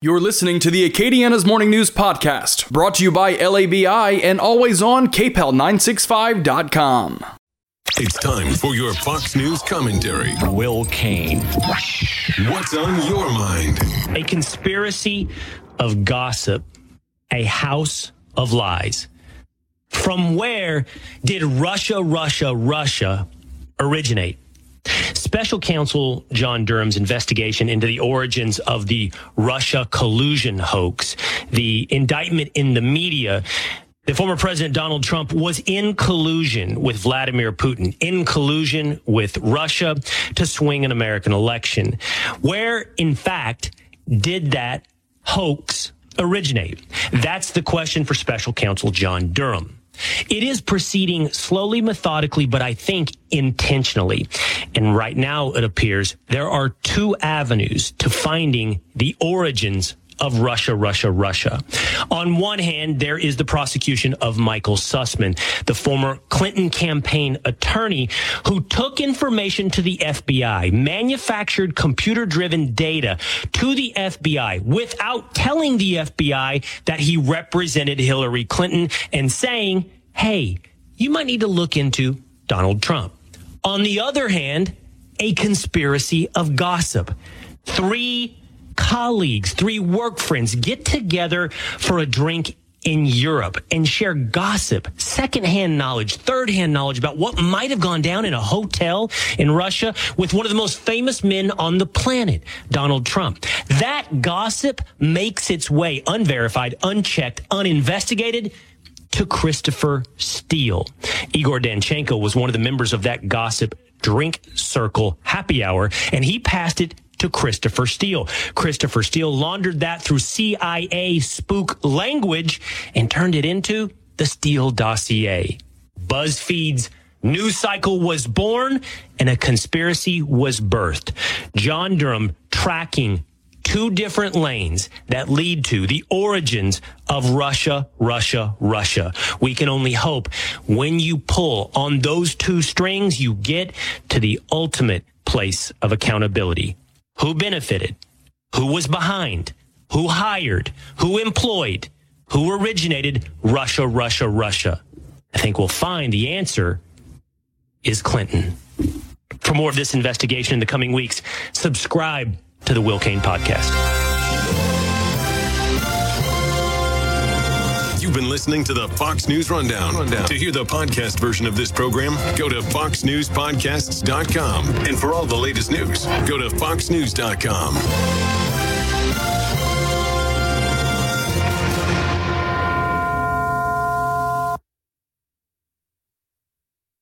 You're listening to the Acadiana's Morning News Podcast, brought to you by LABI and always on KPEL965.com. It's time for your Fox News commentary. Will Cain. What's on your mind? A conspiracy of gossip, a house of lies. From where did Russia, Russia, Russia originate? Special counsel John Durham's investigation into the origins of the Russia collusion hoax, the indictment in the media. The former president Donald Trump was in collusion with Vladimir Putin, in collusion with Russia to swing an American election. Where, in fact, did that hoax originate? That's the question for special counsel John Durham. It is proceeding slowly, methodically, but I think intentionally. And right now it appears there are two avenues to finding the origins of Russia, Russia, Russia. On one hand, there is the prosecution of Michael Sussmann, the former Clinton campaign attorney who took information to the FBI, manufactured computer driven data to the FBI without telling the FBI that he represented Hillary Clinton and saying, hey, you might need to look into Donald Trump. On the other hand, a conspiracy of gossip. Three colleagues, three work friends get together for a drink in Europe and share gossip, secondhand knowledge, third hand knowledge about what might have gone down in a hotel in Russia with one of the most famous men on the planet, Donald Trump. That gossip makes its way unverified, unchecked, uninvestigated to Christopher Steele. Igor Danchenko was one of the members of that gossip drink circle happy hour, and he passed it to Christopher Steele. Christopher Steele laundered that through CIA spook language and turned it into the Steele dossier. BuzzFeed's news cycle was born and a conspiracy was birthed. John Durham tracking two different lanes that lead to the origins of Russia, Russia, Russia. We can only hope when you pull on those two strings, you get to the ultimate place of accountability. Who benefited? Who was behind? Who hired? Who employed? Who originated Russia, Russia, Russia? I think we'll find the answer is Clinton. For more of this investigation in the coming weeks, subscribe to the Will Cain podcast. Been listening to the Fox News Rundown. Rundown. To hear the podcast version of this program, go to foxnewspodcasts.com. And for all the latest news, go to foxnews.com.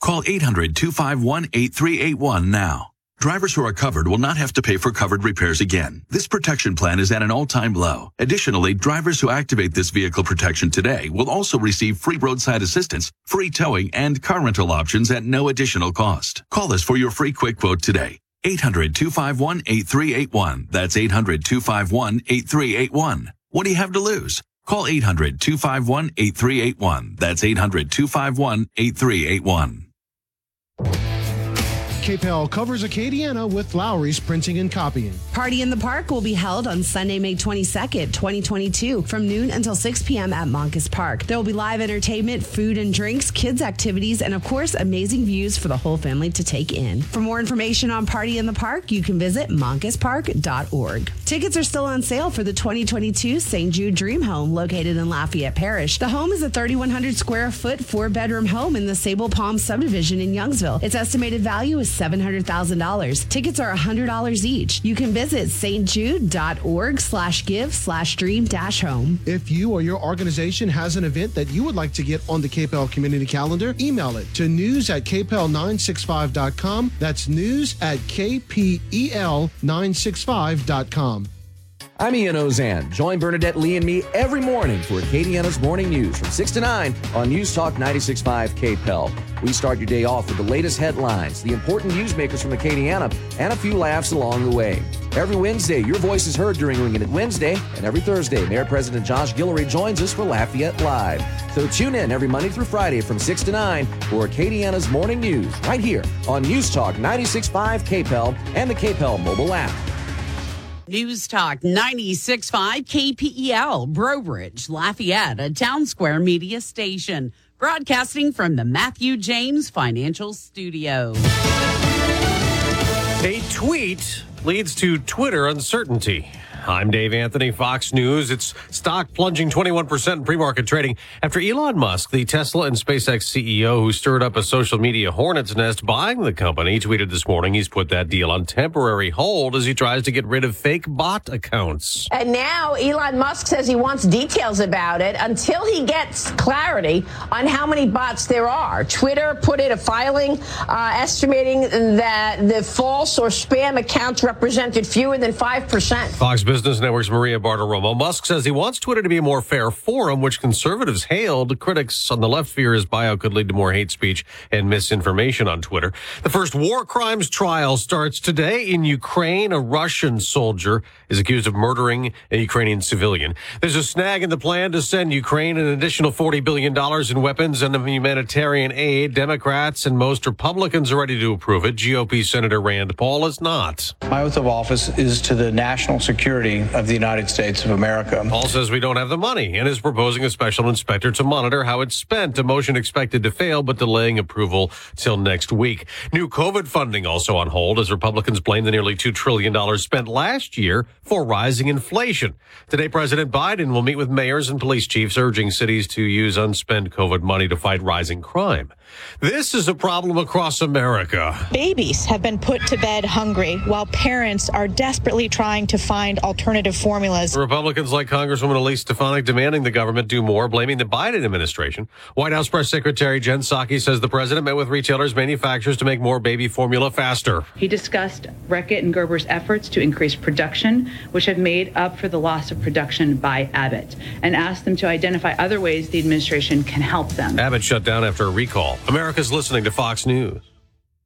Call 800-251-8381 now. Drivers who are covered will not have to pay for covered repairs again. This protection plan is at an all-time low. Additionally, drivers who activate this vehicle protection today will also receive free roadside assistance, free towing, and car rental options at no additional cost. Call us for your free quick quote today. 800-251-8381. That's 800-251-8381. What do you have to lose? Call 800 251 8381. That's 800 251 8381. KPEL covers Acadiana with Lowry's Printing and Copying. Party in the Park will be held on Sunday, May 22nd, 2022, from noon until 6 p.m. at Moncus Park. There will be live entertainment, food and drinks, kids' activities, and of course, amazing views for the whole family to take in. For more information on Party in the Park, you can visit moncuspark.org. Tickets are still on sale for the 2022 St. Jude Dream Home located in Lafayette Parish. The home is a 3,100 square foot, four bedroom home in the Sable Palm subdivision in Youngsville. Its estimated value is $700,000. Tickets are $100 each. You can visit stjude.org slash give slash dream dash home. If you or your organization has an event that you would like to get on the KPEL community calendar, email it to news at kpel965.com. That's news at kpel965.com. I'm Ian Auzenne. Join Bernadette Lee and me every morning for Acadiana's Morning News from 6 to 9 on News Talk 96.5 KPEL. We start your day off with the latest headlines, the important newsmakers from Acadiana, and a few laughs along the way. Every Wednesday, your voice is heard during Ringing It Wednesday, and every Thursday, Mayor President Josh Guillory joins us for Lafayette Live. So tune in every Monday through Friday from 6 to 9 for Acadiana's Morning News, right here on News Talk 96.5 KPEL and the KPEL mobile app. News Talk 96.5 KPEL, Breaux Lafayette, a town square media station, broadcasting from the Matthew James Financial Studio. A tweet leads to Twitter uncertainty. I'm Dave Anthony, Fox News. It's stock plunging 21% in pre-market trading after Elon Musk, the Tesla and SpaceX CEO who stirred up a social media hornet's nest buying the company, tweeted this morning he's put that deal on temporary hold as he tries to get rid of fake bot accounts. And now Elon Musk says he wants details about it until he gets clarity on how many bots there are. Twitter put in a filing uh, estimating that the false or spam accounts represented fewer than 5%. Fox Business Business Network's Maria Bartiromo. Musk says he wants Twitter to be a more fair forum, which conservatives hailed. Critics on the left fear his bio could lead to more hate speech and misinformation on Twitter. The first war crimes trial starts today in Ukraine. A Russian soldier is accused of murdering a Ukrainian civilian. There's a snag in the plan to send Ukraine an additional $40 billion in weapons and humanitarian aid. Democrats and most Republicans are ready to approve it. GOP Senator Rand Paul is not. My oath of office is to the national security of the United States of America. Paul says we don't have the money and is proposing a special inspector to monitor how it's spent. A motion expected to fail, but delaying approval till next week. New COVID funding also on hold as Republicans blame the nearly $2 trillion spent last year for rising inflation. Today, President Biden will meet with mayors and police chiefs urging cities to use unspent COVID money to fight rising crime. This is a problem across America. Babies have been put to bed hungry while parents are desperately trying to find alternative formulas. Republicans like Congresswoman Elise Stefanik demanding the government do more, blaming the Biden administration. White House Press Secretary Jen Psaki says the president met with retailers, manufacturers to make more baby formula faster. He discussed Reckitt and Gerber's efforts to increase production, which have made up for the loss of production by Abbott, and asked them to identify other ways the administration can help them. Abbott shut down after a recall. America's listening to Fox News.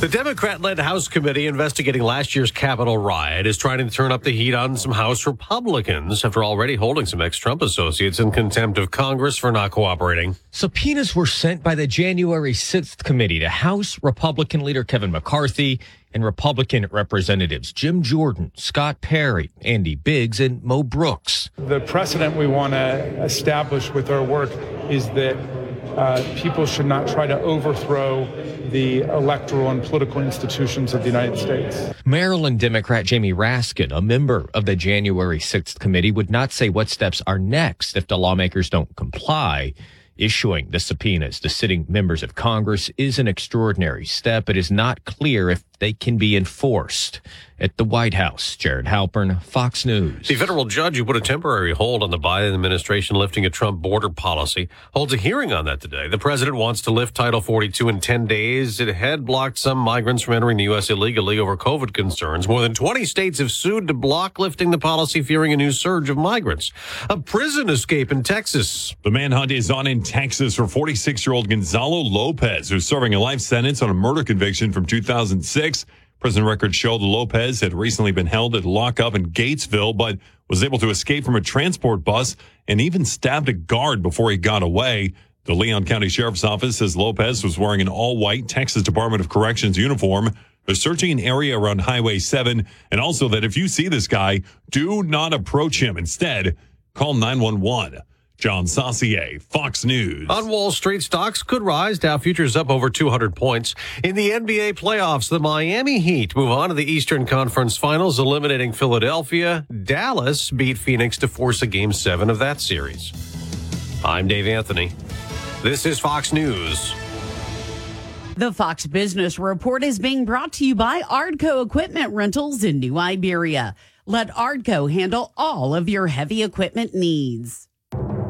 The Democrat led House committee investigating last year's Capitol riot is trying to turn up the heat on some House Republicans after already holding some ex Trump associates in contempt of Congress for not cooperating. Subpoenas were sent by the January 6th committee to House Republican leader Kevin McCarthy and Republican representatives Jim Jordan, Scott Perry, Andy Biggs, and Mo Brooks. The precedent we want to establish with our work is that uh, people should not try to overthrow the electoral and political institutions of the United States. Maryland Democrat Jamie Raskin, a member of the January 6th committee, would not say what steps are next if the lawmakers don't comply. Issuing the subpoenas to sitting members of Congress is an extraordinary step. It is not clear if they can be enforced. At the White House, Jared Halpern, Fox News. The federal judge who put a temporary hold on the Biden administration lifting a Trump border policy holds a hearing on that today. The president wants to lift Title 42 in 10 days. It had blocked some migrants from entering the U.S. illegally over COVID concerns. More than 20 states have sued to block lifting the policy, fearing a new surge of migrants. A prison escape in Texas. The manhunt is on in Texas for 46 year old Gonzalo Lopez, who's serving a life sentence on a murder conviction from 2006. Prison records show the Lopez had recently been held at lockup in Gatesville, but was able to escape from a transport bus and even stabbed a guard before he got away. The Leon County Sheriff's Office says Lopez was wearing an all white Texas Department of Corrections uniform. They're searching an area around Highway 7 and also that if you see this guy, do not approach him. Instead, call 911. John Saucier, Fox News. On Wall Street, stocks could rise. Dow futures up over 200 points. In the NBA playoffs, the Miami Heat move on to the Eastern Conference Finals, eliminating Philadelphia. Dallas beat Phoenix to force a game seven of that series. I'm Dave Anthony. This is Fox News. The Fox Business Report is being brought to you by Ardco Equipment Rentals in New Iberia. Let Ardco handle all of your heavy equipment needs.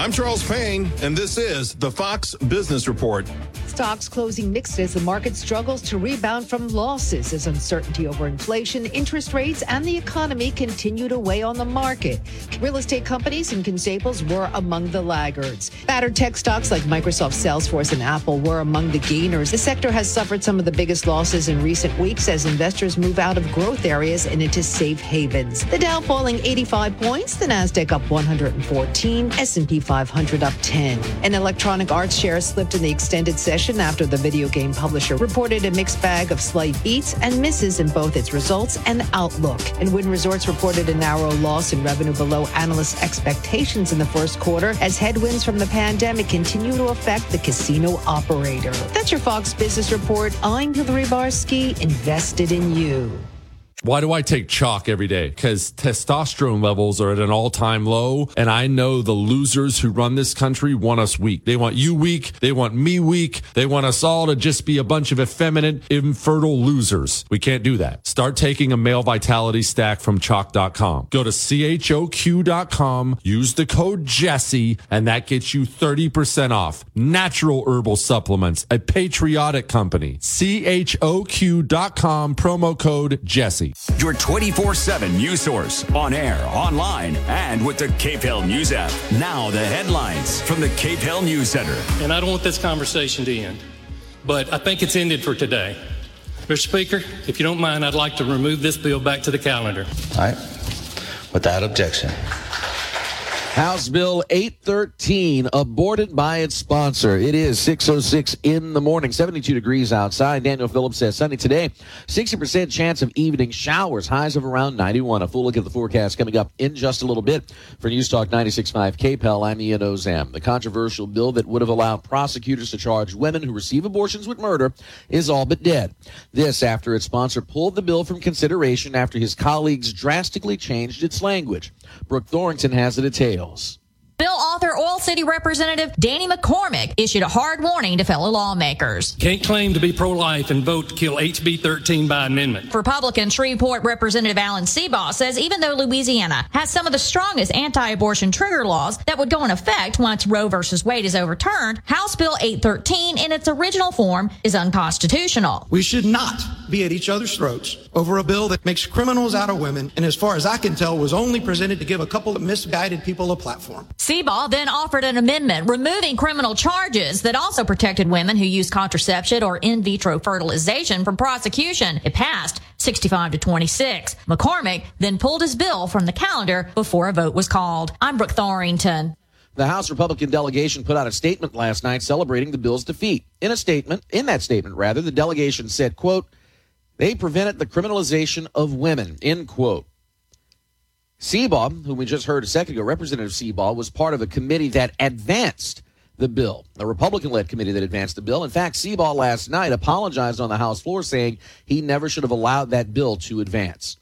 I'm Charles Payne, and this is the Fox Business Report. Stocks closing mixed as the market struggles to rebound from losses as uncertainty over inflation, interest rates, and the economy continue to weigh on the market. Real estate companies and constables were among the laggards. Battered tech stocks like Microsoft, Salesforce, and Apple were among the gainers. The sector has suffered some of the biggest losses in recent weeks as investors move out of growth areas and into safe havens. The Dow falling 85 points, the Nasdaq up 114, S&P 500 up 10. An electronic arts share slipped in the extended session after the video game publisher reported a mixed bag of slight beats and misses in both its results and outlook. And Wynn Resorts reported a narrow loss in revenue below analysts' expectations in the first quarter as headwinds from the pandemic continue to affect the casino operator. That's your Fox Business Report. I'm Hillary Barsky, invested in you. Why do I take Choq every day? Because testosterone levels are at an all time low. And I know the losers who run this country want us weak. They want you weak. They want me weak. They want us all to just be a bunch of effeminate, infertile losers. We can't do that. Start taking a male vitality stack from choq.com. Go to choq.com, use the code Jesse, and that gets you 30% off. Natural herbal supplements, a patriotic company. choq.com, promo code Jesse. Your 24 7 news source on air, online, and with the KPEL News app. Now, the headlines from the KPEL News Center. And I don't want this conversation to end, but I think it's ended for today. Mr. Speaker, if you don't mind, I'd like to remove this bill back to the calendar. All right. Without objection. House Bill 813 aborted by its sponsor. It is 606 in the morning, 72 degrees outside. Daniel Phillips says sunny today, 60% chance of evening showers, highs of around 91. A full look at the forecast coming up in just a little bit. For News Talk 96.5 KPEL, I'm Ian Auzenne. The controversial bill that would have allowed prosecutors to charge women who receive abortions with murder is all but dead. This after its sponsor pulled the bill from consideration after his colleagues drastically changed its language. Brooke Thorington has the details sales. Bill author Oil City Representative Danny McCormick issued a hard warning to fellow lawmakers. Can't claim to be pro life and vote to kill HB 13 by amendment. Republican Shreveport Representative Alan Seabaugh says even though Louisiana has some of the strongest anti abortion trigger laws that would go in effect once Roe v. Wade is overturned, House Bill 813 in its original form is unconstitutional. We should not be at each other's throats over a bill that makes criminals out of women and, as far as I can tell, was only presented to give a couple of misguided people a platform. Seabaugh then offered an amendment removing criminal charges that also protected women who use contraception or in vitro fertilization from prosecution. It passed 65 to 26. McCormick then pulled his bill from the calendar before a vote was called. I'm Brooke Thorington. The House Republican delegation put out a statement last night celebrating the bill's defeat. In a statement, in that statement rather, the delegation said, quote, they prevented the criminalization of women, end quote. Seabaugh, whom we just heard a second ago, Representative Seabaugh, was part of a committee that advanced the bill, a Republican led committee that advanced the bill. In fact, Seabaugh last night apologized on the House floor saying he never should have allowed that bill to advance.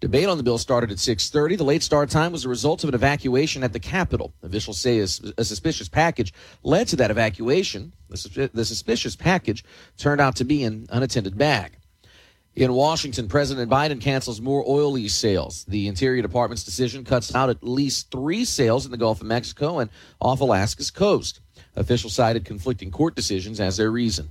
Debate on the bill started at 6:30. The late start time was a result of an evacuation at the Capitol. Officials say a, a suspicious package led to that evacuation. The, the suspicious package turned out to be an unattended bag. In Washington, President Biden cancels more oil lease sales. The Interior Department's decision cuts out at least three sales in the Gulf of Mexico and off Alaska's coast. Officials cited conflicting court decisions as their reason.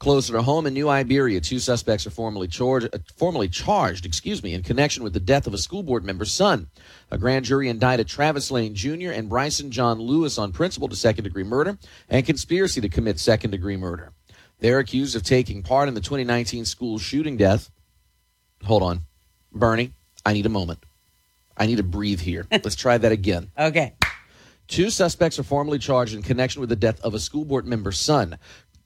Closer to home in New Iberia, two suspects are formally charged, uh, formally charged, excuse me, in connection with the death of a school board member's son. A grand jury indicted Travis Lane Jr. and Bryson John Lewis on principle to second degree murder and conspiracy to commit second degree murder. They're accused of taking part in the 2019 school shooting death. Hold on. Bernie, I need a moment. I need to breathe here. Let's try that again. Okay. Two suspects are formally charged in connection with the death of a school board member's son.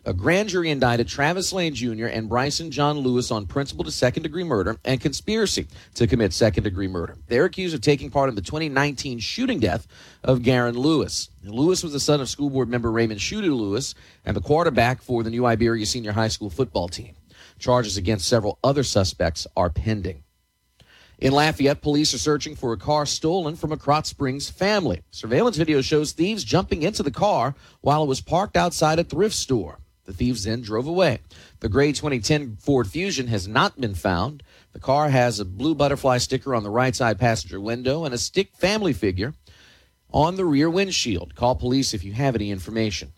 A grand jury indicted Travis Lane Jr. and Bryson John Lewis on principal to second degree murder and conspiracy to commit second degree murder. They're accused of taking part in the 2019 shooting death of Garen Lewis. Lewis was the son of school board member Raymond Shooter Lewis and the quarterback for the New Iberia Senior High School football team. Charges against several other suspects are pending. In Lafayette, police are searching for a car stolen from a Krotz Springs family. Surveillance video shows thieves jumping into the car while it was parked outside a thrift store. The thieves then drove away. The gray 2010 Ford Fusion has not been found. The car has a blue butterfly sticker on the right side passenger window and a stick family figure on the rear windshield. Call police if you have any information.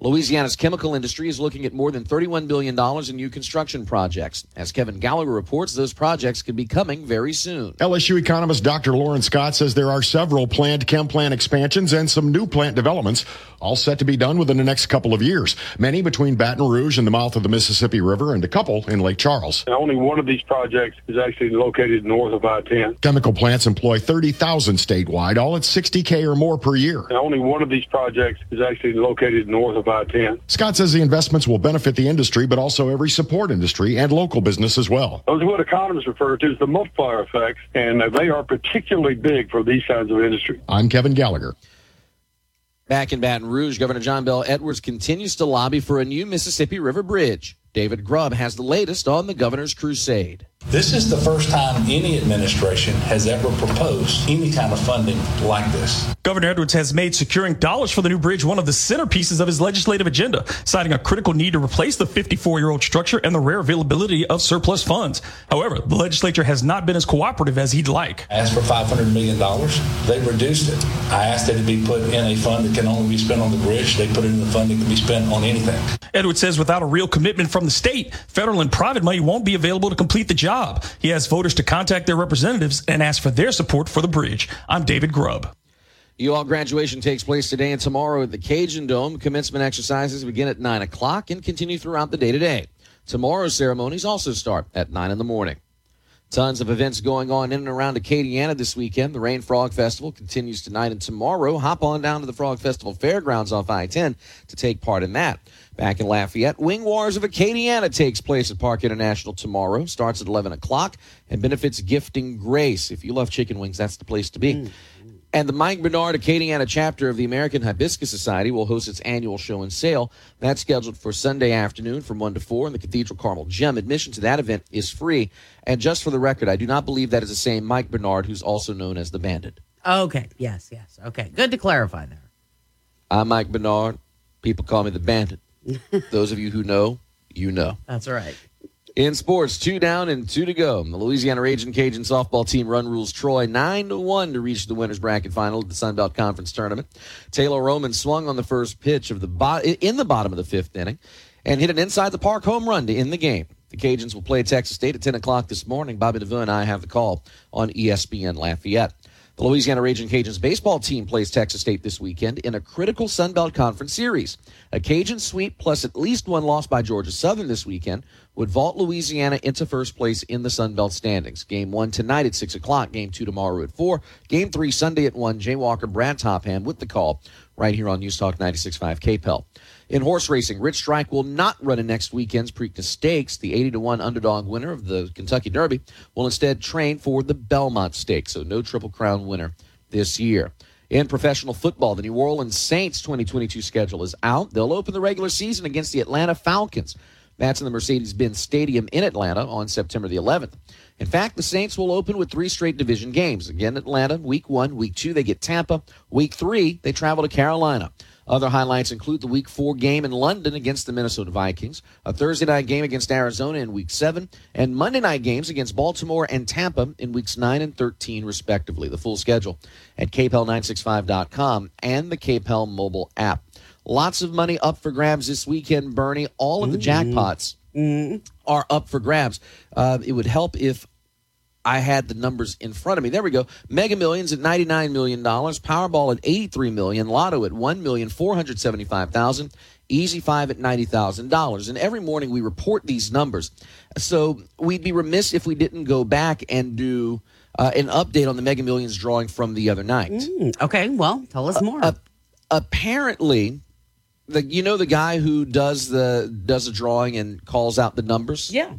Louisiana's chemical industry is looking at more than $31 billion in new construction projects. As Kevin Gallagher reports, those projects could be coming very soon. LSU economist Dr. Loren Scott says there are several planned chem plant expansions and some new plant developments, all set to be done within the next couple of years. Many between Baton Rouge and the mouth of the Mississippi River, and a couple in Lake Charles. Only one of these projects is actually located north of I-10. Chemical plants employ 30,000 statewide, all at 60K or more per year. Only one of these projects is actually located north of I-10. Scott says the investments will benefit the industry, but also every support industry and local business as well. Those are what economists refer to as the multiplier effects, and uh, they are particularly big for these kinds of industries. I'm Kevin Gallagher. Back in Baton Rouge, Governor John Bell Edwards continues to lobby for a new Mississippi River Bridge. David Grubb has the latest on the governor's crusade. This is the first time any administration has ever proposed any kind of funding like this. Governor Edwards has made securing dollars for the new bridge one of the centerpieces of his legislative agenda, citing a critical need to replace the 54 year old structure and the rare availability of surplus funds. However, the legislature has not been as cooperative as he'd like. I asked for $500 million. They reduced it. I asked that it be put in a fund that can only be spent on the bridge. They put it in the fund that can be spent on anything. Edwards says without a real commitment from the state, federal and private money won't be available to complete the job. He has voters to contact their representatives and ask for their support for the bridge. I'm David Grubb. UL graduation takes place today and tomorrow at the Cajun Dome. Commencement exercises begin at 9 o'clock and continue throughout the day today. Tomorrow's ceremonies also start at 9 in the morning. Tons of events going on in and around Acadiana this weekend. The Rayne Frog Festival continues tonight and tomorrow. Hop on down to the Frog Festival Fairgrounds off I 10 to take part in that. Back in Lafayette, Wing Wars of Acadiana takes place at Parc International tomorrow. Starts at 11 o'clock and benefits Gifting Grace. If you love chicken wings, that's the place to be. Mm. And the Mike Bernard Acadiana chapter of the American Hibiscus Society will host its annual show and sale. That's scheduled for Sunday afternoon from 1 to 4 in the Cathedral Carmel Gym. Admission to that event is free. And just for the record, I do not believe that is the same Mike Bernard who's also known as the Bandit. Okay. Yes, yes. Okay. Good to clarify there. I'm Mike Bernard. People call me the Bandit. Those of you who know, you know. That's right. In sports, two down and two to go. The Louisiana Raging Cajun softball team run rules Troy nine to one to reach the winners bracket final of the Sun Belt Conference tournament. Taylor Roman swung on the first pitch of the bo- in the bottom of the fifth inning and hit an inside the park home run to end the game. The Cajuns will play Texas State at 10 o'clock this morning. Bobby DeVoe and I have the call on ESPN Lafayette. The Louisiana Raging Cajuns baseball team plays Texas State this weekend in a critical Sun Belt Conference series. A Cajun sweep plus at least one loss by Georgia Southern this weekend would vault Louisiana into first place in the Sun Belt standings. Game one tonight at 6 o'clock, game two tomorrow at 4, game three Sunday at 1. Jay Walker, Brad Topham with the call right here on News Talk 96.5 KPEL. In horse racing, Rich Strike will not run in next weekend's Preakness Stakes. The 80 to 1 underdog winner of the Kentucky Derby will instead train for the Belmont Stakes, so no Triple Crown winner this year. In professional football, the New Orleans Saints 2022 schedule is out. They'll open the regular season against the Atlanta Falcons. That's in the Mercedes Benz Stadium in Atlanta on September the 11th. In fact, the Saints will open with three straight division games. Again, Atlanta, week one. Week two, they get Tampa. Week three, they travel to Carolina. Other highlights include the Week 4 game in London against the Minnesota Vikings, a Thursday night game against Arizona in Week 7, and Monday night games against Baltimore and Tampa in Weeks 9 and 13, respectively. The full schedule at kpel965.com and the KPEL mobile app. Lots of money up for grabs this weekend, Bernie. All of the jackpots mm-hmm. are up for grabs. Uh, it would help if I had the numbers in front of me. There we go. Mega Millions at $99 million. Powerball at 83 million. Lotto at 1,475,000. Easy five at ninety thousand dollars. And every morning we report these numbers. So we'd be remiss if we didn't go back and do uh, an update on the Mega Millions drawing from the other night. Mm, okay, well, tell us more. Uh, apparently, the you know the guy who does the does a drawing and calls out the numbers. Yeah.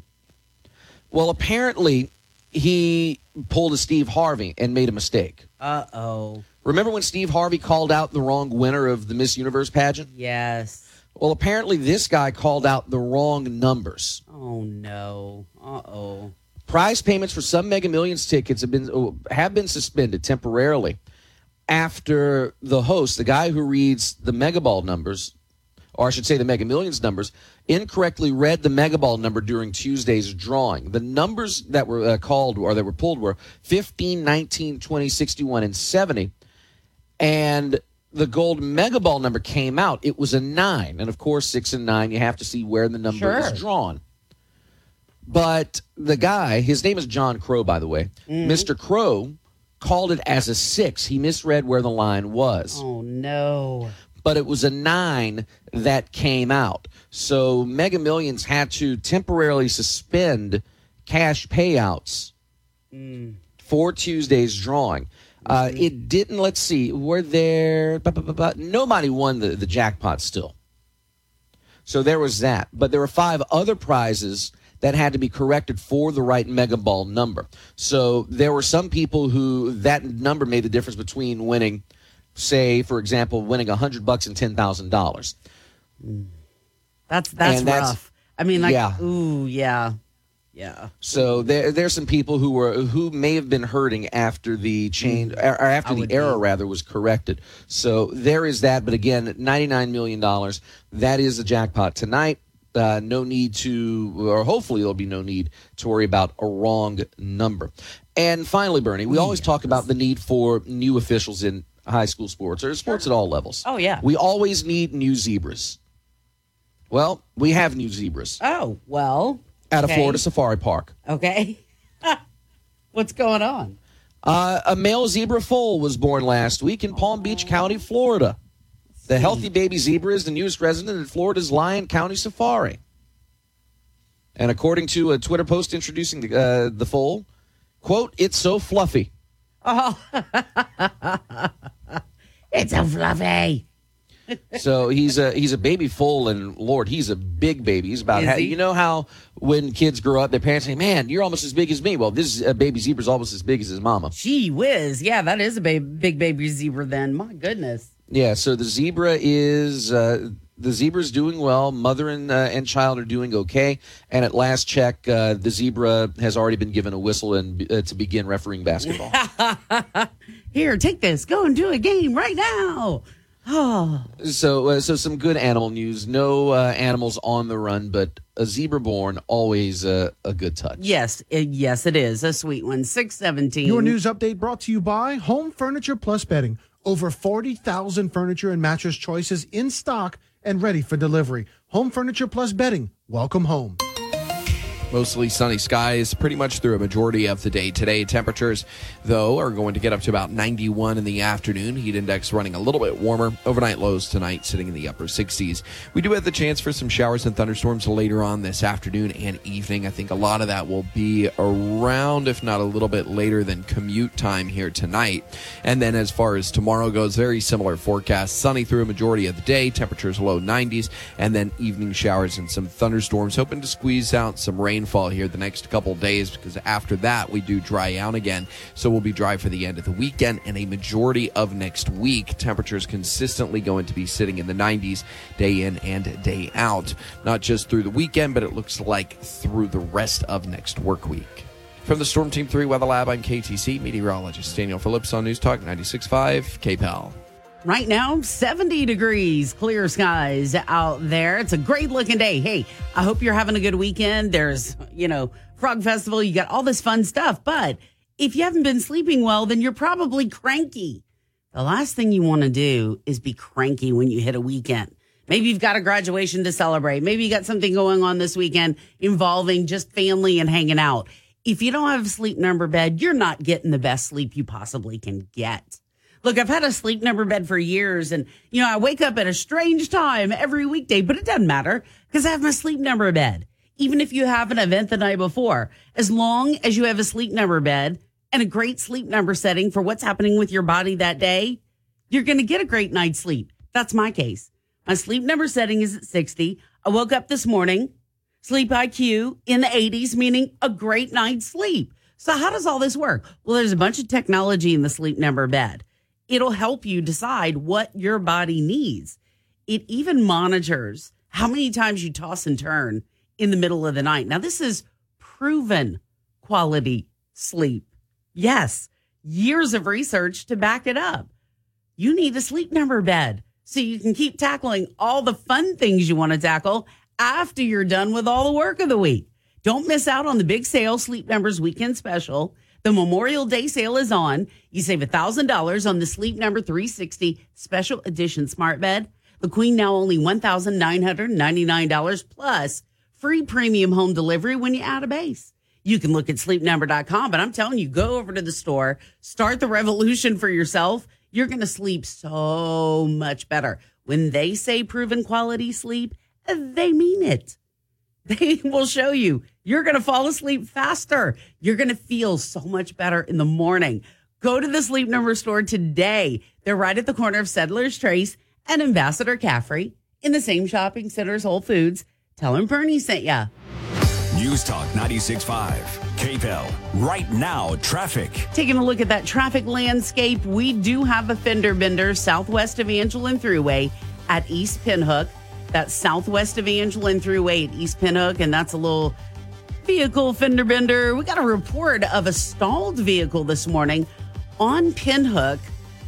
Well, apparently he pulled a Steve Harvey and made a mistake. Uh oh. Remember when Steve Harvey called out the wrong winner of the Miss Universe pageant? Yes. Well, apparently this guy called out the wrong numbers. Oh no. Uh oh. Prize payments for some Mega Millions tickets have been oh, have been suspended temporarily after the host, the guy who reads the Mega Ball numbers, or I should say the Mega Millions numbers, incorrectly read the Mega Ball number during Tuesday's drawing. The numbers that were uh, called or that were pulled were 15, 19, 20, 61, and 70. And the gold Mega Ball number came out. It was a nine. And of course, six and nine, you have to see where the number Sure. is drawn. But the guy, his name is John Crow, by the way. Mr. Crow called it as a six. He misread where the line was. Oh no. But it was a nine that came out. So Mega Millions had to temporarily suspend cash payouts for Tuesday's drawing. Uh, it didn't, let's see, were there, bu- bu- bu- bu- nobody won the, the jackpot still. So there was that. But there were five other prizes that had to be corrected for the right mega ball number. So there were some people who that number made the difference between winning, say, for example, winning a hundred bucks and ten thousand dollars. That's that's And that's- rough. I mean, like, Yeah. ooh, yeah, yeah. So there, there's some people who were who may have been hurting after the change, or after the error be. rather was corrected. So there is that. But again, 99 million dollars. That is the jackpot tonight. Uh, no need to, or hopefully there'll be no need to worry about a wrong number. And finally, Bernie, we always talk about the need for new officials in high school sports or sports at all levels. Oh yeah. We always need new zebras. Well, we have new zebras Oh well. at okay. a Florida safari park. Okay. What's going on? Uh, a male zebra foal was born last week in Palm Beach County, Florida. The healthy baby zebra is the newest resident at Florida's Lion Country Safari. And according to a Twitter post introducing the, uh, the foal, quote, it's so fluffy. Oh, it's so fluffy. So he's a he's a baby foal, and Lord, he's a big baby. He's about Is ha- he? you know how when kids grow up, their parents say, "Man, you're almost as big as me." Well, this uh, baby zebra's almost as big as his mama. Gee whiz. Yeah, that is a big, big baby zebra then. My goodness. Yeah, so the zebra is uh, the zebra's doing well. Mother and uh, and child are doing okay. And at last check, uh, the zebra has already been given a whistle and uh, to begin refereeing basketball. Here, take this. Go and do a game right now. Oh, so uh, so some good animal news. No uh, animals on the run, but a zebra born always uh, a good touch. yes. uh, yes, it is. A sweet one. 617. Your news update brought to you by Home Furniture Plus Bedding. Over 40,000 furniture and mattress choices in stock and ready for delivery. Home Furniture Plus Bedding. Welcome home. Mostly sunny skies pretty much through a majority of the day today. Temperatures, though, are going to get up to about 91 in the afternoon. Heat index running a little bit warmer. Overnight lows tonight sitting in the upper 60s. We do have the chance for some showers and thunderstorms later on this afternoon and evening. I think a lot of that will be around, if not a little bit later than commute time here tonight. And then as far as tomorrow goes, very similar forecast. Sunny through a majority of the day. Temperatures low 90s. And then evening showers and some thunderstorms. Hoping to squeeze out some rainfall here the next couple days because after that we do dry out again. So we'll be dry for the end of the weekend and a majority of next week. Temperatures consistently going to be sitting in the 90s day in and day out. Not just through the weekend, but it looks like through the rest of next work week. From the Storm Team 3 Weather Lab, I'm KATC meteorologist Daniel Phillips on News Talk 96.5 KPEL. Right now, 70 degrees, clear skies out there. It's a great looking day. Hey, I hope you're having a good weekend. There's, you know, Frog Festival, you got all this fun stuff. But if you haven't been sleeping well, then you're probably cranky. The last thing you want to do is be cranky when you hit a weekend. Maybe you've got a graduation to celebrate. Maybe you got something going on this weekend involving just family and hanging out. If you don't have a sleep number bed, you're not getting the best sleep you possibly can get. Look, I've had a sleep number bed for years and, you know, I wake up at a strange time every weekday, but it doesn't matter because I have my sleep number bed. Even if you have an event the night before, as long as you have a sleep number bed and a great sleep number setting for what's happening with your body that day, you're going to get a great night's sleep. That's my case. My sleep number setting is at 60. I woke up this morning, sleep IQ in the 80s, meaning a great night's sleep. So how does all this work? Well, there's a bunch of technology in the sleep number bed. It'll help you decide what your body needs. It even monitors how many times you toss and turn in the middle of the night. Now, this is proven quality sleep. Yes, years of research to back it up. You need a sleep number bed so you can keep tackling all the fun things you want to tackle after you're done with all the work of the week. Don't miss out on the big sale Sleep Numbers weekend special. The Memorial Day sale is on. You save $1,000 on the Sleep Number 360 special edition smart bed. The Queen now only $1,999 plus free premium home delivery when you add a base. You can look at sleepnumber.com, but I'm telling you, go over to the store, start the revolution for yourself. You're going to sleep so much better. When they say proven quality sleep, they mean it. They will show you. You're going to fall asleep faster. You're going to feel so much better in the morning. Go to the Sleep Number store today. They're right at the corner of Settlers Trace and Ambassador Caffery in the same shopping center as Whole Foods. Tell them Bernie sent ya. News Talk 96.5. KPEL. Right now, traffic. Taking a look at that traffic landscape, we do have a fender bender southwest of Angelin Thruway at East Pinhook. That's southwest of Angelin through at East Pinhook, and that's a little vehicle fender bender. We got a report of a stalled vehicle this morning on Pinhook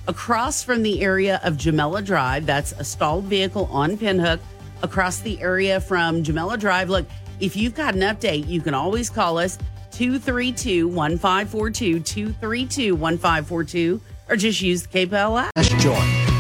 across from the area of Jamela Drive. That's a stalled vehicle on Pinhook across the area from Jamela Drive. Look, if you've got an update, you can always call us 232 1542, 232 1542, or just use the KPL app. Let's join.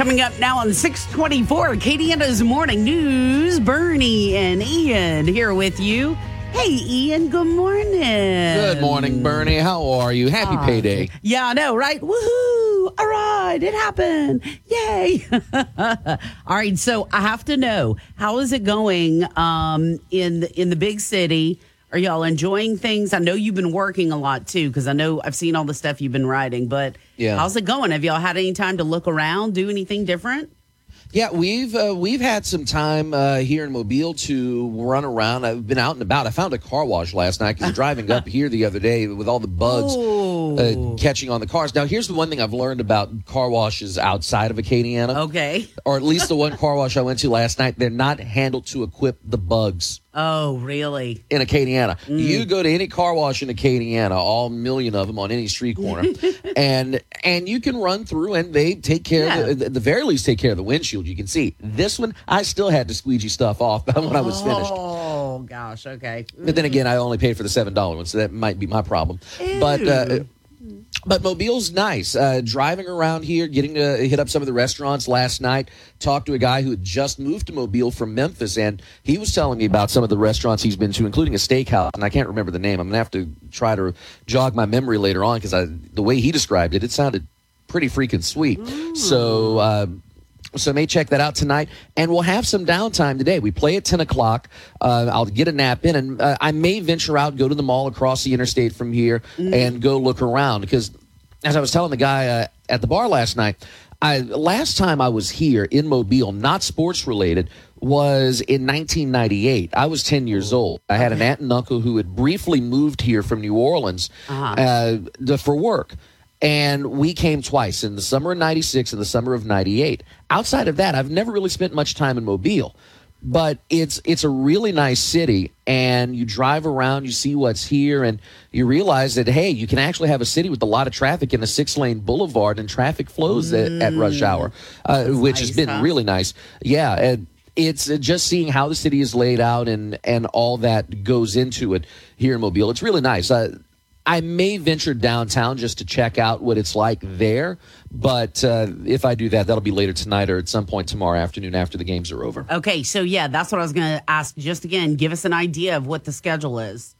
Coming up now on 624, Acadiana's Morning News. Bernie and Ian here with you. Hey, Ian, good morning. Good morning, Bernie. How are you? Happy Ah, payday. Yeah, I know, right? Woohoo! All right, it happened. Yay! All right, so I have to know how is it going um, in the, in the big city? Are y'all enjoying things? I know you've been working a lot too, because I know I've seen all the stuff you've been writing. But Yeah. how's it going? Have y'all had any time to look around, do anything different? Yeah, we've uh, we've had some time uh, here in Mobile to run around. I've been out and about. I found a car wash last night because driving up here the other day with all the bugs uh, catching on the cars. Now, here's the one thing I've learned about car washes outside of Acadiana. Okay. Or at least the one car wash I went to last night. They're not handled to equip the bugs Oh, really? in Acadiana. Mm. You go to any car wash in Acadiana, all million of them on any street corner, and and you can run through and they take care of the, the very least take care of the windshield. You can see this one. I still had to squeegee stuff off when I was finished. Oh gosh. Okay. But then again, I only paid for the seven dollar one, so that might be my problem. But uh, but Mobile's nice. Uh, driving around here, getting to hit up some of the restaurants last night. Talked to a guy who had just moved to Mobile from Memphis, and he was telling me about some of the restaurants he's been to, including a steakhouse. And I can't remember the name. I'm gonna have to try to jog my memory later on because the way he described it, it sounded pretty freaking sweet. So. Uh, so may check that out tonight, and we'll have some downtime today. We play at ten o'clock. Uh, I'll get a nap in, and uh, I may venture out, go to the mall across the interstate from here, and go look around. Because, as I was telling the guy uh, at the bar last night, I last time I was here in Mobile, not sports related, was in 1998. I was 10 years old. I had an aunt and uncle who had briefly moved here from New Orleans uh, the- for work and we came twice in the summer of 96 and the summer of 98 outside of that i've never really spent much time in mobile but it's it's a really nice city and you drive around you see what's here and you realize that hey you can actually have a city with a lot of traffic in a six lane boulevard and traffic flows at, at rush hour uh, which has been huh? really nice. Yeah and it's uh, just seeing how the city is laid out and and all that goes into it here in mobile it's really nice. Uh, I may venture downtown just to check out what it's like there. But uh, if I do that, that'll be later tonight or at some point tomorrow afternoon after the games are over. Okay, so yeah, that's what I was going to ask. Just again, give us an idea of what the schedule is.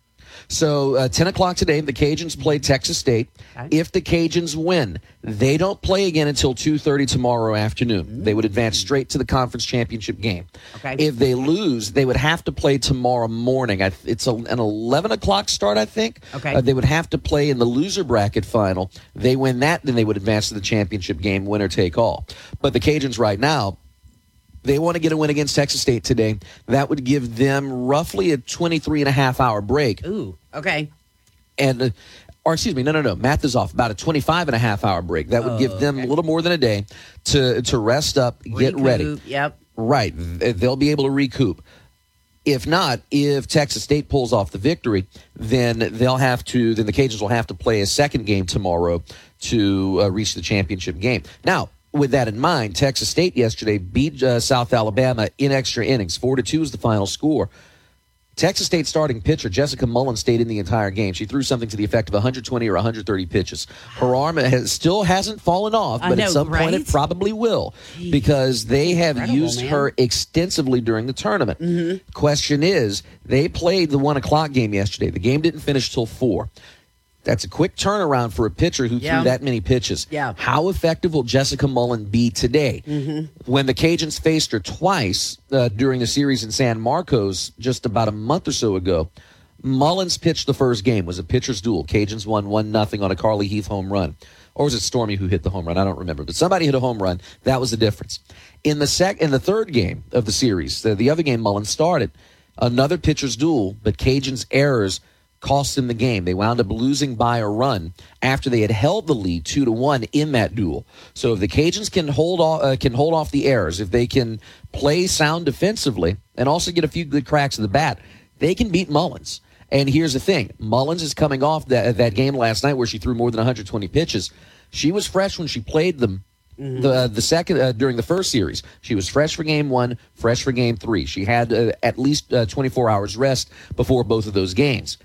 So uh, 10 o'clock today, the Cajuns play Texas State. If the Cajuns win, they don't play again until 2.30 tomorrow afternoon. They would advance straight to the conference championship game. Okay. If they lose, they would have to play tomorrow morning. I, it's a, an 11 o'clock start, I think. Okay. Uh, they would have to play in the loser bracket final. They win that, then they would advance to the championship game, winner take all. But the Cajuns right now, they want to get a win against Texas State today. That would give them roughly a 23 and a half hour break. Ooh, okay. And, uh, or excuse me, no, no, no. Math is off. About a 25 and a half hour break. That would Oh, give them a little more than a day to, to rest up, get ready. Yep. Right. They'll be able to recoup. If not, if Texas State pulls off the victory, then they'll have to. Then the Cajuns will have to play a second game tomorrow to uh, reach the championship game. Now, with that in mind, Texas State yesterday beat uh, South Alabama in extra innings. Four to two is the final score. Texas State starting pitcher Jessica Mullins stayed in the entire game. She threw something to the effect of 120 or 130 pitches. Her arm has, still hasn't fallen off, but know, at some point it probably will because they have used man. her extensively during the tournament. Mm-hmm. Question is, they played the one o'clock game yesterday. The game didn't finish till four. That's a quick turnaround for a pitcher who Yeah. threw that many pitches. Yeah. How effective will Jessica Mullins be today? Mm-hmm. When the Cajuns faced her twice uh, during the series in San Marcos just about a month or so ago, Mullins pitched the first game. It was a pitcher's duel. Cajuns won one nothing on a Carly Heath home run, or was it Stormy who hit the home run? I don't remember, but somebody hit a home run. That was the difference. In the sec, in the third game of the series, the, the other game Mullins started, another pitcher's duel, but Cajuns' errors cost them the game. They wound up losing by a run after they had held the lead two to one in that duel. So if the Cajuns can hold off, uh, can hold off the errors, if they can play sound defensively and also get a few good cracks of the bat, they can beat Mullins. And here's the thing: Mullins is coming off that that game last night where she threw more than 120 pitches. She was fresh when she played them. The the second uh, during the first series, she was fresh for game one, fresh for game three. She had uh, at least uh, 24 hours rest before both of those games.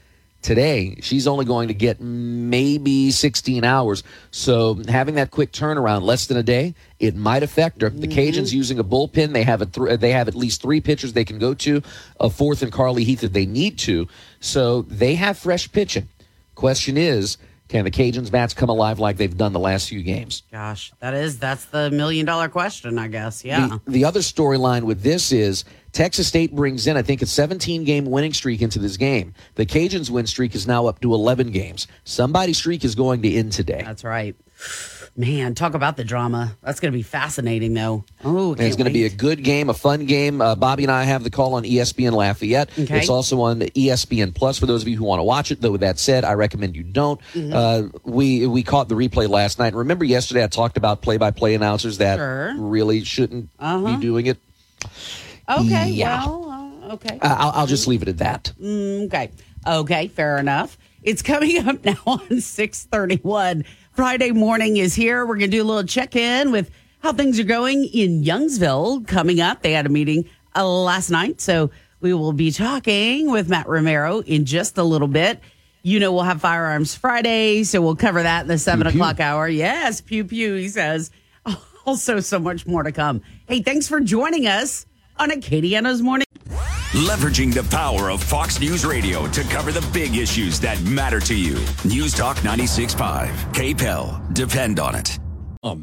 Today, she's only going to get maybe 16 hours. So having that quick turnaround, less than a day, it might affect her. The mm-hmm. Cajuns using a bullpen. They have a th- they have at least three pitchers they can go to, a fourth and Carly Heath if they need to. So they have fresh pitching. Question is, can the Cajuns bats come alive like they've done the last few games? Gosh, that is that's the million dollar question, I guess. Yeah. The, the other storyline with this is Texas State brings in, I think, a 17 game winning streak into this game. The Cajuns' win streak is now up to 11 games. Somebody's streak is going to end today. That's right. Man, talk about the drama. That's going to be fascinating, though. Oh, it's going to be a good game, a fun game. Uh, Bobby and I have the call on ESPN Lafayette. Okay. It's also on ESPN Plus for those of you who want to watch it. Though with that said, I recommend you don't. Mm-hmm. Uh, we we caught the replay last night. Remember yesterday I talked about play-by-play announcers that Sure. really shouldn't Uh-huh. be doing it. Okay, Yeah. well, uh, okay. I'll, I'll just leave it at that. Mm, okay. Okay, fair enough. It's coming up now on 631. Friday morning is here. We're going to do a little check in with how things are going in Youngsville coming up. They had a meeting uh, last night, so we will be talking with Matt Romero in just a little bit. You know, we'll have Firearms Friday, so we'll cover that in the seven pew. o'clock hour. Yes, pew pew, he says. Also, so much more to come. Hey, thanks for joining us on Acadiana's Morning. Leveraging the power of Fox News Radio to cover the big issues that matter to you. News Talk 96.5. KPEL. Depend on it. Um.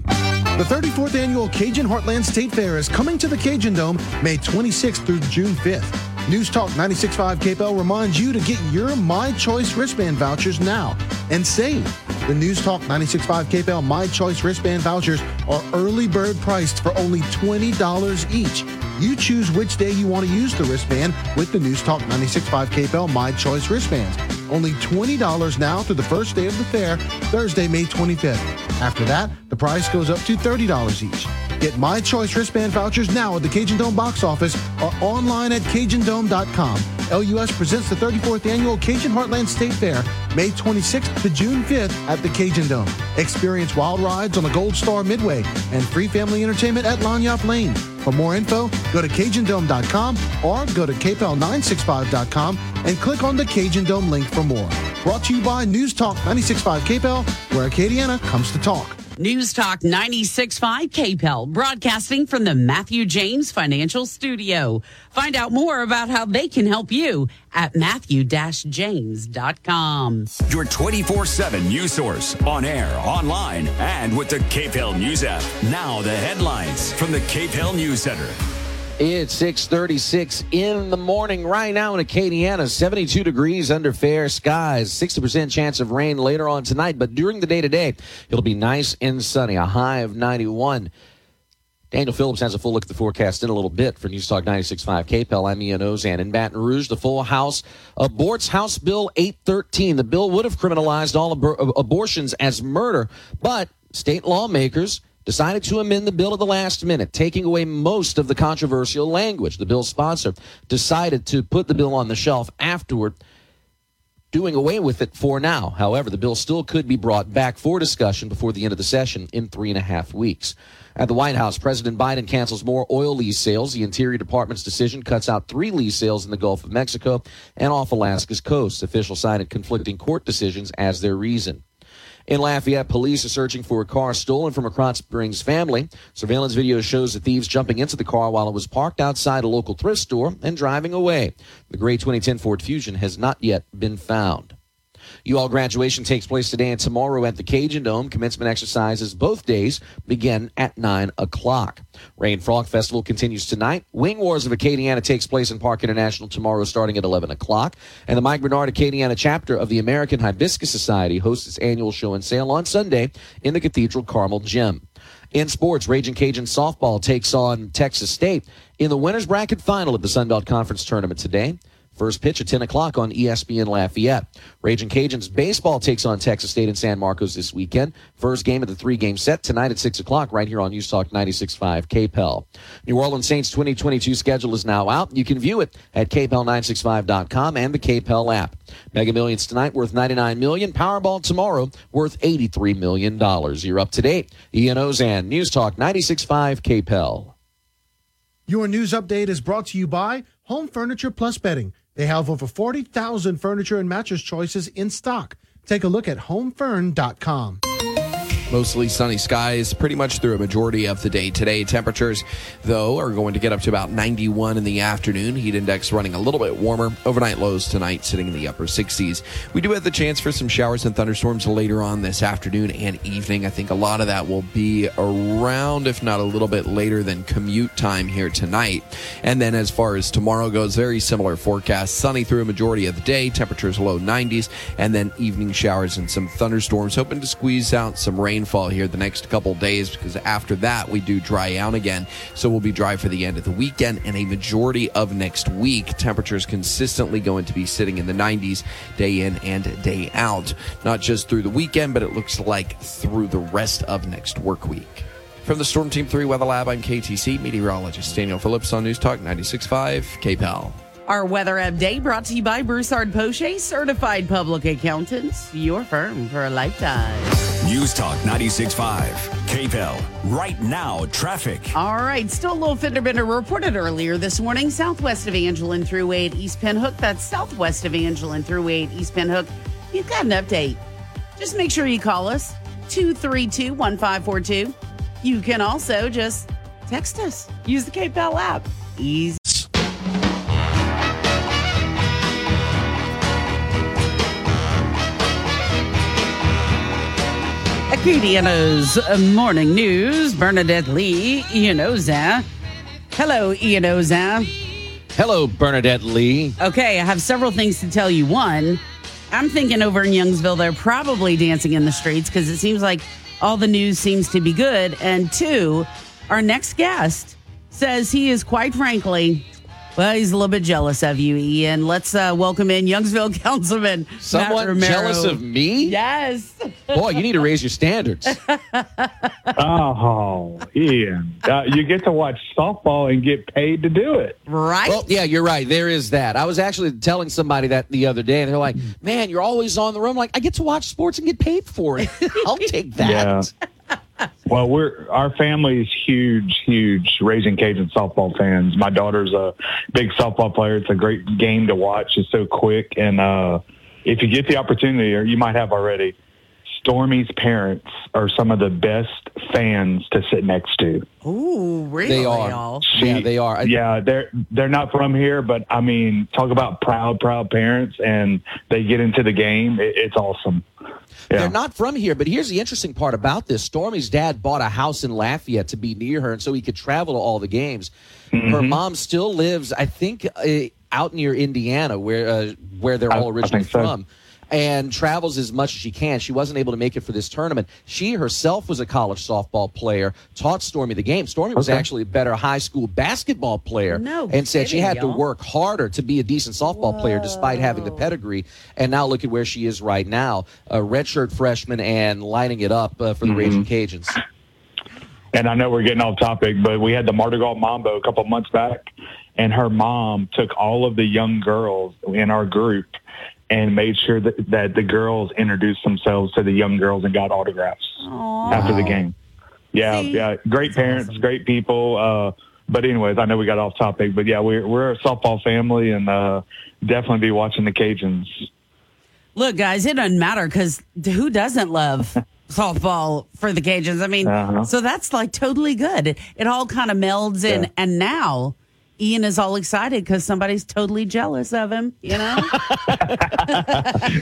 The 34th annual Cajun Heartland State Fair is coming to the Cajun Dome May 26th through June 5th. News Talk 96.5 KPEL reminds you to get your My Choice wristband vouchers now and save. The News Talk 96.5 KPEL My Choice wristband vouchers are early bird priced for only $20 each. You choose which day you want to use the wristband with the News Talk 96.5 KPEL My Choice wristbands. Only $20 now through the first day of the fair, Thursday, May 25th. After that, the price goes up to $30 each. Get My Choice wristband vouchers now at the Cajun Dome box office or online at CajunDome.com. LUS presents the 34th annual Cajun Heartland State Fair, May 26th to June 5th at the Cajun Dome. Experience wild rides on the Gold Star Midway and free family entertainment at Lagniappe Lane. For more info, go to CajunDome.com or go to KPEL965.com and click on the Cajun Dome link for more. Brought to you by News Talk 96.5 KPEL, where Acadiana comes to talk. News Talk 96.5 KPEL, broadcasting from the Matthew James Financial Studio. Find out more about how they can help you at matthew-james.com. Your 24-7 news source on air, online, and with the KPEL News app. Now the headlines from the KPEL News Center. It's 636 in the morning right now in Acadiana. 72 degrees under fair skies. 60% chance of rain later on tonight, but during the day today, it'll be nice and sunny. A high of 91. Daniel Phillips has a full look at the forecast in a little bit for News Talk 96.5 KPEL. I'm Ian Auzenne. In Baton Rouge, the full House aborts House Bill 813. The bill would have criminalized all ab- abortions as murder, but state lawmakers decided to amend the bill at the last minute, taking away most of the controversial language. The bill's sponsor decided to put the bill on the shelf afterward, doing away with it for now. However, the bill still could be brought back for discussion before the end of the session in three and a half weeks. At the White House, President Biden cancels more oil lease sales. The Interior Department's decision cuts out three lease sales in the Gulf of Mexico and off Alaska's coast. Officials cited conflicting court decisions as their reason. In Lafayette, police are searching for a car stolen from a Krotz Springs family. Surveillance video shows the thieves jumping into the car while it was parked outside a local thrift store and driving away. The gray 2010 Ford Fusion has not yet been found. UL graduation takes place today and tomorrow at the Cajun Dome. Commencement exercises both days begin at 9 o'clock. Rayne Frog Festival continues tonight. Wing Wars of Acadiana takes place in Parc International tomorrow starting at 11 o'clock. And the Mike Bernard Acadiana chapter of the American Hibiscus Society hosts its annual show and sale on Sunday in the Cathedral Carmel Gym. In sports, Raging Cajun softball takes on Texas State in the winners bracket final of the Sunbelt Conference tournament today. First pitch at 10 o'clock on ESPN Lafayette. Raging Cajuns baseball takes on Texas State and San Marcos this weekend. First game of the three game set tonight at 6 o'clock right here on News Talk 96.5 KPEL. New Orleans Saints 2022 schedule is now out. You can view it at KPEL965.com and the KPEL app. Mega Millions tonight worth 99 million. Powerball tomorrow worth 83 million dollars. You're up to date. Ian Auzenne, News Talk 96.5 KPEL. Your news update is brought to you by Home Furniture Plus Bedding. They have over 40,000 furniture and mattress choices in stock. Take a look at homefurn.com. Mostly sunny skies pretty much through a majority of the day today. Temperatures, though, are going to get up to about 91 in the afternoon. Heat index running a little bit warmer. Overnight lows tonight sitting in the upper 60s. We do have the chance for some showers and thunderstorms later on this afternoon and evening. I think a lot of that will be around, if not a little bit later than commute time here tonight. And then as far as tomorrow goes, very similar forecast. Sunny through a majority of the day. Temperatures low 90s. And then evening showers and some thunderstorms. Hoping to squeeze out some rain rainfall here the next couple days because after that we do dry out again. So we'll be dry for the end of the weekend and a majority of next week. Temperatures consistently going to be sitting in the 90s day in and day out. Not just through the weekend, but it looks like through the rest of next work week. From the Storm Team 3 Weather Lab, I'm KATC meteorologist Daniel Phillips on News Talk 96.5 KPEL. Our weather update brought to you by Broussard Poche, certified public accountants, your firm for a lifetime. News Talk 96.5, KPEL. Right now, traffic. All right, still a little fender bender reported earlier this morning. Southwest of Evangeline Thruway at East Pinhook. That's southwest of Evangeline Thruway at East Pinhook. You've got an update. Just make sure you call us 232 1542. You can also just text us. Use the KPEL app. Easy. Acadiana's morning news. Bernadette Lee, Ian Auzenne. Hello, Ian Auzenne. Hello, Bernadette Lee. Okay, I have several things to tell you. One, I'm thinking over in Youngsville, they're probably dancing in the streets because it seems like all the news seems to be good. And two, our next guest says he is quite frankly well, he's a little bit jealous of you, Ian. Let's uh, welcome in Youngsville Councilman Someone jealous of me? Yes. Boy, you need to raise your standards. oh, Ian, uh, you get to watch softball and get paid to do it, right? Well, yeah, you're right. There is that. I was actually telling somebody that the other day, and they're like, "Man, you're always on the road." I'm like, I get to watch sports and get paid for it. I'll take that. Yeah. Well, we're our family is huge, huge raising Cajun softball fans. My daughter's a big softball player. It's a great game to watch. It's so quick, and uh, if you get the opportunity, or you might have already, Stormy's parents are some of the best fans to sit next to. Ooh, really? They are. y'all? yeah, they are. I- Yeah, they're they're not from here, but I mean, talk about proud, proud parents, and they get into the game. It, it's awesome. They're not from here, but here's the interesting part about this. Stormy's dad bought a house in Lafayette to be near her, and so he could travel to all the games. Her mom still lives, I think, uh, out near Indiana, where uh, where they're I- all I originally think so. from. And travels as much as she can. She wasn't able to make it for this tournament. She herself was a college softball player, taught Stormy the game. Stormy was Okay. actually a better high school basketball player, No and said she had to y'all. work harder to be a decent softball player despite having the pedigree. And now look at where she is right now, a redshirt freshman and lining it up uh, for the Raging Cajuns. And I know we're getting off topic, but we had the Mardi Gras Mambo a couple months back, and her mom took all of the young girls in our group and made sure that, that the girls introduced themselves to the young girls and got autographs after the game. Yeah, yeah, great parents, great people. Uh, but anyways, I know we got off topic, but yeah, we're we're a softball family, and uh, definitely be watching the Cajuns. Look, guys, it doesn't matter because who doesn't love softball for the Cajuns? I mean, Uh-huh. so that's like totally good. It, it all kind of melds in, Yeah. and now Ian is all excited because somebody's totally jealous of him. You know,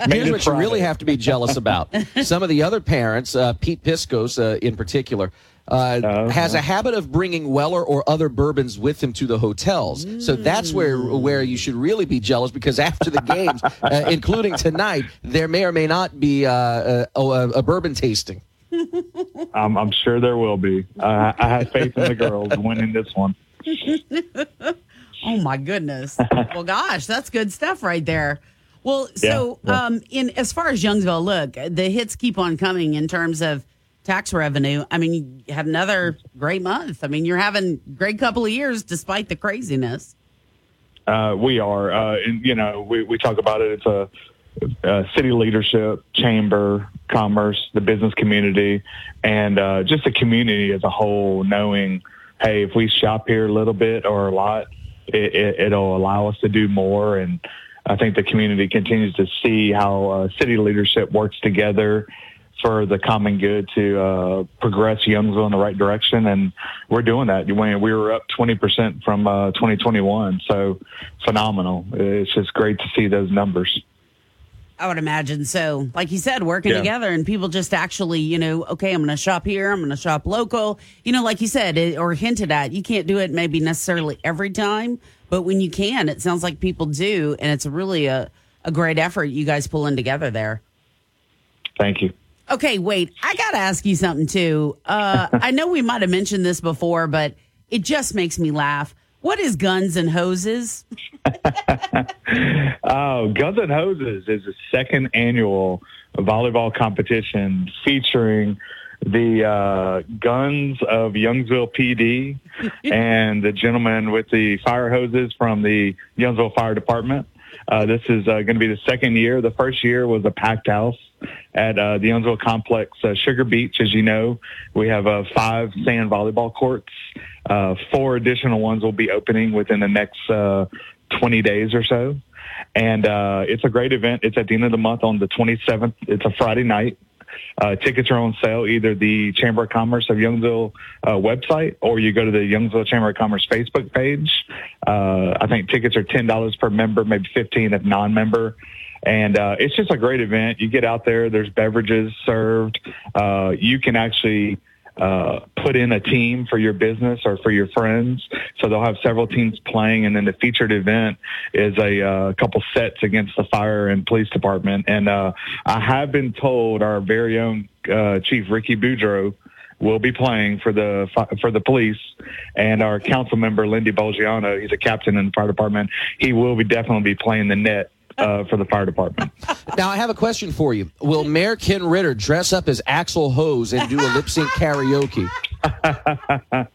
Here's what you really have to be jealous about. Some of the other parents, uh, Pete Piscos uh, in particular, uh, has a habit of bringing Weller or other bourbons with him to the hotels. So that's where where you should really be jealous because after the games, uh, including tonight, there may or may not be uh, a, a, a bourbon tasting. I'm, I'm sure there will be. Uh, I have faith in the girls winning this one. oh my goodness. well, gosh, that's good stuff right there. Well, so Yeah, yeah. um, in as far as Youngsville, look, the hits keep on coming in terms of tax revenue. I mean, you had another great month. I mean, you're having a great couple of years despite the craziness. Uh, we are, uh, and you know, we, we talk about it. It's a, uh city leadership, chamber, commerce, the business community, and uh, just the community as a whole. Knowing, hey, if we shop here a little bit or a lot, it, it, it'll allow us to do more. And I think the community continues to see how uh, city leadership works together for the common good to uh, progress Youngsville in the right direction, and we're doing that. We were up 20% from uh, 2021, so phenomenal. It's just great to see those numbers. I would imagine so. Like you said, working Yeah. together and people just actually, you know, okay, I'm going to shop here, I'm going to shop local. You know, like you said, it, or hinted at, you can't do it maybe necessarily every time, but when you can, it sounds like people do. And it's really a, a great effort you guys pulling together there. Thank you. Okay, wait, I got to ask you something too. Uh, I know we might have mentioned this before, but it just makes me laugh. What is guns and hoses? Oh, Guns and Hoses is the second annual volleyball competition featuring the uh, guns of Youngsville PD and the gentleman with the fire hoses from the Youngsville Fire Department. Uh, this is uh, going to be the second year. The first year was a packed house at uh, the Youngsville Complex, uh, Sugar Beach. As you know, we have uh, five sand volleyball courts. Uh, four additional ones will be opening within the next uh, 20 days or so. And uh, it's a great event. It's at the end of the month on the 27th. It's a Friday night. Tickets are on sale either the Chamber of Commerce of Youngsville website or you go to the Youngsville Chamber of Commerce Facebook page. I think tickets are ten dollars per member, maybe fifteen if non-member. And uh, it's just a great event. You get out there. There's beverages served. Uh, you can actually uh, put in a team for your business or for your friends. So they'll have several teams playing, and then the featured event is a uh, couple sets against the fire and police department. And uh, I have been told our very own uh, Chief Ricky Boudreau will be playing for the for the police, and our council member Lindy Bolgiano, he's a captain in the fire department. He will be definitely be playing the net. Uh, for the fire department. Now, I have a question for you. Will Mayor Ken Ritter dress up as Axel Hose and do a lip sync karaoke?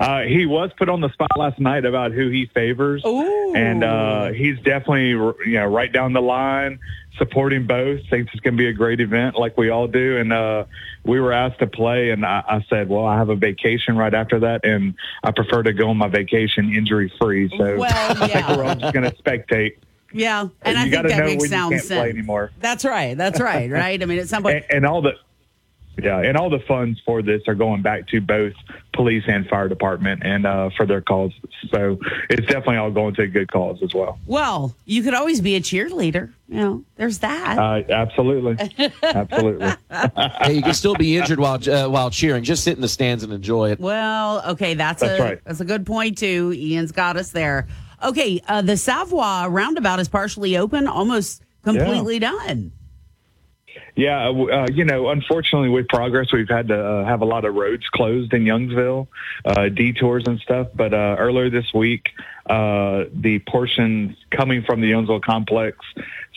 uh, he was put on the spot last night about who he favors, and uh, he's definitely you know right down the line supporting both. Thinks it's going to be a great event, like we all do. And uh, we were asked to play, and I, I said, "Well, I have a vacation right after that, and I prefer to go on my vacation injury free." So Well, I think we're all just going to spectate. Yeah, and you I think that know makes sound can't play sense. anymore. That's right. That's right. Right. I mean, at some point, And, and all the yeah, and all the funds for this are going back to both police and fire department and uh, for their causes. So it's definitely all going to a good cause as well. Well, you could always be a cheerleader. You know, there's that. Uh, absolutely, absolutely. hey, you can still be injured while uh, while cheering. Just sit in the stands and enjoy it. Well, okay, that's, That's a right. that's a good point too. Ian's got us there. Okay, uh, the Savoie roundabout is partially open, almost completely done. Yeah, uh, you know, unfortunately, with progress, we've had to uh, have a lot of roads closed in Youngsville, uh, detours and stuff. But uh, earlier this week, uh, the portion coming from the Youngsville complex,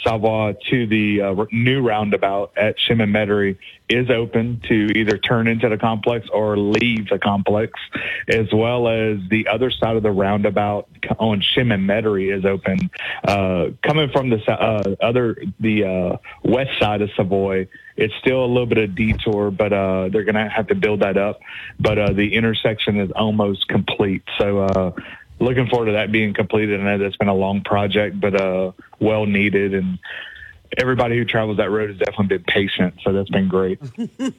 Savoie, to the uh, new roundabout at Chemin Metairie is open to either turn into the complex or leave the complex, as well as the other side of the roundabout on Chemin Metairie is open. Coming from the other, the west side of Savoie, it's still a little bit of detour, but uh, they're going to have to build that up. But uh, the intersection is almost complete. So uh, looking forward to that being completed. I know that's been a long project, but uh, well needed. And everybody who travels that road has definitely been patient. So that's been great.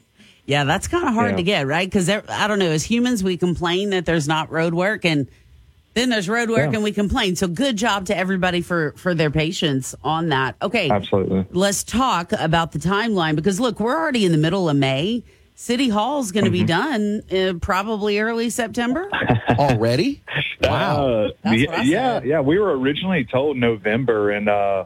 Yeah, that's kind of hard Yeah. to get, right? Because I don't know, as humans, we complain that there's not road work, and then there's road work, Yeah. and we complain. So good job to everybody for for their patience on that. Okay, Absolutely. let's talk about the timeline because look, we're already in the middle of May. City Hall's going to be done uh, probably early September. Already? Wow. That's yeah, what I yeah, yeah. We were originally told November, and uh,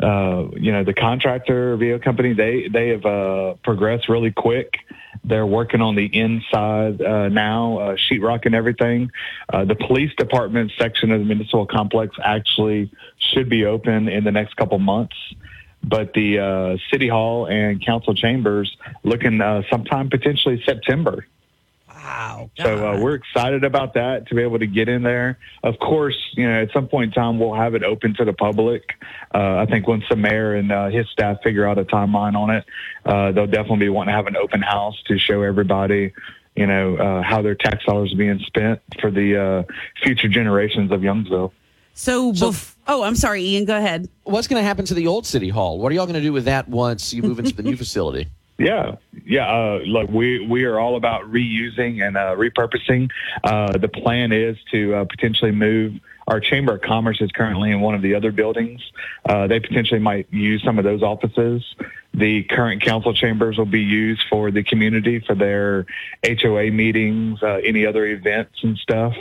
uh, you know the contractor VO company they they have uh, progressed really quick. They're working on the inside uh, now, uh, sheetrock and everything. Uh, the police department section of the municipal complex actually should be open in the next couple months. But the uh, city hall and council chambers looking uh, sometime potentially September. Wow. So uh, we're excited about that to be able to get in there. Of course, you know, at some point in time, we'll have it open to the public. Uh, I think once the mayor and uh, his staff figure out a timeline on it, uh, they'll definitely be wanting to have an open house to show everybody, you know, uh, how their tax dollars are being spent for the uh, future generations of Youngsville. So, bef- oh, I'm sorry, Ian. Go ahead. What's going to happen to the old city hall? What are y'all going to do with that once you move into the new facility? Yeah, yeah. Uh, look, we we are all about reusing and uh, repurposing. Uh, the plan is to uh, potentially move. Our Chamber of Commerce is currently in one of the other buildings. Uh, they potentially might use some of those offices. The current council chambers will be used for the community for their HOA meetings, uh, any other events and stuff.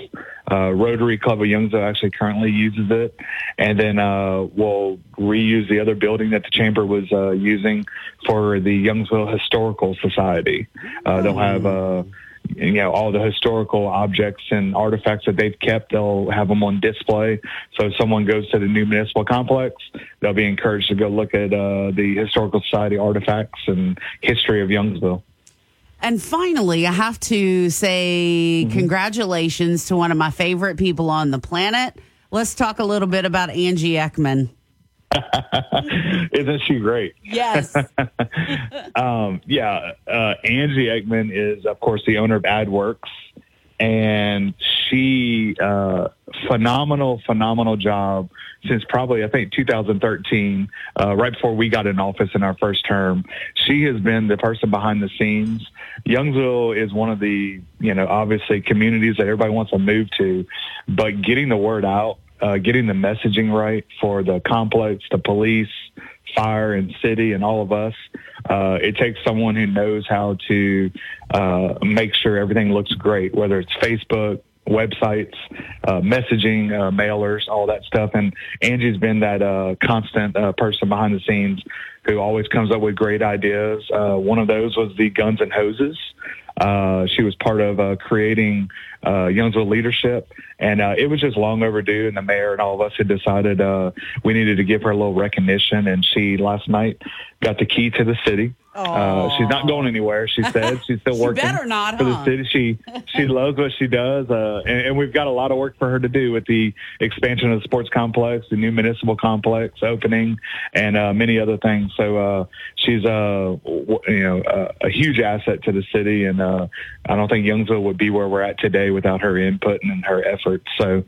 Uh, Rotary Club of Youngsville actually currently uses it, and then uh, we'll reuse the other building that the chamber was uh, using for the Youngsville Historical Society. Uh, they'll have. You know all the historical objects and artifacts that they've kept they'll have them on display so if someone goes to the new municipal complex they'll be encouraged to go look at uh, the historical society artifacts and history of youngsville And finally, I have to say congratulations to one of my favorite people on the planet. Let's talk a little bit about Angie Ekman. isn't she great Yes. um, yeah, uh, Angie Eggman is, of course, the owner of AdWorks, and she uh, phenomenal, phenomenal job since probably I think 2013, uh, right before we got in office in our first term. She has been the person behind the scenes. Youngsville is one of the you know obviously communities that everybody wants to move to, but getting the word out. Uh, getting the messaging right for the complex, the police, fire and city and all of us. Uh, it takes someone who knows how to uh, make sure everything looks great, whether it's Facebook, websites, uh, messaging, uh, mailers, all that stuff. And Angie's been that uh, constant uh, person behind the scenes who always comes up with great ideas. Uh, one of those was the Guns and Hoses. Uh, she was part of creating uh, Youngsville leadership, and uh, it was just long overdue. And the mayor and all of us had decided uh, we needed to give her a little recognition. And she last night got the key to the city. Uh, she's not going anywhere. She said she's still She working better not, for the city. She she loves what she does, uh, and, and we've got a lot of work for her to do with the expansion of the sports complex, the new municipal complex opening, and uh, many other things. So uh, she's uh, w- you know uh, a huge asset to the city, and uh, I don't think Youngsville would be where we're at today without her input and her efforts. So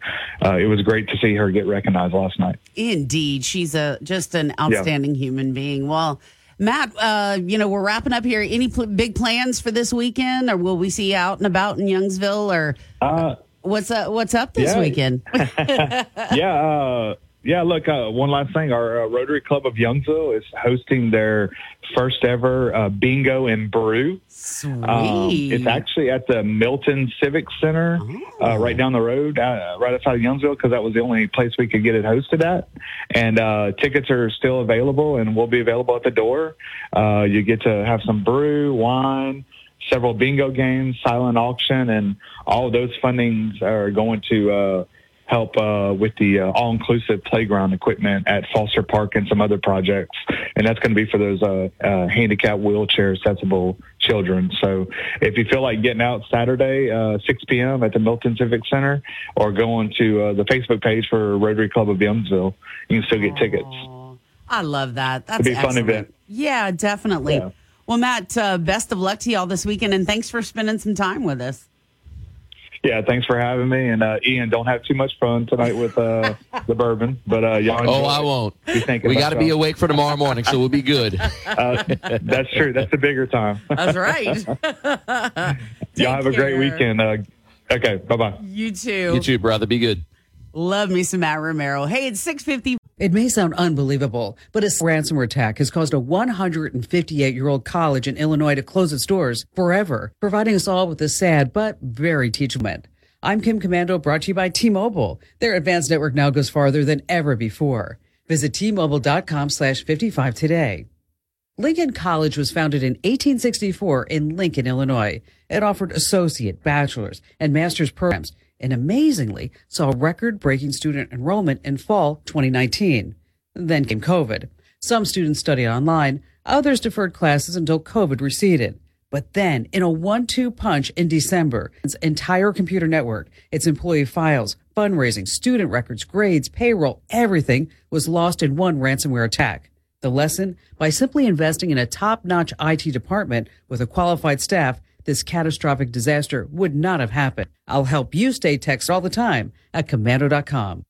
uh, it was great to see her get recognized last night. Indeed, she's a just an outstanding human being. Well, Matt, uh, you know, we're wrapping up here. Any pl- big plans for this weekend, or will we see you out and about in Youngsville, or Uh, what's up? What's up this yeah. weekend? yeah, uh, yeah. Look, uh, one last thing. Our uh, Rotary Club of Youngsville is hosting their first ever uh, bingo and brew. Um, it's actually at the Milton Civic Center, uh, right down the road, uh, right outside of Youngsville, because that was the only place we could get it hosted at. And uh, tickets are still available, and will be available at the door. Uh, you get to have some brew, wine several bingo games, silent auction, and all of those fundings are going to uh, help uh, with the uh, all-inclusive playground equipment at Foster Park and some other projects. And that's going to be for those uh, uh, handicap wheelchair accessible children. So if you feel like getting out Saturday, uh, 6 p.m. at the Milton Civic Center, or going to uh, the Facebook page for Rotary Club of Youngsville, you can still get tickets. I love that. That's It'll be a fun event. Yeah, definitely. Yeah. Well, Matt, uh, best of luck to y'all this weekend, and thanks for spending some time with us. Yeah, thanks for having me. And uh, Ian, don't have too much fun tonight with uh, the bourbon, but uh, y'all. Oh, I it. won't. We got to be awake for tomorrow morning, so we'll be good. Uh, that's true. That's the bigger time. That's right. y'all have a great weekend. Uh, okay, bye bye. You too. You too, brother. Be good. Love me some Matt Romero. Hey, it's 650. It may sound unbelievable, but a ransomware attack has caused a 158 year old college in Illinois to close its doors forever, providing us all with a sad but very teachable moment. I'm Kim Komando, brought to you by T Mobile. Their advanced network now goes farther than ever before. Visit T-Mobile.com slash 55 today. Lincoln College was founded in 1864 in Lincoln, Illinois. It offered associate, bachelor's, and master's programs and amazingly saw record breaking student enrollment in fall 2019. Then came COVID. Some students studied online, others deferred classes until COVID receded. But then, in a one two punch in December, its entire computer network, its employee files, fundraising, student records, grades, payroll, everything was lost in one ransomware attack. The lesson? By simply investing in a top notch IT department with a qualified staff, this catastrophic disaster would not have happened. I'll help you stay text all the time at Komando.com.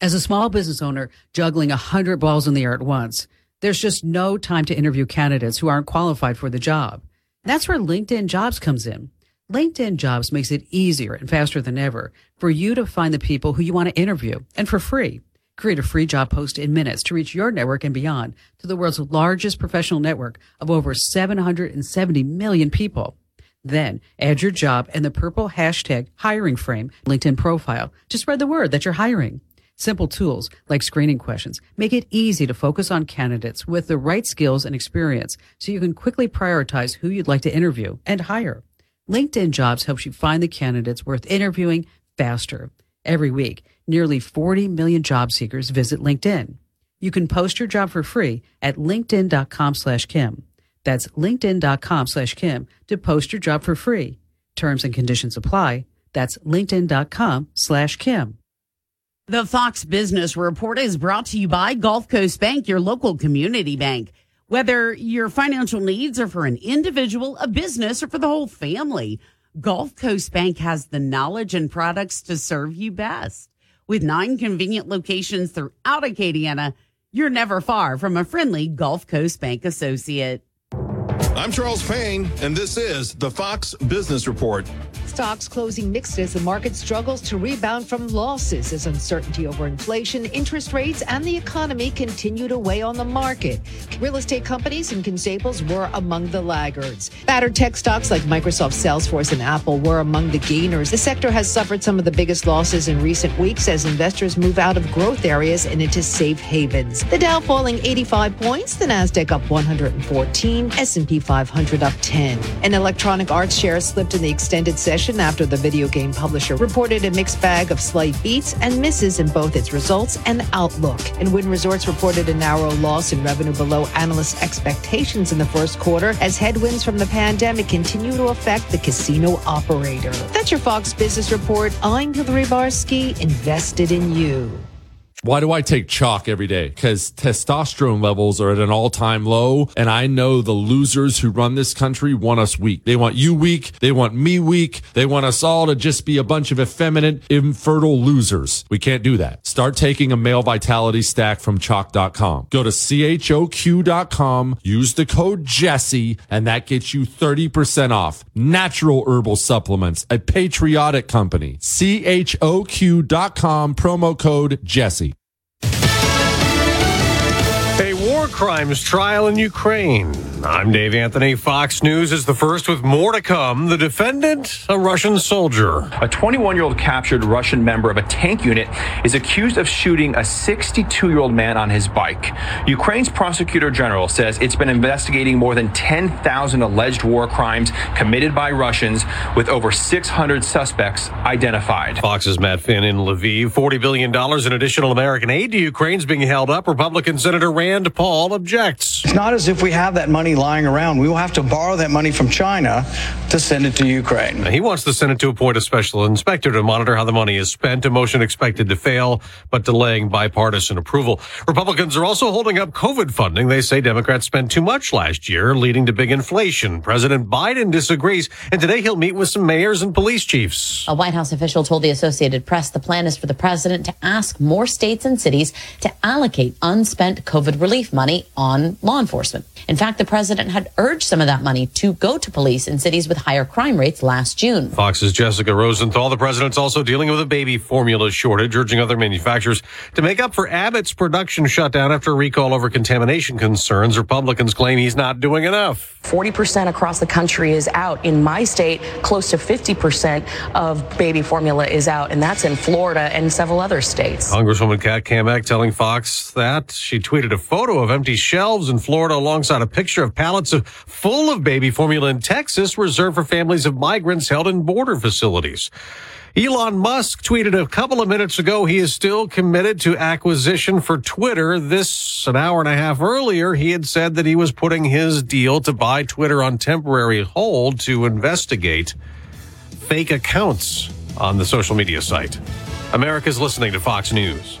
As a small business owner juggling a hundred balls in the air at once, there's just no time to interview candidates who aren't qualified for the job. That's where LinkedIn Jobs comes in. LinkedIn Jobs makes it easier and faster than ever for you to find the people who you want to interview and for free. Create a free job post in minutes to reach your network and beyond to the world's largest professional network of over 770 million people. Then add your job and the purple hashtag hiring frame LinkedIn profile to spread the word that you're hiring. Simple tools like screening questions make it easy to focus on candidates with the right skills and experience so you can quickly prioritize who you'd like to interview and hire. LinkedIn Jobs helps you find the candidates worth interviewing faster. Every week, nearly 40 million job seekers visit LinkedIn. You can post your job for free at linkedin.com slash Kim. That's linkedin.com slash Kim to post your job for free. Terms and conditions apply. That's linkedin.com slash Kim. The Fox Business Report is brought to you by Gulf Coast Bank, your local community bank. Whether your financial needs are for an individual, a business, or for the whole family, Gulf Coast Bank has the knowledge and products to serve you best. With nine convenient locations throughout Acadiana, you're never far from a friendly Gulf Coast Bank associate. I'm Charles Payne, and this is the Fox Business Report. Stocks closing mixed as the market struggles to rebound from losses as uncertainty over inflation, interest rates, and the economy continue to weigh on the market. Real estate companies and consables were among the laggards. Battered tech stocks like Microsoft, Salesforce, and Apple were among the gainers. The sector has suffered some of the biggest losses in recent weeks as investors move out of growth areas and into safe havens. The Dow falling 85 points, the Nasdaq up 114, S&P 500 up 10. An Electronic Arts share slipped in the extended session after the video game publisher reported a mixed bag of slight beats and misses in both its results and outlook. And Wynn Resorts reported a narrow loss in revenue below analyst expectations in the first quarter as headwinds from the pandemic continue to affect the casino operator. That's your Fox Business Report. I'm Hillary Barsky, invested in you. Why do I take Choq every day? Because testosterone levels are at an all time low. And I know the losers who run this country want us weak. They want you weak. They want me weak. They want us all to just be a bunch of effeminate, infertile losers. We can't do that. Start taking a male vitality stack from choq.com. Go to choq.com, use the code Jesse, and that gets you 30% off. Natural herbal supplements, a patriotic company. choq.com, promo code Jesse. War crimes trial in Ukraine. I'm Dave Anthony. Fox News is the first with more to come. The defendant, a Russian soldier. A 21 year old captured Russian member of a tank unit is accused of shooting a 62 year old man on his bike. Ukraine's prosecutor general says it's been investigating more than 10,000 alleged war crimes committed by Russians with over 600 suspects identified. Fox's Matt Finn in Lviv. $40 billion in additional American aid to Ukraine is being held up. Republican Senator Rand Paul objects. It's not as if we have that money lying around. We will have to borrow that money from China to send it to Ukraine. He wants the Senate to appoint a special inspector to monitor how the money is spent. A motion expected to fail, but delaying bipartisan approval. Republicans are also holding up COVID funding. They say Democrats spent too much last year, leading to big inflation. President Biden disagrees, and today he'll meet with some mayors and police chiefs. A White House official told the Associated Press the plan is for the president to ask more states and cities to allocate unspent COVID relief money on law enforcement. In fact, the president had urged some of that money to go to police in cities with higher crime rates last June. Fox's Jessica Rosenthal. The president's also dealing with a baby formula shortage, urging other manufacturers to make up for Abbott's production shutdown after a recall over contamination concerns. Republicans claim he's not doing enough. 40% across the country is out. In my state, close to 50% of baby formula is out, and that's in Florida and several other states. Congresswoman Kat Cammack telling Fox that she tweeted a photo of empty shelves in Florida alongside a picture of pallets of, full of baby formula in Texas reserved for families of migrants held in border facilities. Elon Musk tweeted a couple of minutes ago he is still committed to acquisition for Twitter. This an hour and a half earlier, he had said that he was putting his deal to buy Twitter on temporary hold to investigate fake accounts on the social media site. America's listening to Fox News.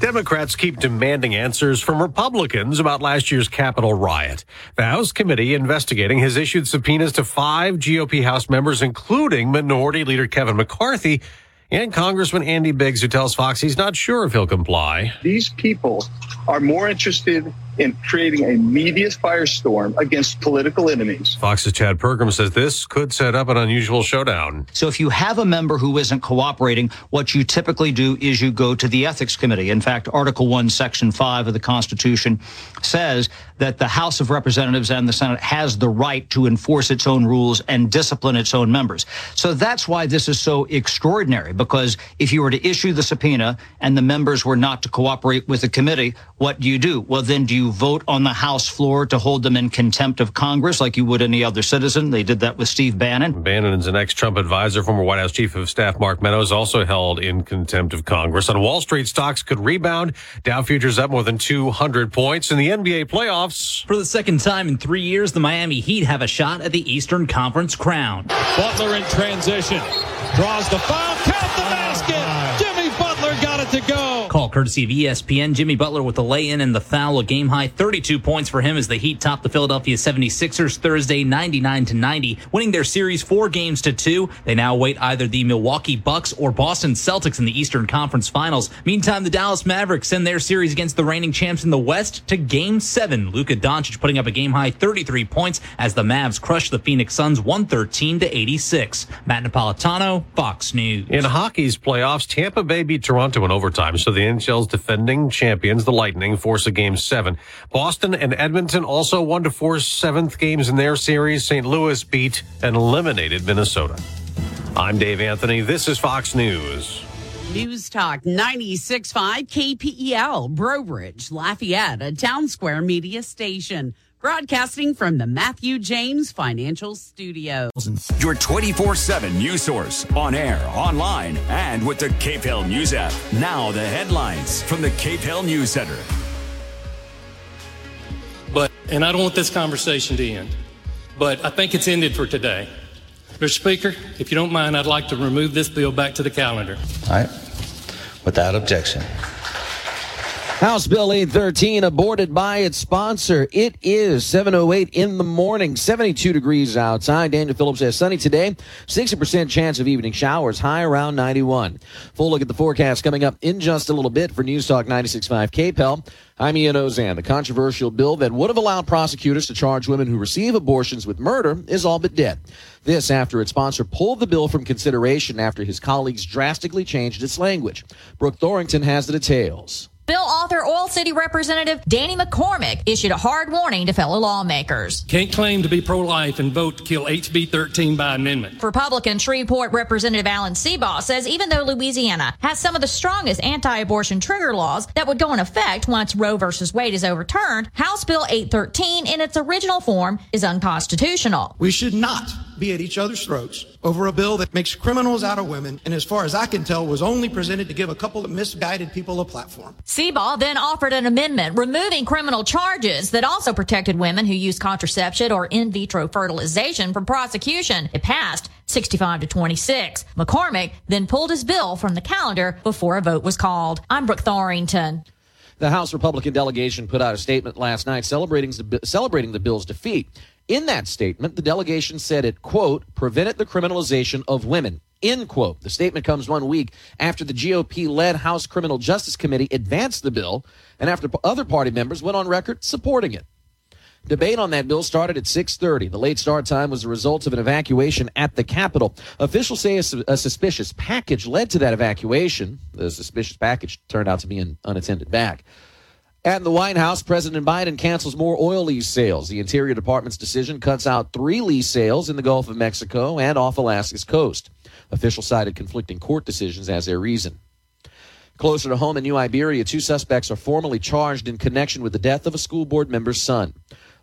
Democrats keep demanding answers from Republicans about last year's Capitol riot. The House committee investigating has issued subpoenas to five GOP House members, including Minority Leader Kevin McCarthy and Congressman Andy Biggs, who tells Fox he's not sure if he'll comply. These people are more interested in creating a media firestorm against political enemies. Fox's Chad Pergram says this could set up an unusual showdown. So if you have a member who isn't cooperating, what you typically do is you go to the ethics committee. In fact, Article 1, Section 5 of the Constitution says that the House of Representatives and the Senate has the right to enforce its own rules and discipline its own members. So that's why this is so extraordinary, because if you were to issue the subpoena and the members were not to cooperate with the committee, what do you do? Well, then do you vote on the House floor to hold them in contempt of Congress like you would any other citizen? They did that with Steve Bannon. Bannon is an ex-Trump advisor, former White House Chief of Staff Mark Meadows, also held in contempt of Congress. On Wall Street, stocks could rebound. Dow futures up more than 200 points in the NBA playoffs. For the second time in three years, the Miami Heat have a shot at the Eastern Conference crown. Butler in transition. Draws the foul. Count the basket. Oh, Jimmy Butler got it to go. Call courtesy of ESPN. Jimmy Butler with the lay-in and the foul, a game high 32 points for him as the Heat topped the Philadelphia 76ers Thursday 99 to 90, winning their series four games to two. They now await either the Milwaukee Bucks or Boston Celtics in the Eastern Conference Finals. Meantime, the Dallas Mavericks send their series against the reigning champs in the West to Game Seven. Luka Doncic putting up a game high 33 points as the Mavs crush the Phoenix Suns 113 to 86. Matt Napolitano, Fox News. In hockey's playoffs, Tampa Bay beat Toronto in overtime, so the NHL's defending champions, the Lightning, force a game seven. Boston and Edmonton also won to force seventh games in their series. St. Louis beat and eliminated Minnesota. I'm Dave Anthony. This is Fox News. News Talk 96.5 KPEL, Breaux Bridge, Lafayette, a town square media station. Broadcasting from the Matthew James Financial Studio. Your 24 7 news source on air, online, and with the KPEL News app. Now, the headlines from the KPEL News Center. But, and I don't want this conversation to end, but I think it's ended for today. Mr. Speaker, if you don't mind, I'd like to remove this bill back to the calendar. All right. Without objection. House Bill 813 aborted by its sponsor. It is 708 in the morning, 72 degrees outside. Daniel Phillips says sunny today, 60% chance of evening showers, high around 91. Full look at the forecast coming up in just a little bit for News Talk 96.5 KPEL. I'm Ian Auzenne. The controversial bill that would have allowed prosecutors to charge women who receive abortions with murder is all but dead. This after its sponsor pulled the bill from consideration after his colleagues drastically changed its language. Brooke Thorington has the details. Bill author Oil City Representative Danny McCormick issued a hard warning to fellow lawmakers. Can't claim to be pro life and vote to kill HB 13 by amendment. Republican Shreveport Representative Alan Seabaugh says even though Louisiana has some of the strongest anti abortion trigger laws that would go in effect once Roe v. Wade is overturned, House Bill 813 in its original form is unconstitutional. We should not be at each other's throats over a bill that makes criminals out of women and as far as I can tell was only presented to give a couple of misguided people a platform. Seabaugh then offered an amendment removing criminal charges that also protected women who use contraception or in vitro fertilization from prosecution. It passed 65 to 26. McCormick then pulled his bill from the calendar before a vote was called. I'm Brooke Thorington. The House Republican delegation put out a statement last night celebrating the, celebrating the bill's defeat. In that statement, the delegation said it, quote, prevented the criminalization of women, end quote. The statement comes one week after the GOP led House Criminal Justice Committee advanced the bill and after other party members went on record supporting it. Debate on that bill started at 6:30. The late start time was the result of an evacuation at the Capitol. Officials say a, a, suspicious package led to that evacuation. The suspicious package turned out to be an unattended bag. At the White House, President Biden cancels more oil lease sales. The Interior Department's decision cuts out three lease sales in the Gulf of Mexico and off Alaska's coast. Officials cited conflicting court decisions as their reason. Closer to home in New Iberia, two suspects are formally charged in connection with the death of a school board member's son.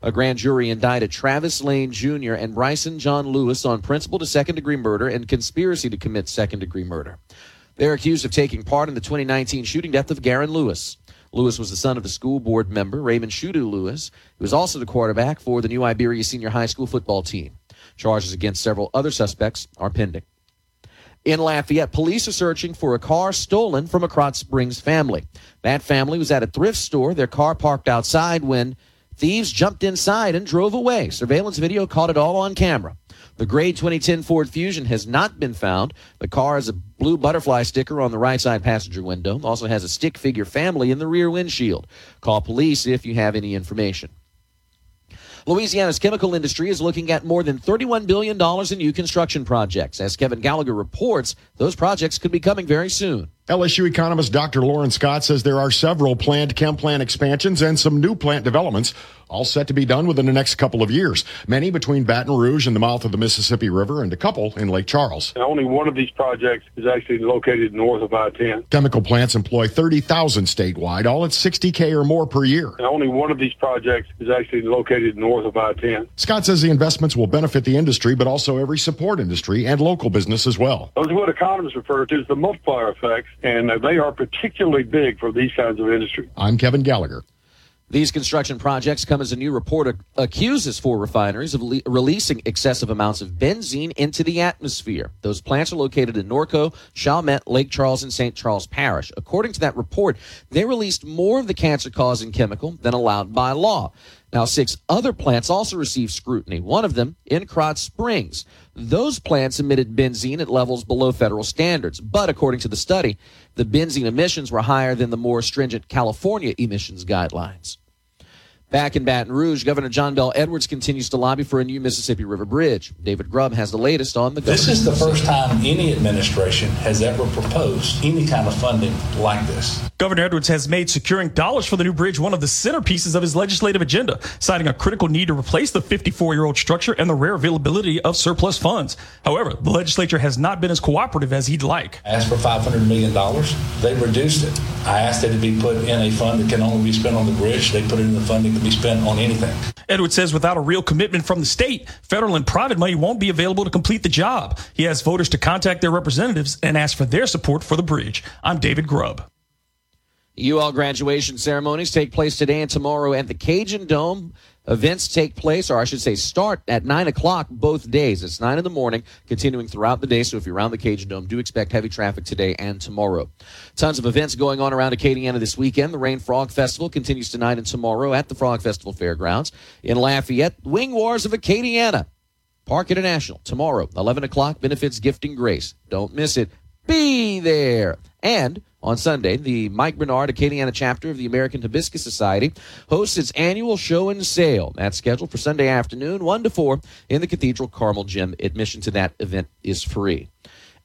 A grand jury indicted Travis Lane Jr. and Bryson John Lewis on principal to second degree murder and conspiracy to commit second degree murder. They're accused of taking part in the 2019 shooting death of Garen Lewis. Lewis was the son of a school board member, Raymond Shudu Lewis, who was also the quarterback for the New Iberia Senior High School football team. Charges against several other suspects are pending. In Lafayette, police are searching for a car stolen from a Krotz Springs family. That family was at a thrift store, their car parked outside when thieves jumped inside and drove away. Surveillance video caught it all on camera. The gray 2010 Ford Fusion has not been found. The car has a blue butterfly sticker on the right side passenger window. Also has a stick figure family in the rear windshield. Call police if you have any information. Louisiana's chemical industry is looking at more than $31 billion in new construction projects. As Kevin Gallagher reports, those projects could be coming very soon. LSU economist Dr. Loren Scott says there are several planned chem plant expansions and some new plant developments all set to be done within the next couple of years. Many between Baton Rouge and the mouth of the Mississippi River and a couple in Lake Charles. And only one of these projects is actually located north of I-10. Chemical plants employ 30,000 statewide, all at 60K or more per year. And only one of these projects is actually located north of I-10. Scott says the investments will benefit the industry, but also every support industry and local business as well. Those are what economists refer to as the multiplier effects, and they are particularly big for these kinds of industry. I'm Kevin Gallagher. These construction projects come as a new report accuses four refineries of le- releasing excessive amounts of benzene into the atmosphere. Those plants are located in Norco, Chalmette, Lake Charles, and St. Charles Parish. According to that report, they released more of the cancer causing chemical than allowed by law. Now, six other plants also received scrutiny, one of them in Krotz Springs. Those plants emitted benzene at levels below federal standards, but according to the study, the benzene emissions were higher than the more stringent California emissions guidelines. Back in Baton Rouge, Governor John Bell Edwards continues to lobby for a new Mississippi River bridge. David Grubb has the latest on the government. This is the first time any administration has ever proposed any kind of funding like this. Governor Edwards has made securing dollars for the new bridge one of the centerpieces of his legislative agenda, citing a critical need to replace the 54 year old structure and the rare availability of surplus funds. However, the legislature has not been as cooperative as he'd like. I asked for $500 million. They reduced it. I asked that it be put in a fund that can only be spent on the bridge. They put it in the fund that can be spent on anything. Edwards says without a real commitment from the state, federal and private money won't be available to complete the job. He asked voters to contact their representatives and ask for their support for the bridge. I'm David Grubb. UL graduation ceremonies take place today and tomorrow at the Cajun Dome. Events take place, or I should say, start at 9 o'clock both days. It's 9 in the morning, continuing throughout the day. So if you're around the Cajun Dome, do expect heavy traffic today and tomorrow. Tons of events going on around Acadiana this weekend. The Rayne Frog Festival continues tonight and tomorrow at the Frog Festival Fairgrounds. In Lafayette, Wing Wars of Acadiana. Parc International tomorrow, 11 o'clock, benefits gifting grace. Don't miss it. Be there. And on Sunday, the Mike Bernard Acadiana chapter of the American Hibiscus Society hosts its annual show and sale. That's scheduled for Sunday afternoon, 1 to 4, in the Cathedral Carmel Gym. Admission to that event is free.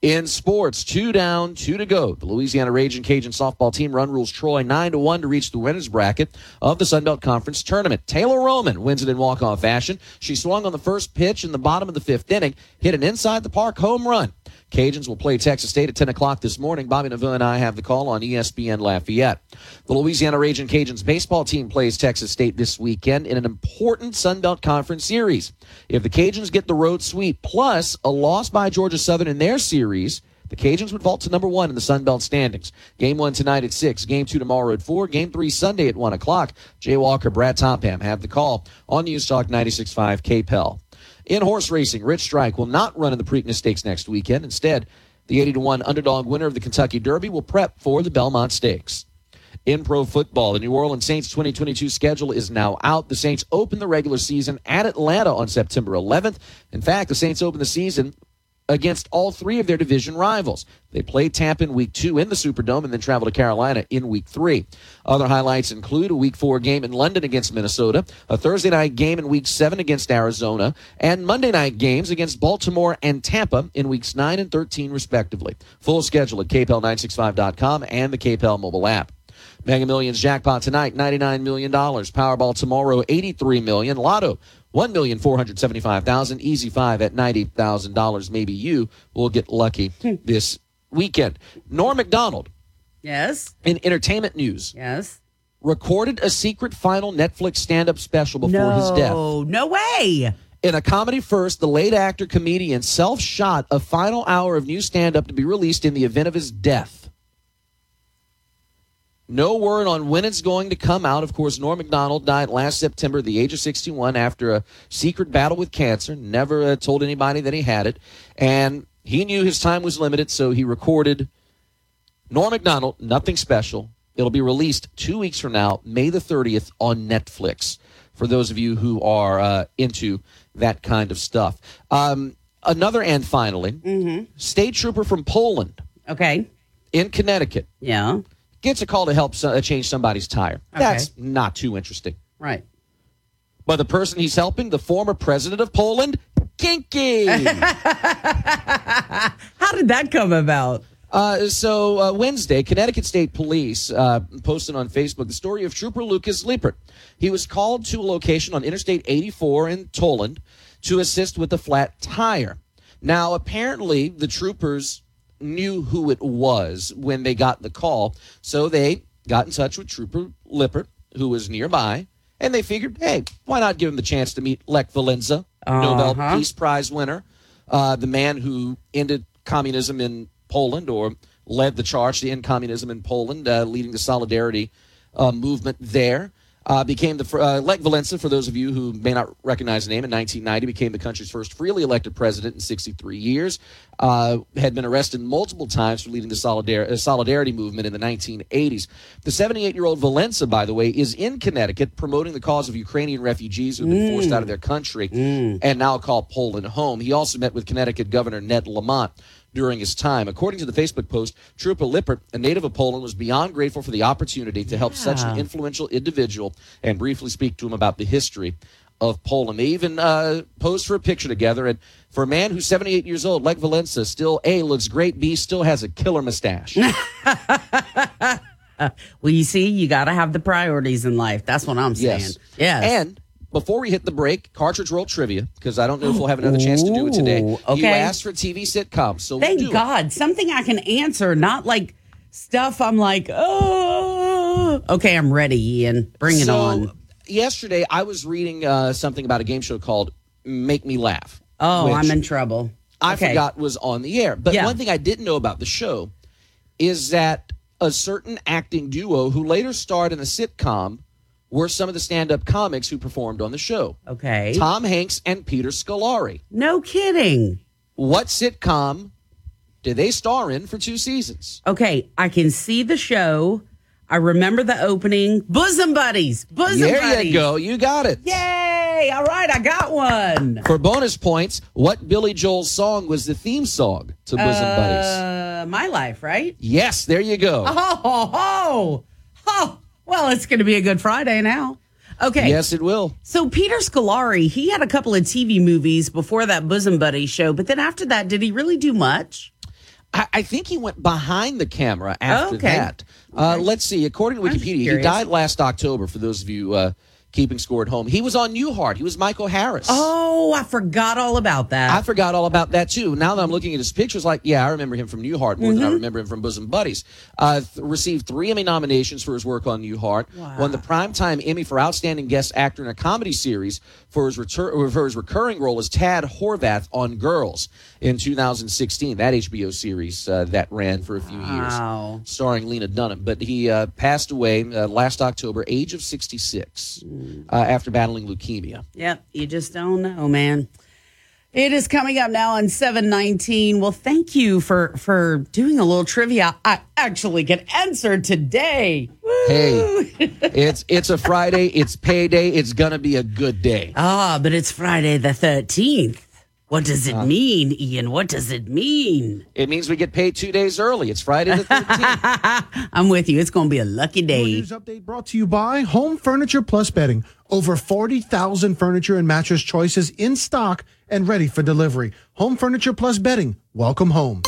In sports, two down, two to go. The Louisiana Raging Cajun softball team run rules Troy 9 to 1 to reach the winners bracket of the Sun Belt Conference tournament. Taylor Roman wins it in walk-off fashion. She swung on the first pitch in the bottom of the fifth inning, hit an inside the park home run. Cajuns will play Texas State at 10 o'clock this morning. Bobby Nava and I have the call on ESPN Lafayette. The Louisiana Raging Cajuns baseball team plays Texas State this weekend in an important Sun Belt Conference series. If the Cajuns get the road sweep plus a loss by Georgia Southern in their series, the Cajuns would vault to number one in the Sun Belt standings. Game one tonight at 6, game two tomorrow at 4, game three Sunday at 1 o'clock. Jay Walker, Brad Topham have the call on News Talk 96.5 KPEL. In horse racing, Rich Strike will not run in the Preakness Stakes next weekend. Instead, the 80 to 1 underdog winner of the Kentucky Derby will prep for the Belmont Stakes. In pro football, the New Orleans Saints 2022 schedule is now out. The Saints open the regular season at Atlanta on September 11th. In fact, the Saints open the season against all three of their division rivals. They play Tampa in week two in the Superdome and then travel to Carolina in week three. Other highlights include a week four game in London against Minnesota, a Thursday night game in week seven against Arizona, and Monday night games against Baltimore and Tampa in weeks nine and 13, respectively. Full schedule at kpel965.com and the KPEL mobile app. Mega Millions jackpot tonight, $99 million. Powerball tomorrow, 83 million. Lotto, 1,475,000. Easy 5 at $90,000. Maybe you will get lucky hmm. this weekend. Norm Macdonald. Yes. In entertainment news. Yes. Recorded a secret final Netflix stand up special before his death. No, no way. In a comedy first, the late actor comedian self shot a final hour of new stand up to be released in the event of his death. No word on when it's going to come out. Of course, Norm MacDonald died last September at the age of 61 after a secret battle with cancer. Never uh, told anybody that he had it. And he knew his time was limited, so he recorded Norm MacDonald, nothing special. It'll be released two weeks from now, May the 30th, on Netflix, for those of you who are uh, into that kind of stuff. Um, another and finally, state trooper from Poland. Okay. In Connecticut. Yeah. Gets a call to help so- uh, change somebody's tire. That's not too interesting. Right. But the person he's helping, the former president of Poland, kinky. How did that come about? Uh, so uh, Wednesday, Connecticut State Police uh, posted on Facebook the story of Trooper Lucas Lippert. He was called to a location on Interstate 84 in Tolland to assist with a flat tire. Now, apparently, the troopers knew who it was when they got the call, so they got in touch with Trooper Lippert, who was nearby, and they figured, hey, why not give him the chance to meet Lech Walesa, Nobel Uh-huh. Peace Prize winner, uh, the man who ended communism in Poland or led the charge to end communism in Poland, uh, leading the solidarity uh, movement there. Uh, became the uh, Lech Walesa, for those of you who may not recognize the name, in 1990 became the country's first freely elected president in 63 years. Uh, had been arrested multiple times for leading the solidar- uh, solidarity movement in the 1980s. The 78 year old Walesa, by the way, is in Connecticut promoting the cause of Ukrainian refugees who've been forced Mm. out of their country and now call Poland home. He also met with Connecticut Governor Ned Lamont during his time. According to the Facebook post, Trupa Lippert, a native of Poland, was beyond grateful for the opportunity to help such an influential individual and briefly speak to him about the history of Poland. They even uh, posed for a picture together. And for a man who's 78 years old, Lech Walesa, still A, looks great, B, still has a killer mustache. well, you see, you got to have the priorities in life. That's what I'm saying. Yes. Yes. And before we hit the break, Cartridge World trivia, because I don't know if we'll have another chance to do it today. Ooh, You asked for TV sitcoms, so we'll Thank it. God. Something I can answer, not like stuff I'm like, oh. Okay, I'm ready, Ian. Bring it So, on. Yesterday, I was reading uh, something about a game show called Make Me Laugh. Oh, I'm in trouble. I Okay. forgot was on the air. But Yeah. one thing I didn't know about the show is that a certain acting duo who later starred in a sitcom were some of the stand-up comics who performed on the show. Okay. Tom Hanks and Peter Scolari. No kidding. What sitcom did they star in for two seasons? Okay, I can see the show. I remember the opening. Bosom Buddies. Bosom there Buddies. you go. You got it. Yay! All right, I got one. For bonus points, what Billy Joel's song was the theme song to Bosom Buddies? Uh, my life, right? Yes, there you go. Oh, oh, oh, oh. Well, it's going to be a good Friday now. Okay. Yes, it will. So Peter Scolari, he had a couple of TV movies before that Bosom Buddy show, but then after that, did he really do much? I, I think he went behind the camera after Okay. that. Uh, let's see. According to Wikipedia, he died last October. For those of you uh, keeping score at home, he was on Newhart. He was Michael Harris. Oh, I forgot all about that. I forgot all about that too. Now that I'm looking at his pictures, like, yeah, I remember him from Newhart more than I Mhm. remember him from Bosom Buddies. Uh, th- received three Emmy nominations for his work on Newhart. Won the Primetime Emmy for Outstanding Guest Actor in a Comedy Series for his, retur- for his recurring role as Tad Horvath on Girls in 2016. That HBO series uh, that ran for a few Wow. years, starring Lena Dunham. But he uh, passed away uh, last October, age of 66, uh, after battling leukemia. Yep, you just don't know, man. It is coming up now on 719. Well, thank you for for doing a little trivia. I actually get answered today. Hey, it's it's a Friday. It's payday. It's gonna be a good day. Ah, but it's Friday the 13th. What does it uh-huh. mean, Ian? What does it mean? It means we get paid two days early. It's Friday the 13th. I'm with you. It's going to be a lucky day. News update brought to you by Home Furniture Plus Bedding. Over 40,000 furniture and mattress choices in stock and ready for delivery. Home Furniture Plus Bedding. Welcome home.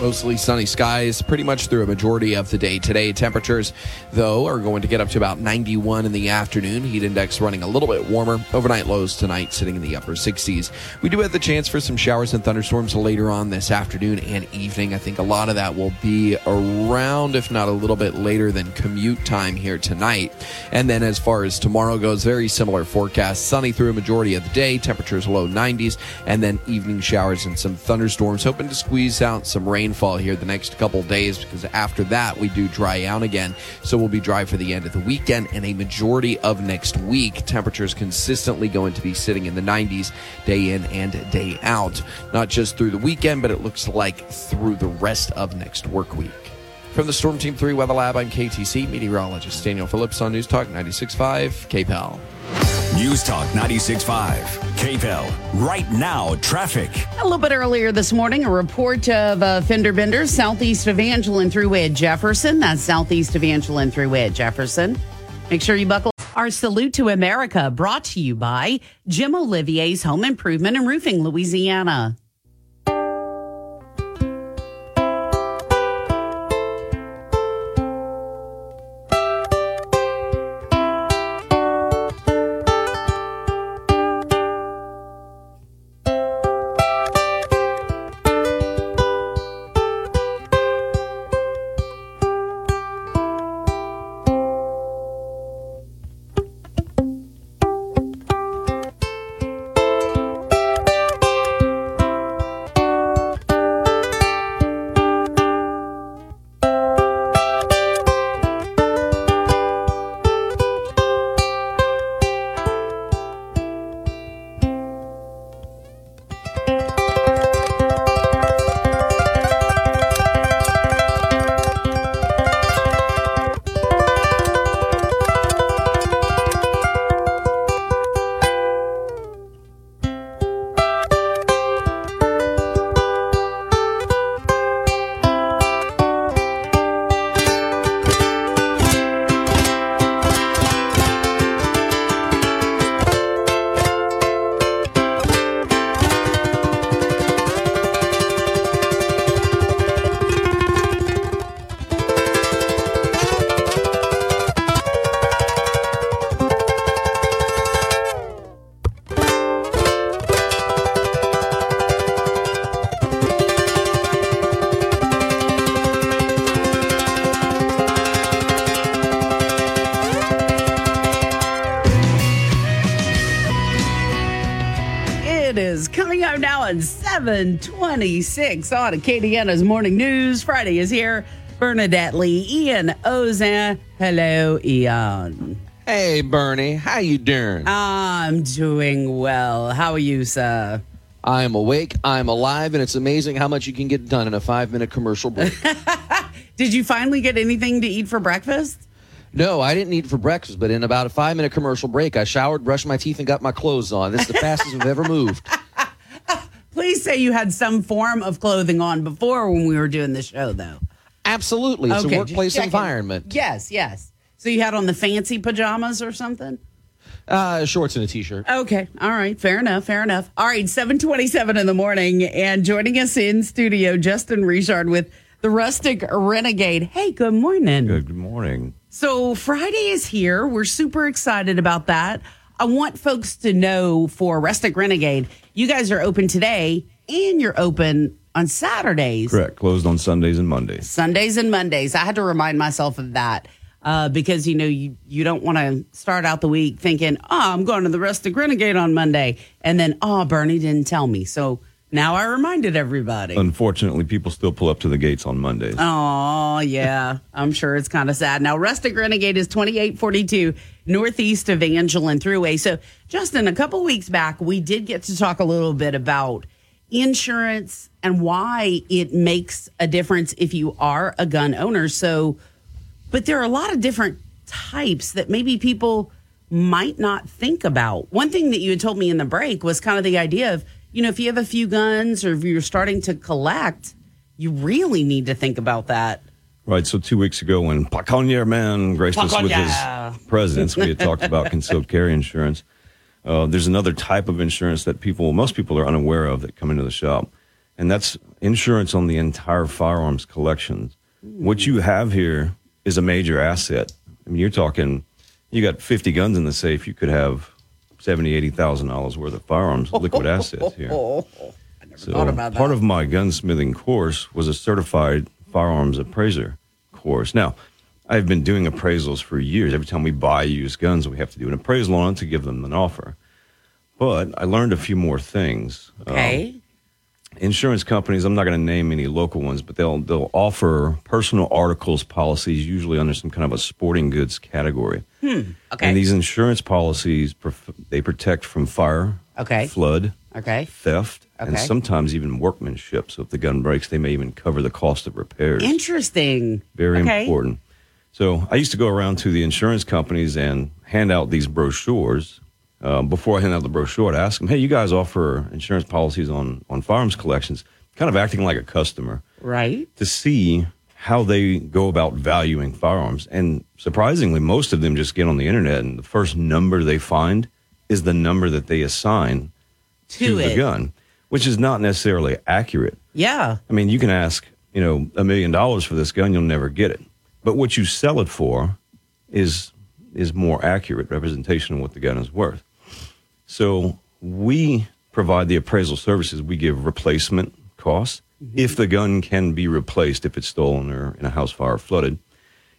Mostly sunny skies pretty much through a majority of the day today. Temperatures, though, are going to get up to about 91 in the afternoon. Heat index running a little bit warmer. Overnight lows tonight sitting in the upper 60s. We do have the chance for some showers and thunderstorms later on this afternoon and evening. I think a lot of that will be around, if not a little bit later than commute time here tonight. And then as far as tomorrow goes, very similar forecast. Sunny through a majority of the day. Temperatures low 90s. And then evening showers and some thunderstorms. Hoping to squeeze out some rainfall here the next couple days because after that we do dry out again. So we'll be dry for the end of the weekend and a majority of next week. Temperatures consistently going to be sitting in the 90s day in and day out. Not just through the weekend, but it looks like through the rest of next work week. From the Storm Team 3 Weather Lab, I'm KATC meteorologist Daniel Phillips on News Talk 96.5 KPEL. News Talk 96.5, KPEL. Right now, traffic. A little bit earlier this morning, a report of a fender bender southeast Evangeline Thruway at Jefferson. That's southeast Evangeline Thruway at Jefferson. Make sure you buckle. Our salute to America brought to you by Jim Olivier's Home Improvement and Roofing, Louisiana. 726 on Acadiana's Morning News. Friday is here. Bernadette Lee, Ian Auzenne. Hello, Ian. Hey, Bernie. How you doing? I'm doing well. How are you, sir? I'm awake. I'm alive, and it's amazing how much you can get done in a five-minute commercial break. Did you finally get anything to eat for breakfast? no, I didn't eat for breakfast, but in about a five-minute commercial break, I showered, brushed my teeth, and got my clothes on. This is the fastest we've ever moved. Please say you had some form of clothing on before when we were doing the show, though. Absolutely, it's Okay, a workplace environment. Yes, yes. So you had on the fancy pajamas or something? Uh, shorts and a t-shirt. Okay. All right. Fair enough. Fair enough. All right. 727 in the morning. And joining us in studio, Justin Richard with the Rustic Renegade. Hey, good morning. Good morning. So Friday is here. We're super excited about that. I want folks to know for Rustic Renegade, you guys are open today and you're open on Saturdays. Correct. Closed on Sundays and Mondays. Sundays and Mondays. I had to remind myself of that uh, because you know you you don't want to start out the week thinking, "Oh, I'm going to the Rustic Renegade on Monday," and then, "Oh, Bernie didn't tell me." So now I reminded everybody. Unfortunately, people still pull up to the gates on Mondays. Oh, yeah. I'm sure it's kind of sad. Now, Rustic Renegade is 2842 northeast Evangeline Thruway. So, Justin, a couple weeks back, we did get to talk a little bit about insurance and why it makes a difference if you are a gun owner. So, but there are a lot of different types that maybe people might not think about. One thing that you had told me in the break was kind of the idea of, you know, if you have a few guns or if you're starting to collect, you really need to think about that. Right. So two weeks ago, when Paconnier Man graced us with his presence, we had talked about concealed carry insurance. Uh, there's another type of insurance that people, most people, are unaware of that come into the shop, and that's insurance on the entire firearms collection. What you have here is a major asset. I mean, you're talking, you got 50 guns in the safe. You could have seventy, eighty thousand dollars worth of firearms, liquid assets here. So part of my gunsmithing course was a certified firearms appraiser course. Now, I've been doing appraisals for years. Every time we buy used guns, we have to do an appraisal on it to give them an offer. But I learned a few more things. Um, Okay. insurance companies, I'm not going to name any local ones, but they'll they'll offer personal articles policies usually under some kind of a sporting goods category. Hmm. Okay. And these insurance policies they protect from fire, Okay. flood, Okay. theft, and sometimes even workmanship. So if the gun breaks, they may even cover the cost of repairs. Interesting. Very Okay. important. So I used to go around to the insurance companies and hand out these brochures. Um, before I hand out the brochure, I'd ask them, "Hey, you guys offer insurance policies on on firearms collections?" Kind of acting like a customer Right. to see how they go about valuing firearms. And surprisingly, most of them just get on the internet, and the first number they find is the number that they assign To to, the gun, which is not necessarily accurate. Yeah. I mean, you can ask, you know, a million dollars for this gun, you'll never get it. But what you sell it for is is more accurate representation of what the gun is worth. So we provide the appraisal services. We give replacement costs mm-hmm. if the gun can be replaced if it's stolen or in a house fire or flooded.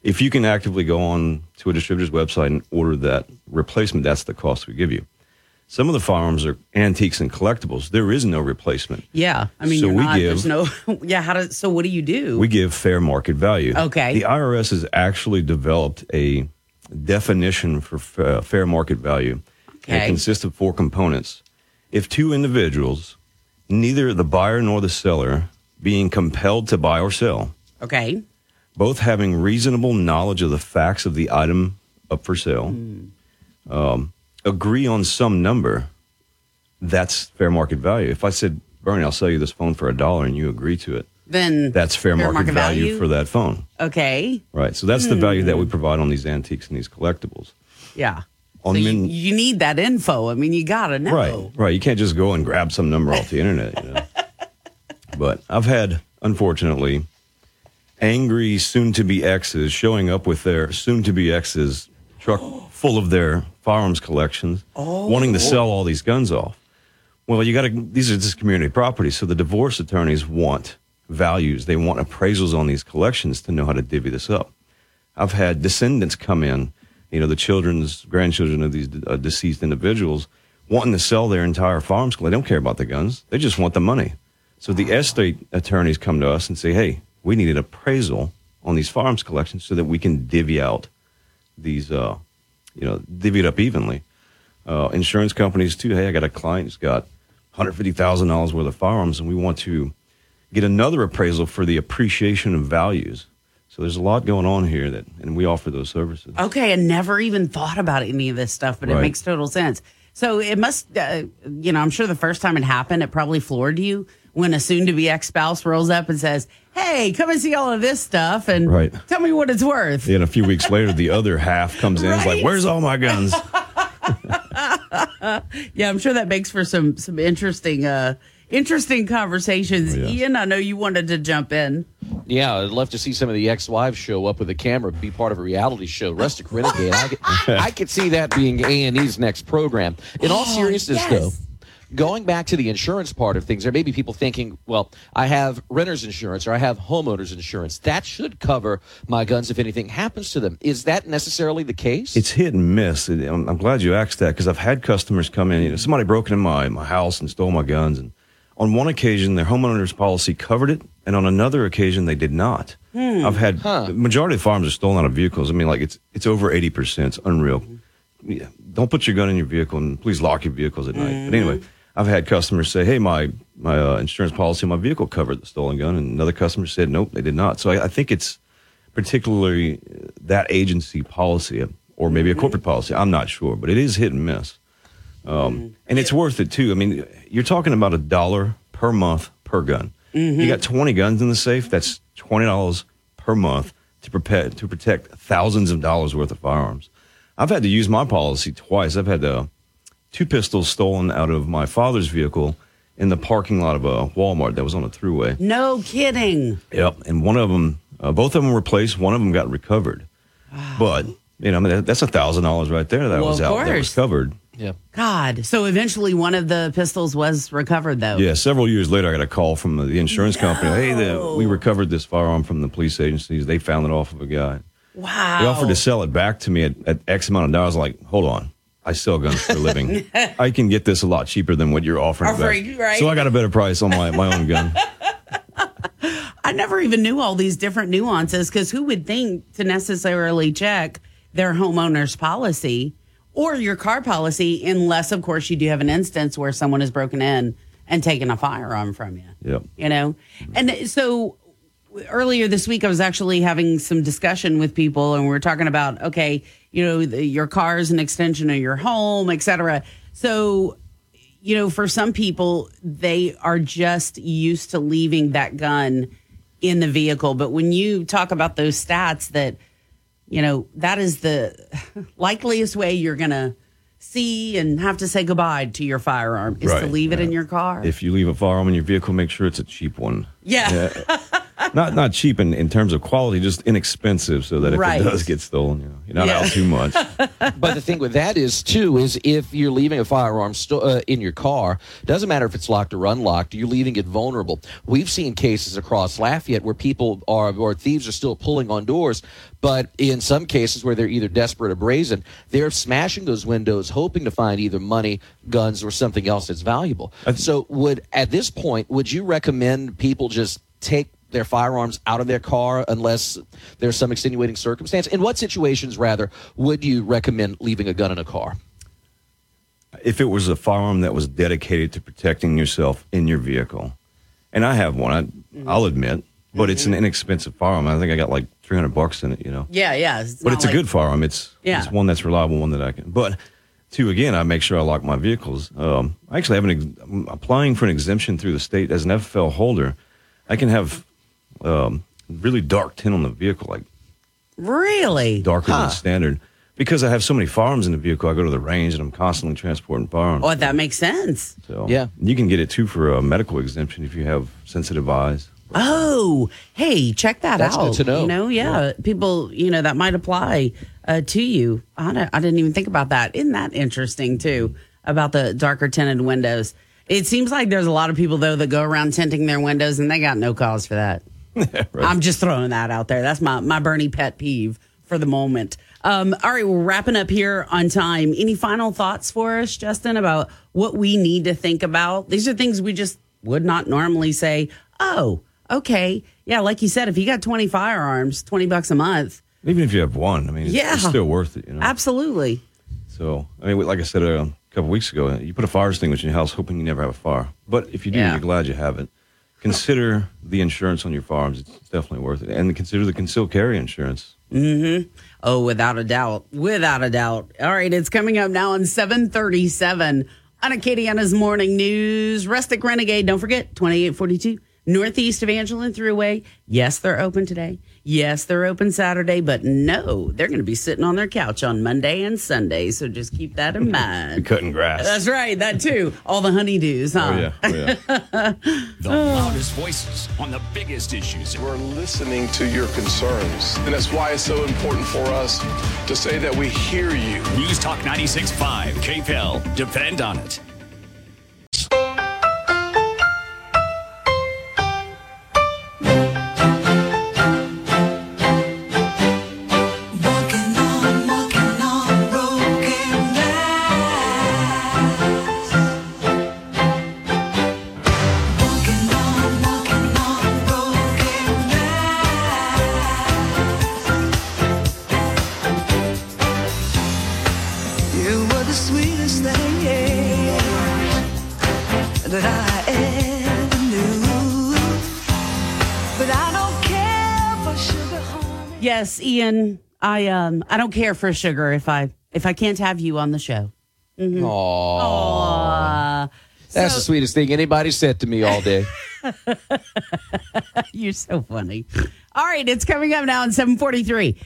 If you can actively go on to a distributor's website and order that replacement, that's the cost we give you. Some of the firearms are antiques and collectibles. There is no replacement. Yeah. I mean, So you're we not, give- there's no, yeah. How does, so what do you do? We give fair market value. Okay. The IRS has actually developed a definition for fa- fair market value. Okay. it consists of four components. If two individuals, neither the buyer nor the seller, being compelled to buy or sell, okay. both having reasonable knowledge of the facts of the item up for sale, Hmm. um, agree on some number, that's fair market value. If I said, Bernie, I'll sell you this phone for a dollar and you agree to it, Then that's fair, Fair market, market value, value? for that phone. Okay. Right. So that's the value that we Hmm. provide on these antiques and these collectibles. Yeah. On so you, min- you need that info. I mean, you gotta know. Right. Right. You can't just go and grab some number off the internet. You know? But I've had, unfortunately, angry soon to be exes showing up with their soon to be exes truck full of their firearms collections, wanting to sell all these guns off. Well, you got to, these are just community properties. So the divorce attorneys want values, they want appraisals on these collections to know how to divvy this up. I've had descendants come in, you know, the children's grandchildren of these uh, deceased individuals wanting to sell their entire farm school. They don't care about the guns. They just want the money. So the estate attorneys come to us and say, hey, we need an appraisal on these firearms collections so that we can divvy out these, uh, you know, divvy it up evenly. Uh, insurance companies too. Hey, I got a client who's got $150,000 worth of firearms and we want to get another appraisal for the appreciation of values. So there's a lot going on here that, and we offer those services. Okay, I never even thought about any of this stuff, but it makes total sense. So it must, uh, you know, I'm sure the first time it happened, it probably floored you when a soon to be ex spouse rolls up and says, Hey, come and see all of this stuff and Right. tell me what it's worth. And a few weeks later, the other half comes in. It's like, where's all my guns? yeah, I'm sure that makes for some some interesting uh interesting conversations. Ian, I know you wanted to jump in. Yeah, I'd love to see some of the ex-wives show up with a camera, be part of a reality show, Rustic Renegade. I could, I could see that being A and E's next program. In all Oh, seriousness, yes. though, going back to the insurance part of things, there may be people thinking, well, I have renter's insurance or I have homeowner's insurance. That should cover my guns if anything happens to them. Is that necessarily the case? It's hit and miss. I'm, I'm glad you asked that because I've had customers come in. You know, somebody broke into my, my house and stole my guns. And on one occasion, their homeowner's policy covered it. And on another occasion, they did not. Hmm. I've had the majority of farms are stolen out of vehicles. I mean, like it's it's over 80%. It's unreal. Yeah, don't put your gun in your vehicle and please lock your vehicles at night. But anyway, I've had customers say, "Hey, my my uh, insurance policy, on my vehicle covered the stolen gun," and another customer said, "Nope, they did not." So I, I think it's particularly uh, that agency policy or maybe a corporate policy. I'm not sure, but it is hit and miss. Um, and it's worth it too. I mean, you're talking about a dollar per month per gun. You got 20 guns in the safe. That's twenty dollars per month to protect to protect thousands of dollars worth of firearms. I've had to use my policy twice. I've had uh, two pistols stolen out of my father's vehicle in the parking lot of a Walmart that was on a throughway. No kidding. Yep, and one of them, uh, both of them were replaced. One of them got recovered, but you know, I mean, that, that's a thousand dollars right there that Well, was out that was covered. Yeah. God. So eventually one of the pistols was recovered though. Yeah, several years later, I got a call from the insurance company. Hey, the, we recovered this firearm from the police agencies. They found it off of a guy. Wow. They offered to sell it back to me at, at X amount of dollars. Like, hold on, I sell guns for a living. I can get this a lot cheaper than what you're offering. Offering, right. So I got a better price on my, my own gun. I never even knew all these different nuances because who would think to necessarily check their homeowner's policy or your car policy unless, of course, you do have an instance where someone has broken in and taken a firearm from you. Yep. You know? And so earlier this week, I was actually having some discussion with people and we were talking about, okay, you know, the, your car is an extension of your home, et cetera. So, you know, for some people, they are just used to leaving that gun in the vehicle. But when you talk about those stats that, you know, that is the likeliest way you're going to see and have to say goodbye to your firearm is to Right, leave it in your car. If you leave a firearm in your vehicle, make sure it's a cheap one. yeah. not not cheap in, in terms of quality, just inexpensive, so that if Right. it does get stolen, you know, you're not Yeah. out too much. but the thing with that is too is if you're leaving a firearm sto- uh, in your car, doesn't matter if it's locked or unlocked, you're leaving it vulnerable. We've seen cases across Lafayette where people are or thieves are still pulling on doors, but in some cases where they're either desperate or brazen, they're smashing those windows, hoping to find either money, guns, or something else that's valuable. So, would at this point, would you recommend people just take their firearms out of their car unless there's some extenuating circumstance? In what situations, rather, would you recommend leaving a gun in a car? if it was a firearm that was dedicated to protecting yourself in your vehicle, and I have one, I, I'll admit, but it's an inexpensive firearm. I think I got like 300 bucks in it, you know. Yeah, yeah. but not it's a good firearm. It's Yeah. it's one that's reliable, one that I can. But two again, I make sure I lock my vehicles. Um, I actually have an ex- I'm applying for an exemption through the state as an FFL holder. I can have um, really dark tint on the vehicle, like Really? darker Huh. than standard, because I have so many firearms in the vehicle. I go to the range and I'm constantly transporting firearms. Oh, that makes sense. So yeah, you can get it too for a medical exemption if you have sensitive eyes. Oh, hey, check that That's out. good to know. You know, yeah, people, you know, that might apply uh, to you. I, don't- I didn't even think about that. Isn't that interesting too? About the darker tinted windows. It seems like there's a lot of people though that go around tinting their windows, and they got no cause for that. I'm just throwing that out there. That's my my Bernie pet peeve for the moment. Um, all right, we're wrapping up here on time. Any final thoughts for us, Justin, about what we need to think about? These are things we just would not normally say, oh, okay. Yeah, like you said, if you got 20 firearms, 20 bucks a month. Even if you have one, I mean, it's, Yeah. it's still worth it. You know. Absolutely. So, I mean, like I said uh, a couple weeks ago, you put a fire extinguisher in your house hoping you never have a fire. But if you do, Yeah. you're glad you have it. Consider the insurance on your firearms. It's definitely worth it. And consider the concealed carry insurance. Mm-hmm. Oh, without a doubt. Without a doubt. All right, it's coming up now on 737 on Acadiana's Morning News. Rustic Renegade, don't forget, 2842 Northeast Evangeline Thruway. Yes, they're open today. Yes, they're open Saturday, but no, they're going to be sitting on their couch on Monday and Sunday. So just keep that in mind. Cutting grass. That's right, that too. All the honeydews, huh? Oh, yeah. Oh, yeah. The oh. loudest voices on the biggest issues. We're listening to your concerns. And that's why it's so important for us to say that we hear you. News Talk 96.5, KPEL. Depend on it. Yes, Ian. I um I don't care for sugar if I if I can't have you on the show. Mhm. Aw. That's So- the sweetest thing anybody said to me all day. You're so funny. All right, it's coming up now in 743.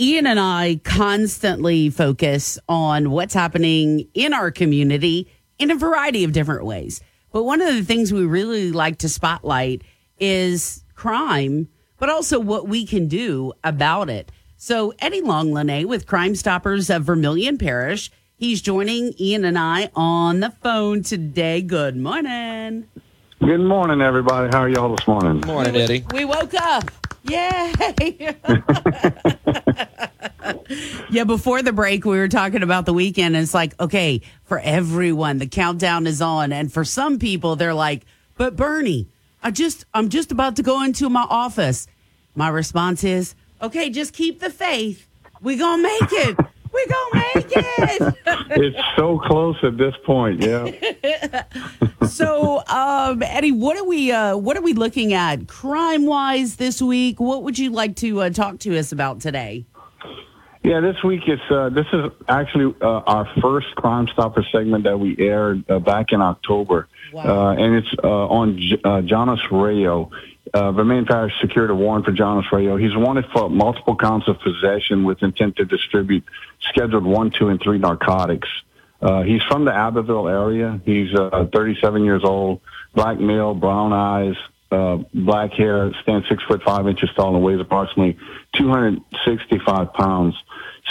Ian and I constantly focus on what's happening in our community in a variety of different ways. But one of the things we really like to spotlight is crime, but also what we can do about it. So Eddie Langlinais with Crime Stoppers of Vermilion Parish, he's joining Ian and I on the phone today. Good morning. Good morning, everybody. How are y'all this morning? Good Morning, Eddie. We woke up. Yay! yeah, before the break, we were talking about the weekend. And it's like, okay, for everyone, the countdown is on. And for some people, they're like, but Bernie, I just, I'm just about to go into my office. My response is, okay, just keep the faith. We gonna make it. We gonna make it. it's so close at this point. Yeah. so, um, Eddie, what are we uh, what are we looking at crime wise this week? What would you like to uh, talk to us about today? Yeah, this week is uh, this is actually uh, our first Crime Stopper segment that we aired uh, back in October, uh, and it's uh, on J- uh, Jonas Rayo. Uh, Vermilion Parish secured a warrant for Jonas Rayo. He's wanted for multiple counts of possession with intent to distribute scheduled one, two, and three narcotics. Uh, he's from the Abbeville area. He's uh, 37 years old, black male, brown eyes, uh, black hair, stands six foot five inches tall, and weighs approximately 265 pounds.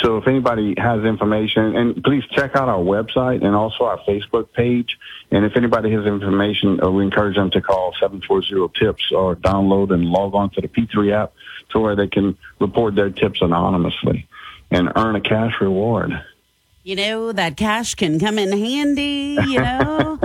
So if anybody has information, and please check out our website and also our Facebook page. And if anybody has information, uh, we encourage them to call 740-TIPS or download and log on to the P3 app to where they can report their tips anonymously and earn a cash reward. You know that cash can come in handy. You know,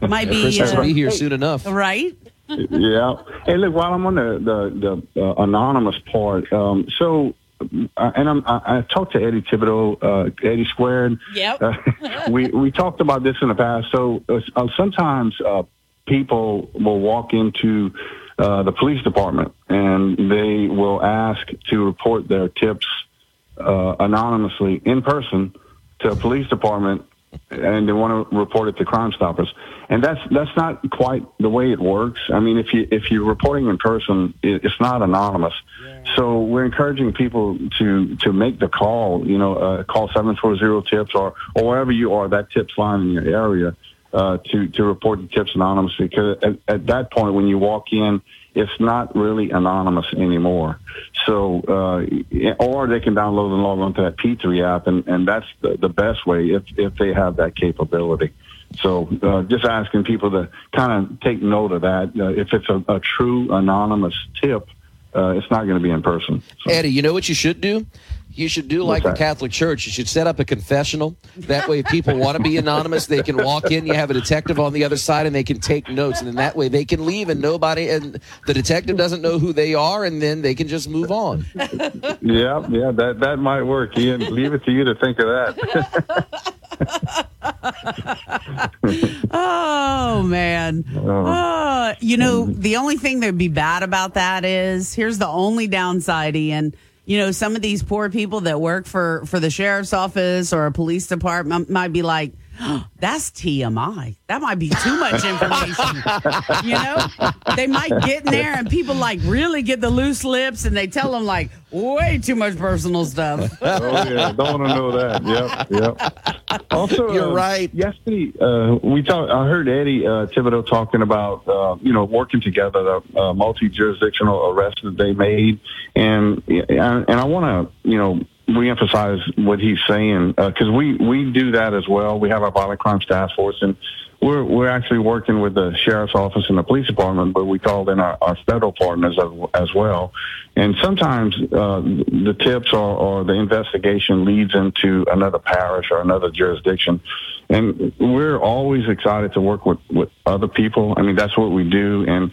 might be Christmas uh, be here soon enough. right? yeah. Hey, look, while I'm on the the, the uh, anonymous part, um, so and I'm, I, I talked to Eddie Thibodeau, uh, Eddie Squared. Yep. Uh, we we talked about this in the past. So uh, uh, sometimes uh, people will walk into uh, the police department and they will ask to report their tips uh, anonymously in person to a police department and they want to report it to Crime Stoppers. And that's that's not quite the way it works. I mean, if you if you're reporting in person, it, it's not anonymous. So we're encouraging people to to make the call. You know, uh, call seven four zero tips or or wherever you are that tips line in your area uh, to to report the tips anonymously. Because at, at that point, when you walk in, it's not really anonymous anymore. So, uh, or they can download and log on to that P3 app, and, and that's the, the best way if, if they have that capability. So, uh, just asking people to kind of take note of that. Uh, if it's a, a true anonymous tip, uh, it's not going to be in person. Eddie, you know what you should do? You should do like What's the? Catholic Church. You should set up a confessional. That way, if people want to be anonymous, they can walk in. You have a detective on the other side, and they can take notes. And then that way, they can leave, and nobody, and the detective doesn't know who they are, and then they can just move on. Yeah, yeah, that that might work. Ian, leave it to you to think of that. Oh man. Uh, you know, the only thing that'd be bad about that is here's the only downside, Ian. You know, some of these poor people that work for for the sheriff's office or a police department might be like, that's TMI. That might be too much information. you know, they might get in there and people like really get the loose lips and they tell them like way too much personal stuff. oh yeah, don't want to know that. Yep, yep. Also, You're uh, right. Yesterday, uh, we talked. I heard Eddie uh, Thibodeau talking about uh, you know working together, the uh, multi-jurisdictional arrest that they made, and and I want to you know reemphasize what he's saying because we we do that as well. We have our violent crimes task force and. We're we're actually working with the sheriff's office and the police department, but we called in our, our federal partners as, as well. And sometimes uh, the tips or, or the investigation leads into another parish or another jurisdiction. And we're always excited to work with, with other people. I mean, that's what we do. And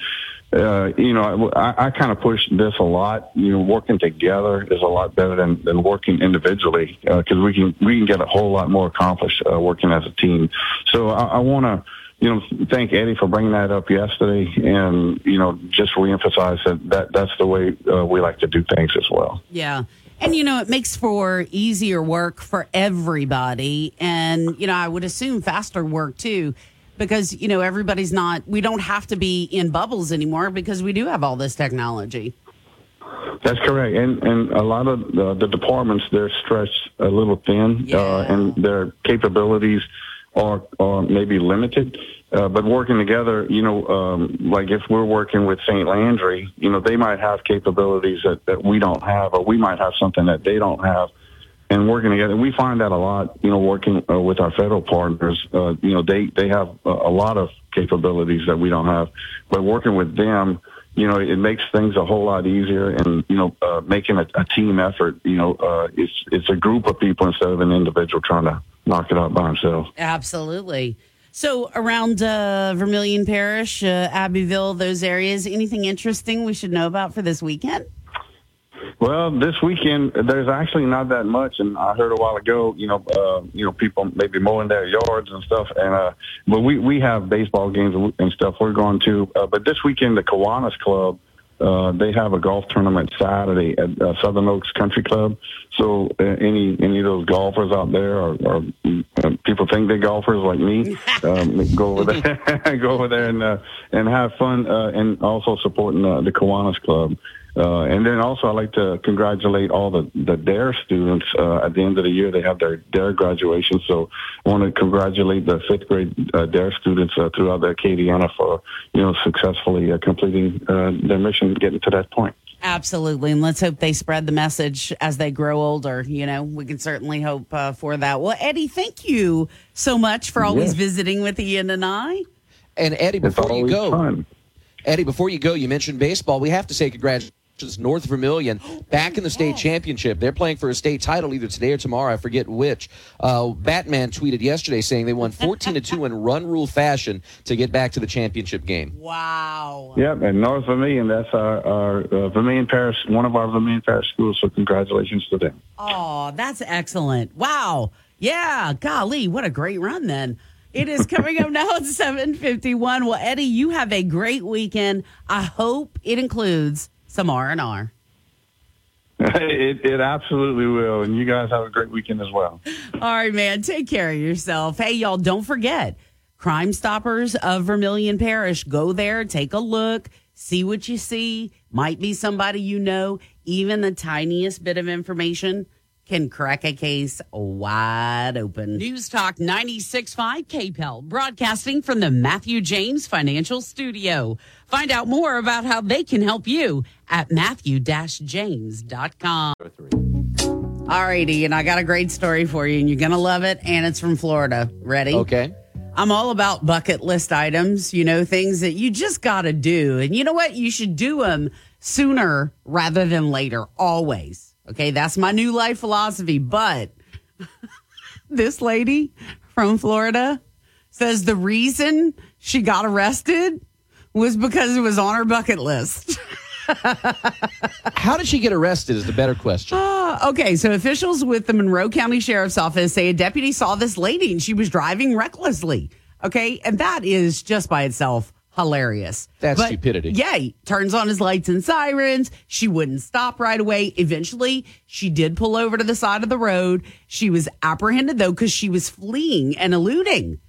uh, you know, I, I kind of push this a lot. You know, working together is a lot better than, than working individually because we can we can get a whole lot more accomplished uh, working as a team. So I, I want to. You know, thank Eddie for bringing that up yesterday, and you know, just reemphasize that, that that's the way uh, we like to do things as well. Yeah. And, you know, it makes for easier work for everybody. And, you know, I would assume faster work too, because, you know, everybody's not, we don't have to be in bubbles anymore because we do have all this technology. That's correct, and and a lot of the, the departments they're stretched a little thin, uh, and their capabilities are are maybe limited. Uh, but working together, you know, um, like if we're working with St. Landry, you know, they might have capabilities that, that we don't have, or we might have something that they don't have. And working together, we find that a lot. You know, working uh, with our federal partners, uh, you know, they they have a, a lot of capabilities that we don't have. But working with them, you know, it makes things a whole lot easier. And you know, uh, making a, a team effort, you know, uh, it's it's a group of people instead of an individual trying to knock it out by himself. Absolutely. So around uh, Vermilion Parish, uh, Abbeville, those areas, anything interesting we should know about for this weekend? Well, this weekend there's actually not that much, and I heard a while ago, you know, uh, you know, people maybe mowing their yards and stuff, and uh, but we we have baseball games and stuff we're going to. Uh, but this weekend, the Kiwanis Club, uh, they have a golf tournament Saturday at uh, Southern Oaks Country Club. So uh, any any of those golfers out there, or, or uh, people think they're golfers like me, um, go over there, go over there and uh, and have fun, uh, and also supporting uh, the Kiwanis Club. Uh, and then also, I'd like to congratulate all the, the DARE students. Uh, at the end of the year, they have their DARE graduation. So I want to congratulate the fifth grade uh, DARE students uh, throughout the Acadiana for, you know, successfully uh, completing uh, their mission, getting to that point. Absolutely. And let's hope they spread the message as they grow older. You know, we can certainly hope uh, for that. Well, Eddie, thank you so much for always Yes. visiting with Ian and I. And Eddie, before you go, fun. Eddie, before you go, you mentioned baseball. We have to say congratulations. North Vermilion back in the state championship. They're playing for a state title either today or tomorrow. I forget which. Uh, Batman tweeted yesterday saying they won 14 to 2 in run rule fashion to get back to the championship game. Wow. Yep, and North Vermilion, that's our, our uh, Vermilion Parish, one of our Vermilion Parish schools. So congratulations to them. Oh, that's excellent. Wow. Yeah. Golly, what a great run then. It is coming up now at 751. Well, Eddie, you have a great weekend. I hope it includes some R&R. it, it absolutely will. And you guys have a great weekend as well. All right, man. Take care of yourself. Hey, y'all, don't forget Crime Stoppers of Vermilion Parish. Go there, take a look, see what you see. Might be somebody you know. Even the tiniest bit of information can crack a case wide open. News Talk 96.5 KPEL, broadcasting from the Matthew James Financial Studio. Find out more about how they can help you at matthew-james.com. All righty, and I got a great story for you, and you're going to love it, and it's from Florida. Ready? Okay. I'm all about bucket list items, you know, things that you just got to do. And you know what? You should do them sooner rather than later, always. Okay. That's my new life philosophy. But this lady from Florida says the reason she got arrested was because it was on her bucket list. How did she get arrested? Is the better question. Ah, okay, so officials with the Monroe County Sheriff's Office say a deputy saw this lady and she was driving recklessly. Okay, and that is just by itself hilarious. That's stupidity. Yeah, he turns on his lights and sirens. She wouldn't stop right away. Eventually, she did pull over to the side of the road. She was apprehended though because she was fleeing and eluding,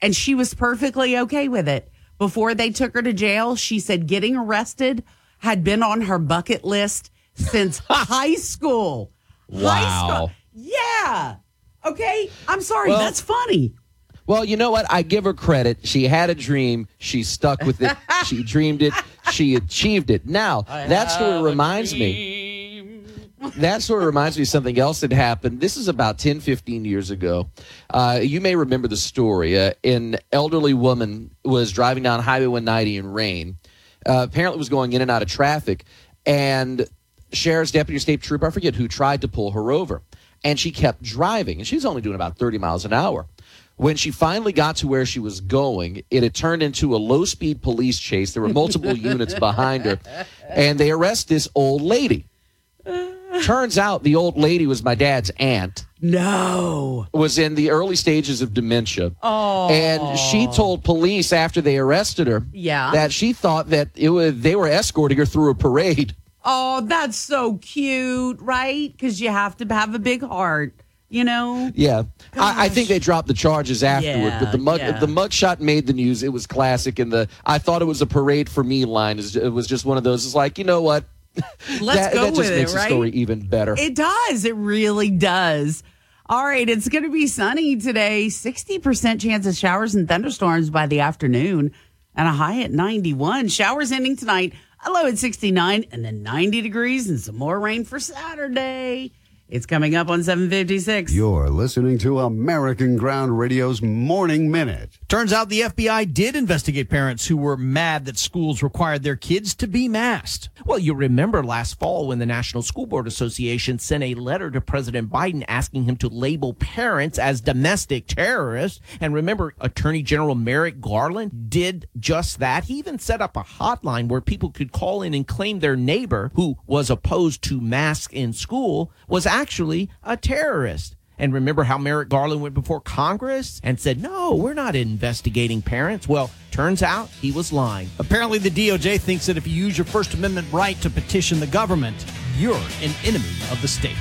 and she was perfectly okay with it. Before they took her to jail, she said getting arrested had been on her bucket list since high school. High Wow. school. Yeah. Okay. I'm sorry. Well- That's funny. Well, you know what? I give her credit. She had a dream. She stuck with it. she dreamed it. She achieved it. Now, that story reminds me. That story reminds me of something else that happened. This is about 10, 15 years ago. Uh, you may remember the story. Uh, an elderly woman was driving down Highway 190 in rain. Uh, apparently was going in and out of traffic. And sheriff's deputy state trooper, I forget who, tried to pull her over. And she kept driving. And she was only doing about 30 miles an hour. When she finally got to where she was going, it had turned into a low speed police chase. There were multiple units behind her, and they arrest this old lady. Turns out the old lady was my dad's aunt. No. Was in the early stages of dementia. Oh. And she told police after they arrested her Yeah. that she thought that it was they were escorting her through a parade. Oh, that's so cute, right? Because you have to have a big heart, you know? Yeah, I, I think they dropped the charges afterward, but the mug Yeah, yeah. the mugshot made the news. It was classic, and the I thought it was a parade for me line. Is- It was just one of those. It's like you know what? Let's that, go that just with makes it, the right? story even better. It does. It really does. All right, it's going to be sunny today. 60% chance of showers and thunderstorms by the afternoon and a high at 91. Showers ending tonight, a low at 69 and then 90 degrees and some more rain for Saturday. It's coming up on 756. You're listening to American Ground Radio's Morning Minute. Turns out the FBI did investigate parents who were mad that schools required their kids to be masked. Well, you remember last fall when the National School Board Association sent a letter to President Biden asking him to label parents as domestic terrorists. And remember, Attorney General Merrick Garland did just that. He even set up a hotline where people could call in and claim their neighbor, who was opposed to masks in school, was actually a terrorist. And remember how Merrick Garland went before Congress and said, no, we're not investigating parents? Well, turns out he was lying. Apparently, the DOJ thinks that if you use your First Amendment right to petition the government, you're an enemy of the state.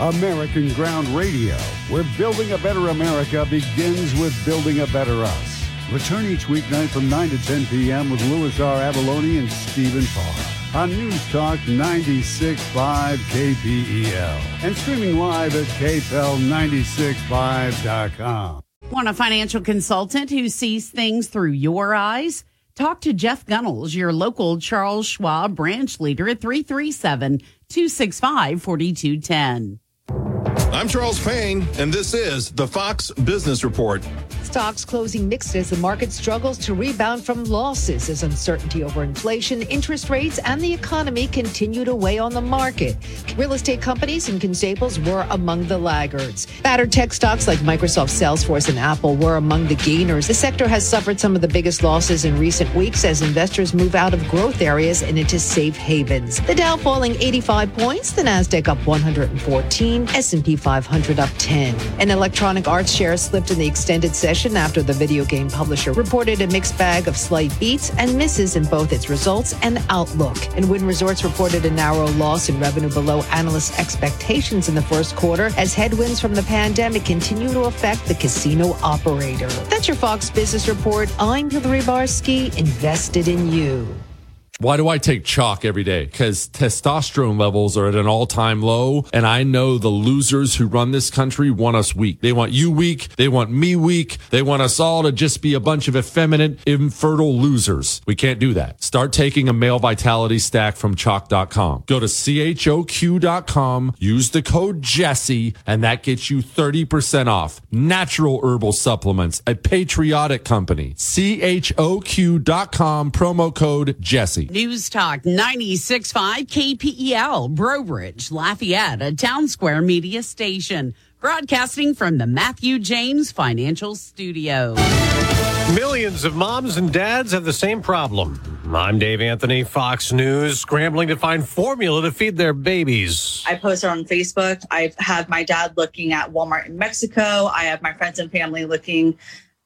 American Ground Radio, where building a better America begins with building a better us. Return each weeknight from 9 to 10 p.m. with Louis R. Avallone and Stephen Parr on News Talk 96.5 KPEL and streaming live at KPEL965.com. Want a financial consultant who sees things through your eyes? Talk to Jeff Gunnels, your local Charles Schwab branch leader at 337 265 4210. I'm Charles Payne, and this is the Fox Business Report. Stocks closing mixed as the market struggles to rebound from losses as uncertainty over inflation, interest rates, and the economy continue to weigh on the market. Real estate companies and constables were among the laggards. Battered tech stocks like Microsoft, Salesforce, and Apple were among the gainers. The sector has suffered some of the biggest losses in recent weeks as investors move out of growth areas and into safe havens. The Dow falling 85 points, the Nasdaq up 114, S&P 500 up 10. An electronic arts share slipped in the extended session after the video game publisher reported a mixed bag of slight beats and misses in both its results and outlook. And Wynn Resorts reported a narrow loss in revenue below analysts' expectations in the first quarter as headwinds from the pandemic continue to affect the casino operator. That's your Fox Business Report. I'm Hillary Barsky, invested in you. Why do I take Choq every day? Because testosterone levels are at an all time low. And I know the losers who run this country want us weak. They want you weak. They want me weak. They want us all to just be a bunch of effeminate, infertile losers. We can't do that. Start taking a male vitality stack from choq.com. Go to choq.com, use the code Jesse, and that gets you 30% off. Natural herbal supplements, a patriotic company. choq.com, promo code Jesse. News Talk 96.5 KPEL, Breaux Bridge, Lafayette, a town square media station. Broadcasting from the Matthew James Financial Studio. Millions of moms and dads have the same problem. I'm Dave Anthony, Fox News, scrambling to find formula to feed their babies. I post on Facebook. I've my dad looking at Walmart in Mexico. I have my friends and family looking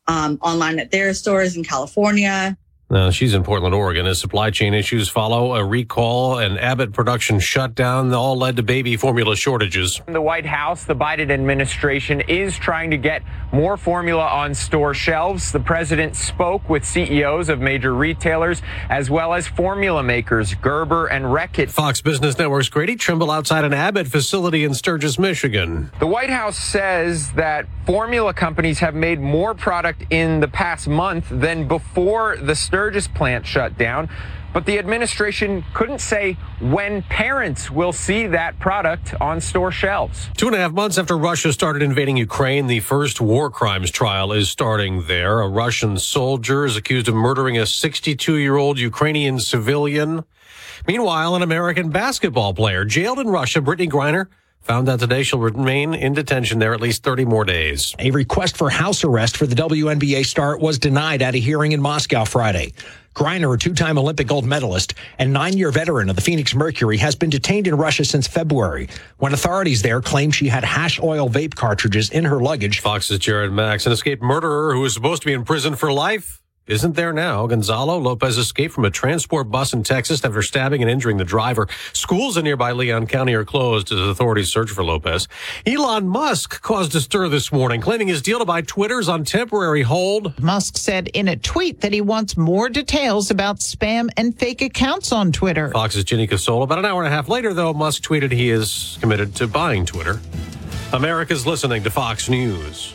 um, online at their stores in California. Now, she's in Portland, Oregon. As supply chain issues follow, a recall and Abbott production shutdown all led to baby formula shortages. In the White House, the Biden administration is trying to get more formula on store shelves. The president spoke with CEOs of major retailers as well as formula makers Gerber and Reckitt. Fox Business Network's Grady Trimble outside an Abbott facility in Sturgis, Michigan. The White House says that formula companies have made more product in the past month than before the Sturgis plant shut down. But the administration couldn't say when parents will see that product on store shelves. Two and a half months after Russia started invading Ukraine, the first war crimes trial is starting there. A Russian soldier is accused of murdering a 62 year old Ukrainian civilian. Meanwhile, an American basketball player jailed in Russia, Brittney Griner, found out today she'll remain in detention there at least 30 more days. A request for house arrest for the WNBA star was denied at a hearing in Moscow Friday. Griner, a two-time Olympic gold medalist and nine-year veteran of the Phoenix Mercury, has been detained in Russia since February when authorities there claimed she had hash oil vape cartridges in her luggage. Fox's Jared Max, an escaped murderer who was supposed to be in prison for life, isn't there now. Gonzalo Lopez escaped from a transport bus in Texas after stabbing and injuring the driver. Schools in nearby Leon County are closed as authorities search for Lopez. Elon Musk caused a stir this morning, claiming his deal to buy Twitter's on temporary hold. Musk said in a tweet that he wants more details about spam and fake accounts on Twitter. Fox's Ginny Casola. About an hour and a half later, though, Musk tweeted he is committed to buying Twitter. America's listening to Fox News.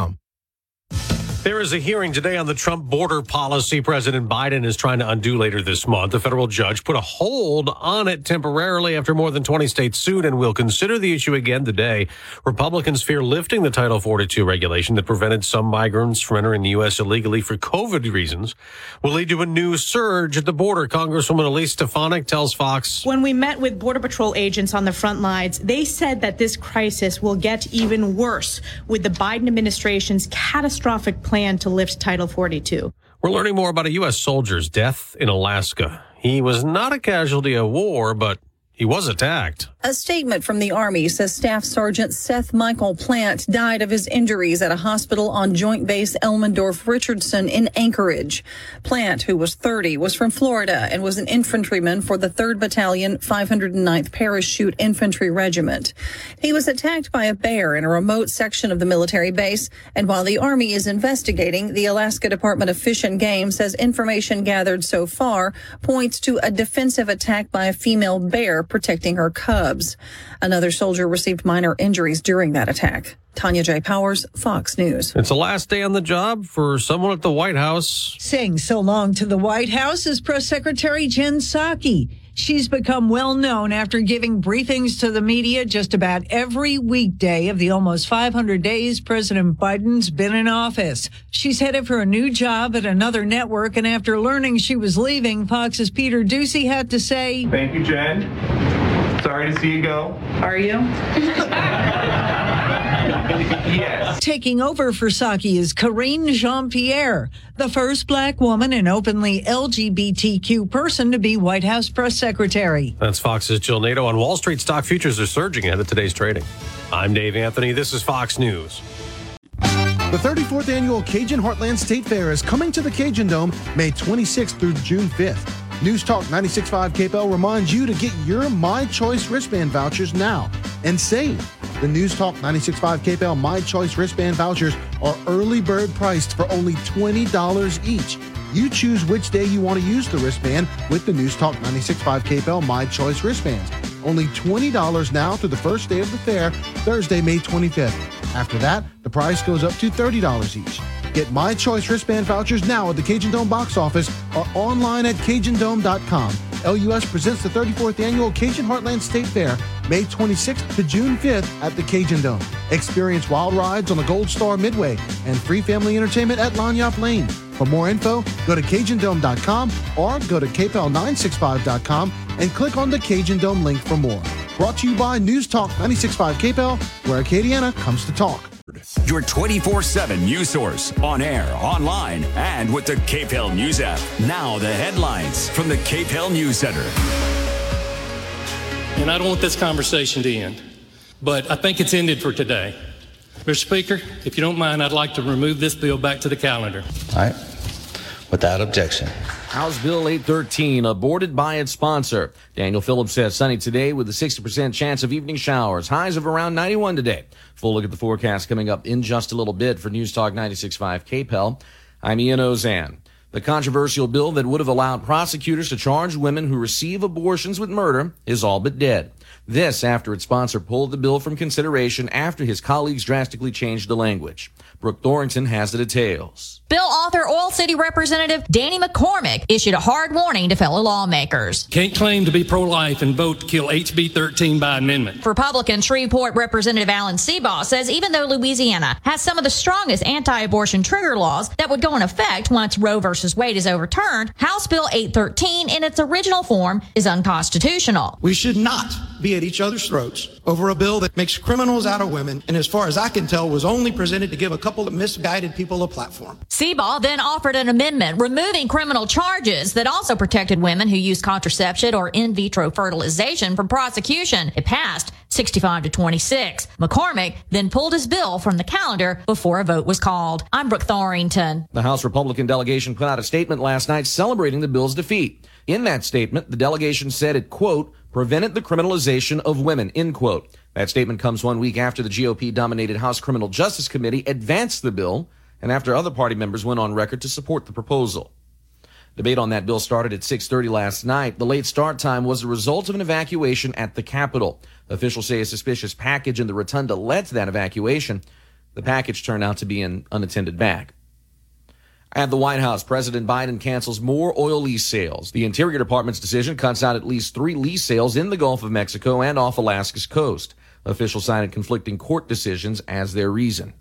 There is a hearing today on the Trump border policy President Biden is trying to undo later this month. A federal judge put a hold on it temporarily after more than 20 states sued and will consider the issue again today. Republicans fear lifting the Title 42 regulation that prevented some migrants from entering the U.S. illegally for COVID reasons will lead to a new surge at the border. Congresswoman Elise Stefanik tells Fox. When we met with Border Patrol agents on the front lines, they said that this crisis will get even worse with the Biden administration's catastrophic plan to lift Title 42. We're learning more about a U.S. soldier's death in Alaska. He was not a casualty of war, but he was attacked. A statement from the Army says Staff Sergeant Seth Michael Plant died of his injuries at a hospital on Joint Base Elmendorf Richardson in Anchorage. Plant, who was 30, was from Florida and was an infantryman for the 3rd Battalion, 509th Parachute Infantry Regiment. He was attacked by a bear in a remote section of the military base, and while the Army is investigating, the Alaska Department of Fish and Game says information gathered so far points to a defensive attack by a female bear protecting her cubs. Clubs. Another soldier received minor injuries during that attack. Tanya J. Powers, Fox News. It's the last day on the job for someone at the White House. Saying so long to the White House is Press Secretary Jen Psaki. She's become well known after giving briefings to the media just about every weekday of the almost 500 days President Biden's been in office. She's headed for a new job at another network, and after learning she was leaving, Fox's Peter Doocy had to say, Thank you, Jen. Sorry to see you go. Are you? yes. Taking over for Psaki is Karine Jean Pierre, the first black woman and openly LGBTQ person to be White House press secretary. That's Fox's Jill Nato on Wall Street. Stock futures are surging ahead of today's trading. I'm Dave Anthony. This is Fox News. The 34th annual Cajun Heartland State Fair is coming to the Cajun Dome May 26th through June 5th. News Talk 96.5 KPEL reminds you to get your My Choice wristband vouchers now and save. The News Talk 96.5 KPEL My Choice wristband vouchers are early bird priced for only $20 each. You choose which day you want to use the wristband with the News Talk 96.5 KPEL My Choice wristbands. Only $20 now through the first day of the fair, Thursday, May 25th. After that, the price goes up to $30 each. Get My Choice wristband vouchers now at the Cajun Dome box office or online at CajunDome.com. LUS presents the 34th annual Cajun Heartland State Fair, May 26th to June 5th at the Cajun Dome. Experience wild rides on the Gold Star Midway and free family entertainment at Lagniappe Lane. For more info, go to CajunDome.com or go to KPEL965.com and click on the Cajun Dome link for more. Brought to you by News Talk 96.5 KPEL, where Acadiana comes to talk. Your 24 7 news source on air, online, and with the KPEL News app. Now, the headlines from the KPEL News Center. And I don't want this conversation to end, but I think it's ended for today. Mr. Speaker, if you don't mind, I'd like to remove this bill back to the calendar. All right. Without objection. House Bill 813 aborted by its sponsor. Daniel Phillips says sunny today with a 60% chance of evening showers. Highs of around 91 today. Full look at the forecast coming up in just a little bit for News Talk 96.5 KPEL. I'm Ian Auzenne. The controversial bill that would have allowed prosecutors to charge women who receive abortions with murder is all but dead. This after its sponsor pulled the bill from consideration after his colleagues drastically changed the language. Brooke Thorington has the details. Bill author Oil City Representative Danny McCormick issued a hard warning to fellow lawmakers. Can't claim to be pro life and vote to kill HB 13 by amendment. Republican Shreveport Representative Alan Seabaugh says even though Louisiana has some of the strongest anti abortion trigger laws that would go in effect once Roe v. Wade is overturned, House Bill 813 in its original form is unconstitutional. We should not be at each other's throats over a bill that makes criminals out of women and, as far as I can tell, was only presented to give a couple of misguided people a platform. Seabaugh then offered an amendment removing criminal charges that also protected women who use contraception or in vitro fertilization from prosecution. It passed 65 to 26. McCormick then pulled his bill from the calendar before a vote was called. I'm Brooke Thorington. The House Republican delegation put out a statement last night celebrating the bill's defeat. In that statement, the delegation said it, quote, prevented the criminalization of women, end quote. That statement comes one week after the GOP dominated House Criminal Justice Committee advanced the bill and after other party members went on record to support the proposal. Debate on that bill started at 6:30 last night. The late start time was the result of an evacuation at the Capitol. Officials say a suspicious package in the rotunda led to that evacuation. The package turned out to be an unattended bag. At the White House, President Biden cancels more oil lease sales. The Interior Department's decision cuts out at least three lease sales in the Gulf of Mexico and off Alaska's coast. Officials cited conflicting court decisions as their reason.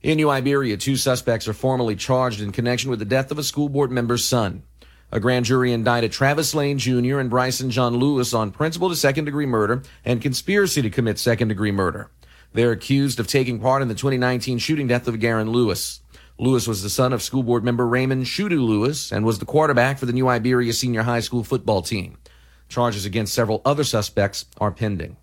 In New Iberia, two suspects are formally charged in connection with the death of a school board member's son. A grand jury indicted Travis Lane Jr. and Bryson John Lewis on principal to second degree murder and conspiracy to commit second degree murder. They're accused of taking part in the 2019 shooting death of Garen Lewis. Lewis was the son of school board member Raymond Shudu Lewis and was the quarterback for the New Iberia senior high school football team. Charges against several other suspects are pending.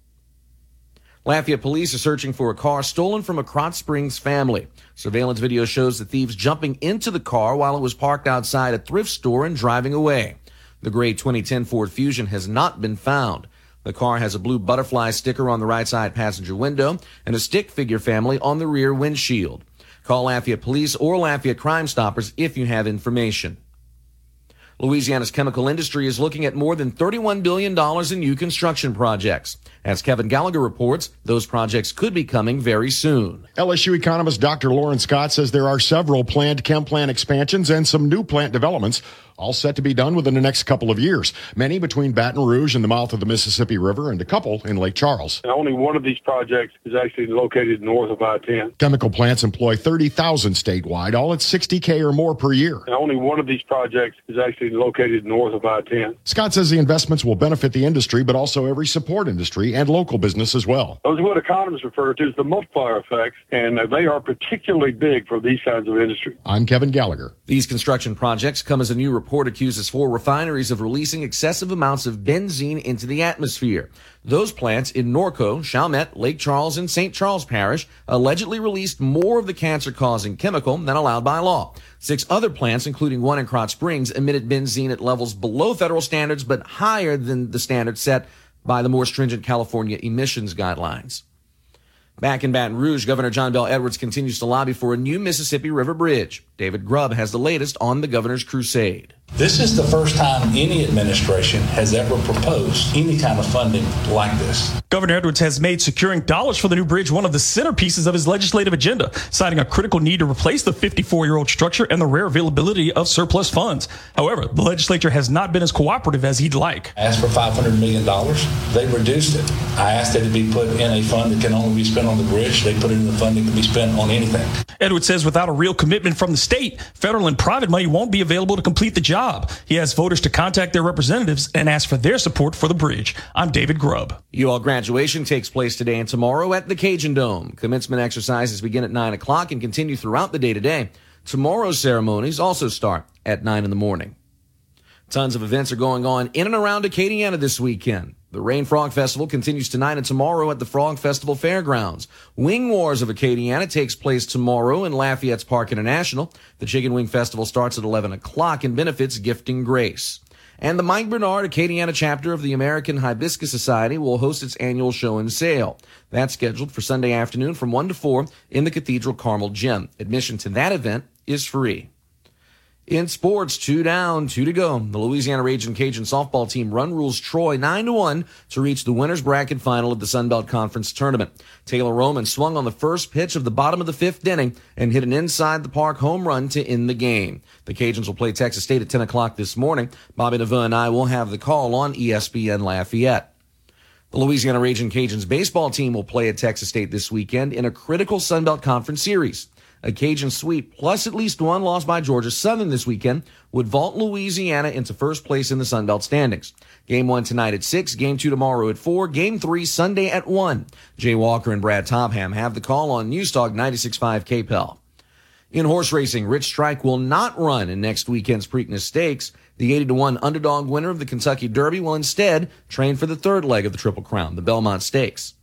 Lafayette police are searching for a car stolen from a Krotz Springs family. Surveillance video shows the thieves jumping into the car while it was parked outside a thrift store and driving away. The gray 2010 Ford Fusion has not been found. The car has a blue butterfly sticker on the right side passenger window and a stick figure family on the rear windshield. Call Lafayette Police or Lafayette Crime Stoppers if you have information. Louisiana's chemical industry is looking at more than $31 billion in new construction projects. As Kevin Gallagher reports, those projects could be coming very soon. LSU economist Dr. Loren Scott says there are several planned chem plant expansions and some new plant developments all set to be done within the next couple of years. Many between Baton Rouge and the mouth of the Mississippi River, and a couple in Lake Charles. And only one of these projects is actually located north of I-10. Chemical plants employ 30,000 statewide, all at 60K or more per year. And only one of these projects is actually located north of I-10. Scott says the investments will benefit the industry, but also every support industry and local business as well. Those are what economists refer to as the multiplier effects, and uh, they are particularly big for these kinds of industry. I'm Kevin Gallagher. These construction projects come as a new report accuses four refineries of releasing excessive amounts of benzene into the atmosphere. Those plants in Norco, Chalmette, Lake Charles, and St. Charles Parish allegedly released more of the cancer causing chemical than allowed by law. Six other plants, including one in Krotz Springs, emitted benzene at levels below federal standards but higher than the standards set by the more stringent California emissions guidelines. Back in Baton Rouge, Governor John Bel Edwards continues to lobby for a new Mississippi River Bridge. David Grubb has the latest on the governor's crusade. This is the first time any administration has ever proposed any kind of funding like this. Governor Edwards has made securing dollars for the new bridge one of the centerpieces of his legislative agenda, citing a critical need to replace the 54 year old structure and the rare availability of surplus funds. However, the legislature has not been as cooperative as he'd like. I asked for $500 million. They reduced it. I asked that it be put in a fund that can only be spent on the bridge. They put it in a fund that can be spent on anything. Edwards says without a real commitment from the state, federal and private money won't be available to complete the job. He has voters to contact their representatives and ask for their support for the bridge. I'm David Grubb. UL graduation takes place today and tomorrow at the Cajun Dome. Commencement exercises begin at 9 o'clock and continue throughout the day today. Tomorrow's ceremonies also start at 9 in the morning. Tons of events are going on in and around Acadiana this weekend. The Rayne Frog Festival continues tonight and tomorrow at the Frog Festival Fairgrounds. Wing Wars of Acadiana takes place tomorrow in Lafayette's Parc International. The Chicken Wing Festival starts at 11 o'clock and benefits Gifting Grace. And the Mike Bernard Acadiana chapter of the American Hibiscus Society will host its annual show and sale. That's scheduled for Sunday afternoon from 1 to 4 in the Cathedral Carmel Gym. Admission to that event is free. In sports, two down, two to go. The Louisiana Raging Cajun softball team run rules Troy 9 to 1 to reach the winner's bracket final of the Sun Belt Conference tournament. Taylor Roman swung on the first pitch of the bottom of the fifth inning and hit an inside the park home run to end the game. The Cajuns will play Texas State at 10 o'clock this morning. Bobby Nava and I will have the call on ESPN Lafayette. The Louisiana Raging Cajuns baseball team will play at Texas State this weekend in a critical Sun Belt Conference series. A Cajun sweep plus at least one loss by Georgia Southern this weekend would vault Louisiana into first place in the Sun Belt standings. Game one tonight at six, game two tomorrow at four, game three Sunday at one. Jay Walker and Brad Topham have the call on Newstalk 96.5 KPEL. In horse racing, Rich Strike will not run in next weekend's Preakness Stakes. The 80 to 1 underdog winner of the Kentucky Derby will instead train for the third leg of the Triple Crown, the Belmont Stakes.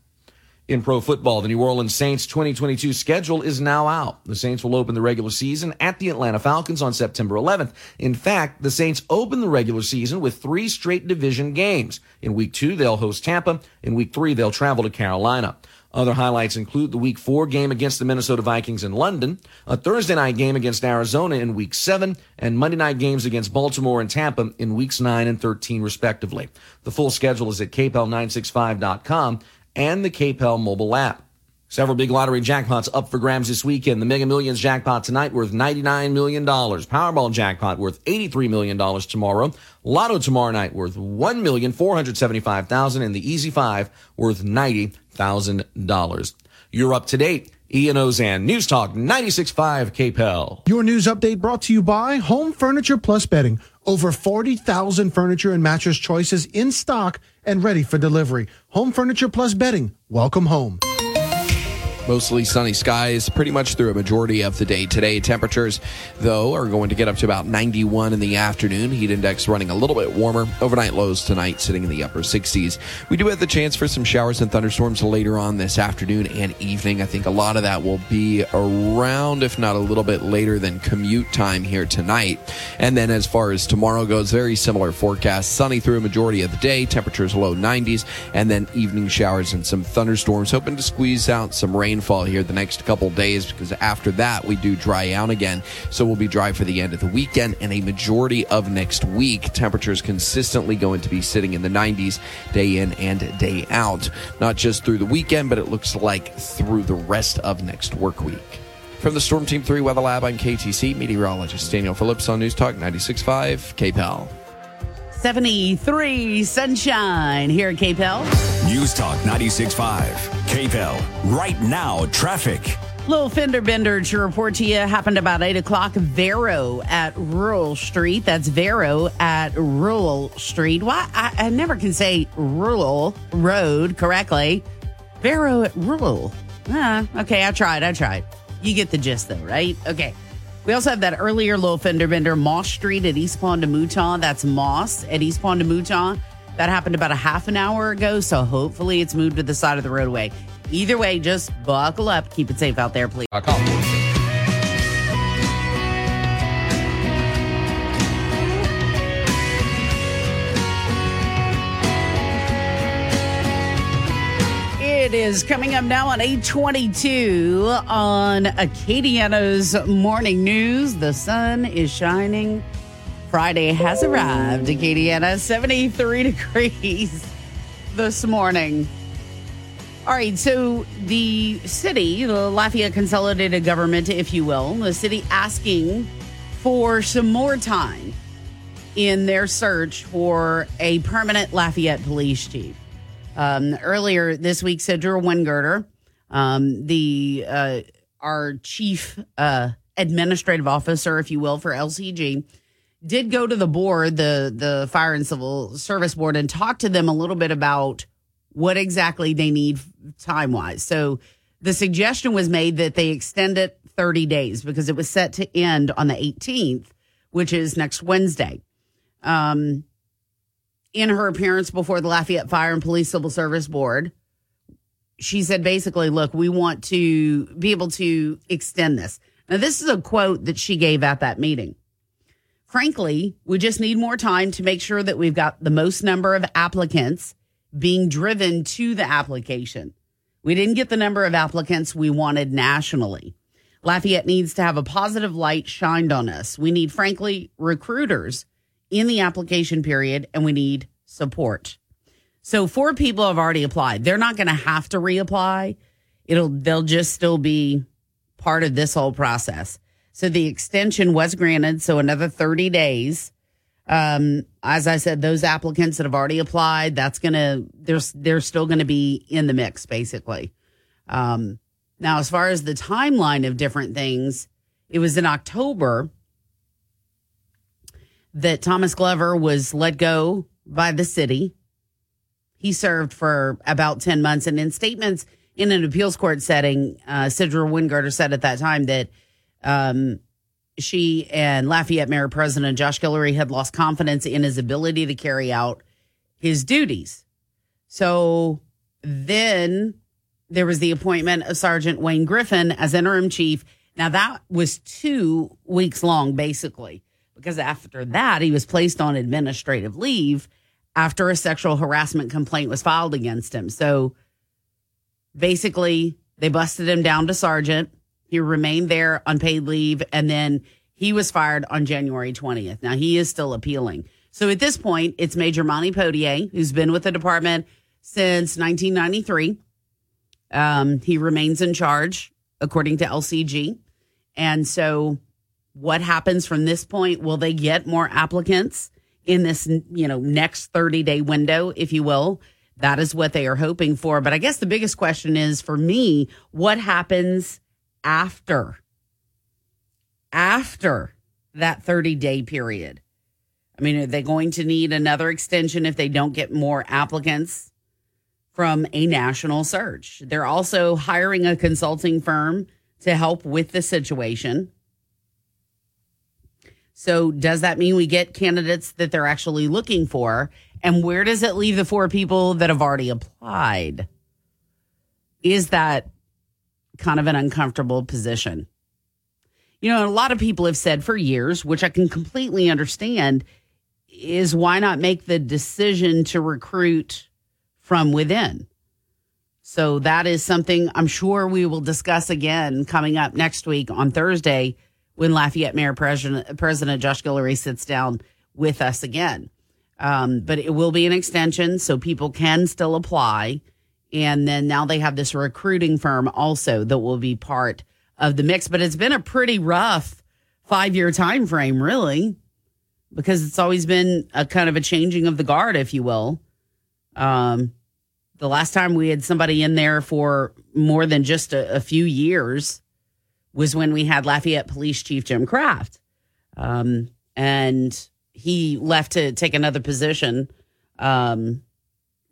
In pro football, the New Orleans Saints 2022 schedule is now out. The Saints will open the regular season at the Atlanta Falcons on September 11th. In fact, the Saints open the regular season with three straight division games. In week two, they'll host Tampa. In week three, they'll travel to Carolina. Other highlights include the week four game against the Minnesota Vikings in London, a Thursday night game against Arizona in week seven, and Monday night games against Baltimore and Tampa in weeks nine and 13 respectively. The full schedule is at kpel965.com and the KPEL mobile app. Several big lottery jackpots up for grabs this weekend. The Mega Millions jackpot tonight worth $99 million. Powerball jackpot worth $83 million tomorrow. Lotto tomorrow night worth 1,475,000 and the Easy 5 worth $90,000. You're up to date. Ian Auzenne, News Talk 96.5 KPEL. Your news update brought to you by Home Furniture Plus Bedding. Over 40,000 furniture and mattress choices in stock and ready for delivery. Home Furniture Plus Bedding. Welcome home. Mostly sunny skies pretty much through a majority of the day today. Temperatures, though, are going to get up to about 91 in the afternoon. Heat index running a little bit warmer. Overnight lows tonight sitting in the upper 60s. We do have the chance for some showers and thunderstorms later on this afternoon and evening. I think a lot of that will be around, if not a little bit later than commute time here tonight. And then as far as tomorrow goes, very similar forecast. Sunny through a majority of the day. Temperatures low 90s. And then evening showers and some thunderstorms. Hoping to squeeze out some rain rainfall here the next couple days because after that we do dry out again. So we'll be dry for the end of the weekend and a majority of next week. Temperatures consistently going to be sitting in the 90s day in and day out. Not just through the weekend, but it looks like through the rest of next work week. From the Storm Team 3 Weather Lab, I'm KATC meteorologist Daniel Phillips on News Talk 96.5 KPEL. 73 sunshine here at KPEL. News Talk 96.5 KPEL. Right now, traffic. Little fender bender to report to you happened about 8 o'clock. Verot at Rural Street. That's Verot at Rural Street. Why? I, I never can say rural road correctly. Verot at Rural. Ah, okay, I tried. I tried. You get the gist, though, right? Okay. We also have that earlier low fender bender, Moss Street at East Pont des Mouton. That's Moss at East Pont des Mouton. That happened about a half an hour ago, so hopefully it's moved to the side of the roadway. Either way, just buckle up. Keep it safe out there, please. It is coming up now on 822 on Acadiana's Morning News. The sun is shining. Friday has arrived. Acadiana, 73 degrees this morning. All right, so the city, the Lafayette Consolidated Government, if you will, the city asking for some more time in their search for a permanent Lafayette police chief. Um, earlier this week, Cydra Wingerter, um, the uh, our chief uh, administrative officer, if you will, for LCG, did go to the board, the the Fire and Civil Service Board, and talk to them a little bit about what exactly they need time wise. So the suggestion was made that they extend it 30 days because it was set to end on the 18th, which is next Wednesday. Um, in her appearance before the Lafayette Fire and Police Civil Service Board, she said basically, look, we want to be able to extend this. Now, this is a quote that she gave at that meeting. Frankly, we just need more time to make sure that we've got the most number of applicants being driven to the application. We didn't get the number of applicants we wanted nationally. Lafayette needs to have a positive light shined on us. We need, frankly, recruiters in the application period and we need support. So four people have already applied. They're not going to have to reapply. It'll they'll just still be part of this whole process. So the extension was granted, so another 30 days. Um, as I said, those applicants that have already applied, that's gonna there's they're still gonna be in the mix, basically. Um, now, as far as the timeline of different things, it was in October that Thomas Glover was let go by the city. He served for about 10 months. And in statements in an appeals court setting, uh, Cydra Wingerter said at that time that um, she and Lafayette Mayor President Josh Guillory had lost confidence in his ability to carry out his duties. So then there was the appointment of Sergeant Wayne Griffin as interim chief. Now that was two weeks long, basically because after that, he was placed on administrative leave after a sexual harassment complaint was filed against him. So basically, they busted him down to sergeant. He remained there on paid leave, and then he was fired on January 20th. Now, he is still appealing. So at this point, it's Major Monte Potier, who's been with the department since 1993. Um, he remains in charge, according to LCG. And so what happens from this point? Will they get more applicants in this, you know, next 30 day window, if you will? That is what they are hoping for. But I guess the biggest question is for me, what happens after? After that 30 day period? I mean, are they going to need another extension if they don't get more applicants from a national search? They're also hiring a consulting firm to help with the situation. So does that mean we get candidates that they're actually looking for? And where does it leave the four people that have already applied? Is that kind of an uncomfortable position? You know, a lot of people have said for years, which I can completely understand, is why not make the decision to recruit from within? So that is something I'm sure we will discuss again coming up next week on Thursday when Lafayette Mayor President, President Josh Guillory sits down with us again. Um, but it will be an extension, so people can still apply. And then now they have this recruiting firm also that will be part of the mix. But it's been a pretty rough five year time frame, really, because it's always been a kind of a changing of the guard, if you will. Um, the last time we had somebody in there for more than just a, a few years was when we had Lafayette Police Chief Jim Craft. Um, and he left to take another position um,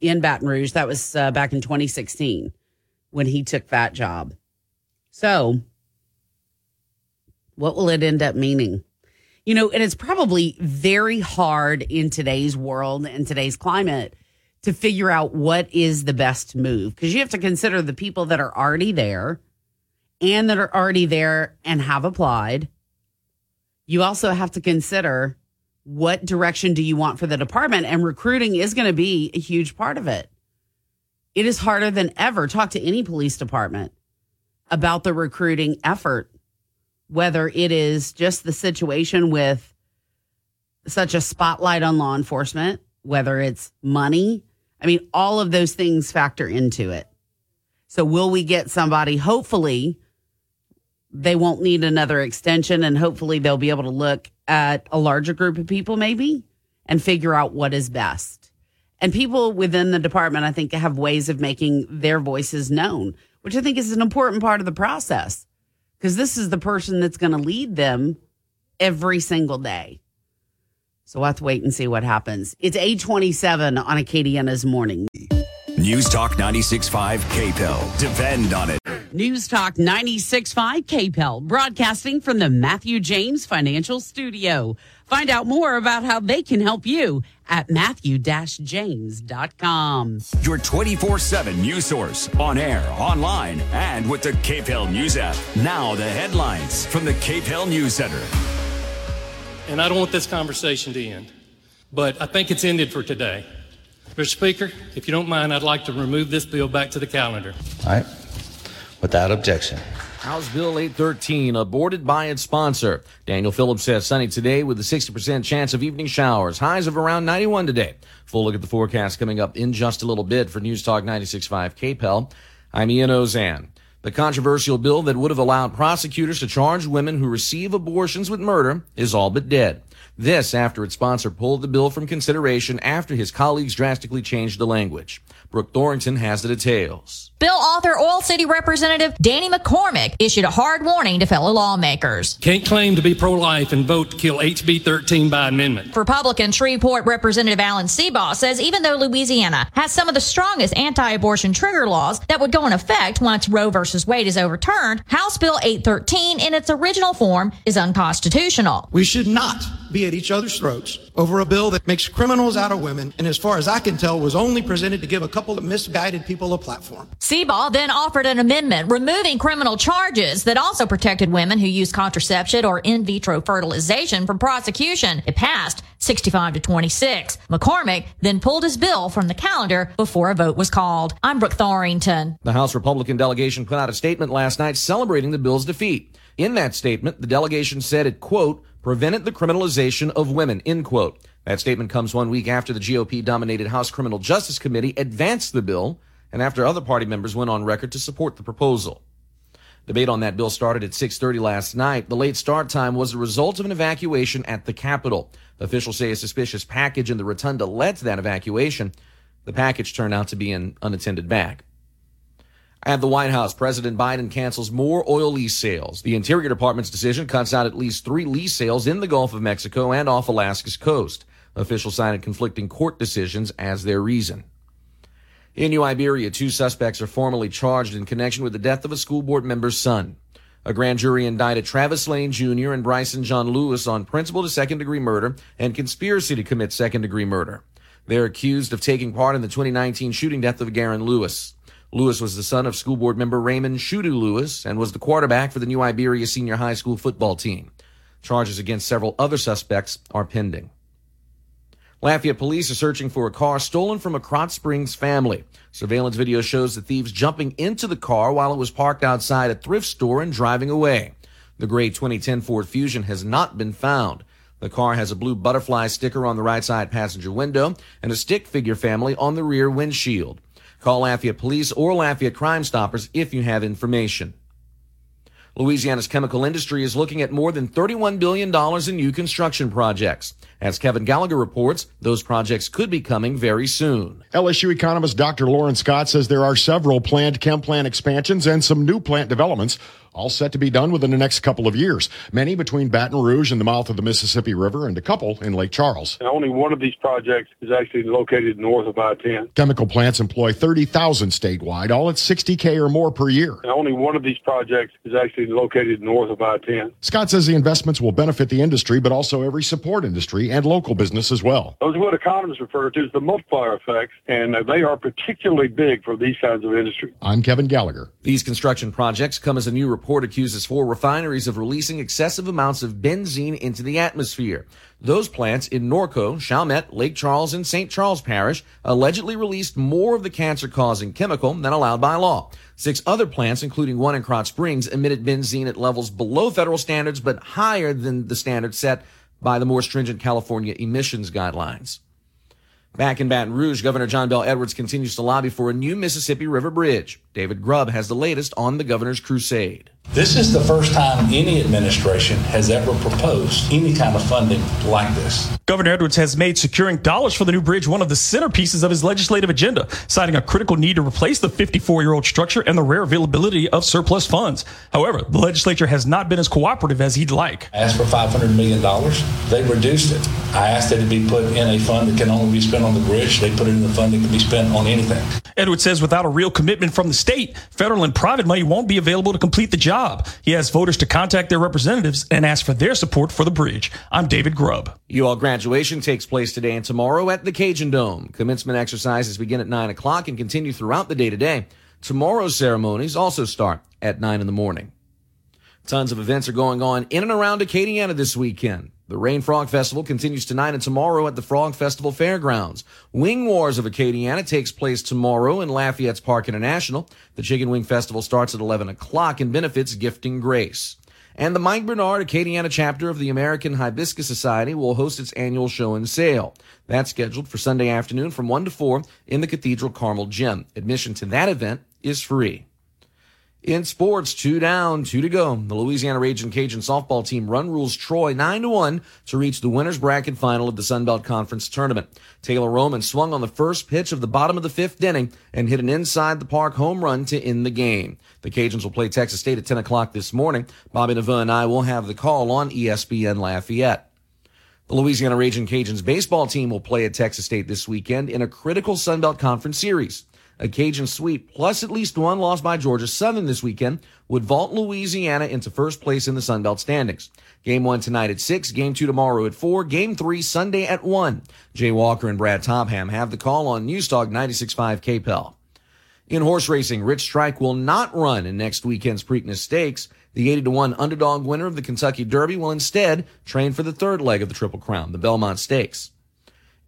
in Baton Rouge. That was uh, back in 2016 when he took that job. So, what will it end up meaning? You know, and it's probably very hard in today's world and today's climate to figure out what is the best move because you have to consider the people that are already there and that are already there and have applied. You also have to consider what direction do you want for the department and recruiting is going to be a huge part of it. It is harder than ever. Talk to any police department about the recruiting effort, whether it is just the situation with such a spotlight on law enforcement, whether it's money, I mean, all of those things factor into it. So, will we get somebody? Hopefully, they won't need another extension, and hopefully, they'll be able to look at a larger group of people, maybe, and figure out what is best. And people within the department, I think, have ways of making their voices known, which I think is an important part of the process because this is the person that's going to lead them every single day. So we'll wait and see what happens. It's 827 on Acadiana's morning. News Talk 96.5 KPEL. Depend on it. News Talk 96.5 KPEL, broadcasting from the Matthew James Financial Studio. Find out more about how they can help you at matthew-james.com. Your 24-7 news source on air, online, and with the KPEL News app. Now the headlines from the KPEL News Center. And I don't want this conversation to end, but I think it's ended for today. Mr. Speaker, if you don't mind, I'd like to remove this bill back to the calendar. All right. Without objection. House Bill 813 aborted by its sponsor. Daniel Phillips says sunny today with a 60% chance of evening showers. Highs of around 91 today. Full look at the forecast coming up in just a little bit for News Talk 96.5 KPEL. I'm Ian Auzenne. The controversial bill that would have allowed prosecutors to charge women who receive abortions with murder is all but dead. This after its sponsor pulled the bill from consideration after his colleagues drastically changed the language. Brooke Thorington has the details. Bill author Oil City Representative Danny McCormick issued a hard warning to fellow lawmakers. Can't claim to be pro-life and vote to kill HB 13 by amendment. Republican Shreveport Representative Alan Seabaugh says even though Louisiana has some of the strongest anti-abortion trigger laws that would go in effect once Roe versus Wade is overturned, House Bill 813 in its original form is unconstitutional. We should not be at each other's throats over a bill that makes criminals out of women and as far as I can tell was only presented to give a couple of misguided people a platform. Seabaugh then offered an amendment removing criminal charges that also protected women who use contraception or in vitro fertilization from prosecution. It passed 65 to 26. McCormick then pulled his bill from the calendar before a vote was called. I'm Brooke Thorington. The House Republican delegation put out a statement last night celebrating the bill's defeat. In that statement, the delegation said it, quote, prevented the criminalization of women, end quote. That statement comes one week after the GOP dominated House Criminal Justice Committee advanced the bill and after other party members went on record to support the proposal. Debate on that bill started at 6:30 last night. The late start time was the result of an evacuation at the Capitol. Officials say a suspicious package in the rotunda led to that evacuation. The package turned out to be an unattended bag. At the White House, President Biden cancels more oil lease sales. The Interior Department's decision cuts out at least three lease sales in the Gulf of Mexico and off Alaska's coast. Officials cited conflicting court decisions as their reason. In New Iberia, two suspects are formally charged in connection with the death of a school board member's son. A grand jury indicted Travis Lane Jr. and Bryson John Lewis on principal to second degree murder and conspiracy to commit second degree murder. They're accused of taking part in the 2019 shooting death of Garen Lewis. Lewis was the son of school board member Raymond Shudu Lewis and was the quarterback for the New Iberia Senior High School football team. Charges against several other suspects are pending. Lafayette police are searching for a car stolen from a Krotz Springs family. Surveillance video shows the thieves jumping into the car while it was parked outside a thrift store and driving away. The gray 2010 Ford Fusion has not been found. The car has a blue butterfly sticker on the right side passenger window and a stick figure family on the rear windshield. Call Lafayette Police or Lafayette Crime Stoppers if you have information. Louisiana's chemical industry is looking at more than $31 billion in new construction projects. As Kevin Gallagher reports, those projects could be coming very soon. LSU economist Dr. Loren Scott says there are several planned chem plant expansions and some new plant developments all set to be done within the next couple of years. Many between Baton Rouge and the mouth of the Mississippi River, and a couple in Lake Charles. And only one of these projects is actually located north of I-10. Chemical plants employ 30,000 statewide, all at 60K or more per year. And only one of these projects is actually located north of I-10. Scott says the investments will benefit the industry, but also every support industry and local business as well. Those are what economists refer to as the multiplier effects, and uh, they are particularly big for these kinds of industries. I'm Kevin Gallagher. These construction projects come as a new report accuses four refineries of releasing excessive amounts of benzene into the atmosphere. Those plants in Norco, Chalmette, Lake Charles, and St. Charles Parish allegedly released more of the cancer causing chemical than allowed by law. Six other plants, including one in Krotz Springs, emitted benzene at levels below federal standards but higher than the standards set by the more stringent California emissions guidelines. Back in Baton Rouge, Governor John Bell Edwards continues to lobby for a new Mississippi River Bridge. David Grubb has the latest on the governor's crusade. This is the first time any administration has ever proposed any kind of funding like this. Governor Edwards has made securing dollars for the new bridge one of the centerpieces of his legislative agenda, citing a critical need to replace the 54 year old structure and the rare availability of surplus funds. However, the legislature has not been as cooperative as he'd like. I asked for $500 million. They reduced it. I asked that it be put in a fund that can only be spent on the bridge. They put it in the fund that can be spent on anything. Edwards says without a real commitment from the state, federal and private money won't be available to complete the job. He has voters to contact their representatives and ask for their support for the bridge. I'm David Grubb. UL graduation takes place today and tomorrow at the Cajun Dome. Commencement exercises begin at 9 o'clock and continue throughout the day today. Tomorrow's ceremonies also start at 9 in the morning. Tons of events are going on in and around Acadiana this weekend. The Rayne Frog Festival continues tonight and tomorrow at the Frog Festival Fairgrounds. Wing Wars of Acadiana takes place tomorrow in Lafayette's Parc International. The Chicken Wing Festival starts at 11 o'clock and benefits Gifting Grace. And the Mike Bernard Acadiana chapter of the American Hibiscus Society will host its annual show and sale. That's scheduled for Sunday afternoon from 1 to 4 in the Cathedral Carmel Gym. Admission to that event is free. In sports, two down, two to go. The Louisiana Raging Cajun softball team run rules Troy 9 to 1 to reach the winner's bracket final of the Sun Belt Conference tournament. Taylor Roman swung on the first pitch of the bottom of the fifth inning and hit an inside the park home run to end the game. The Cajuns will play Texas State at 10 o'clock this morning. Bobby Nava and I will have the call on ESPN Lafayette. The Louisiana Raging Cajuns baseball team will play at Texas State this weekend in a critical Sun Belt Conference series. A Cajun sweep plus at least one loss by Georgia Southern this weekend would vault Louisiana into first place in the Sun Belt standings. Game one tonight at six, game two tomorrow at four, game three Sunday at one. Jay Walker and Brad Topham have the call on News Talk 96.5 KPEL. In horse racing, Rich Strike will not run in next weekend's Preakness Stakes. The 80 to 1 underdog winner of the Kentucky Derby will instead train for the third leg of the Triple Crown, the Belmont Stakes.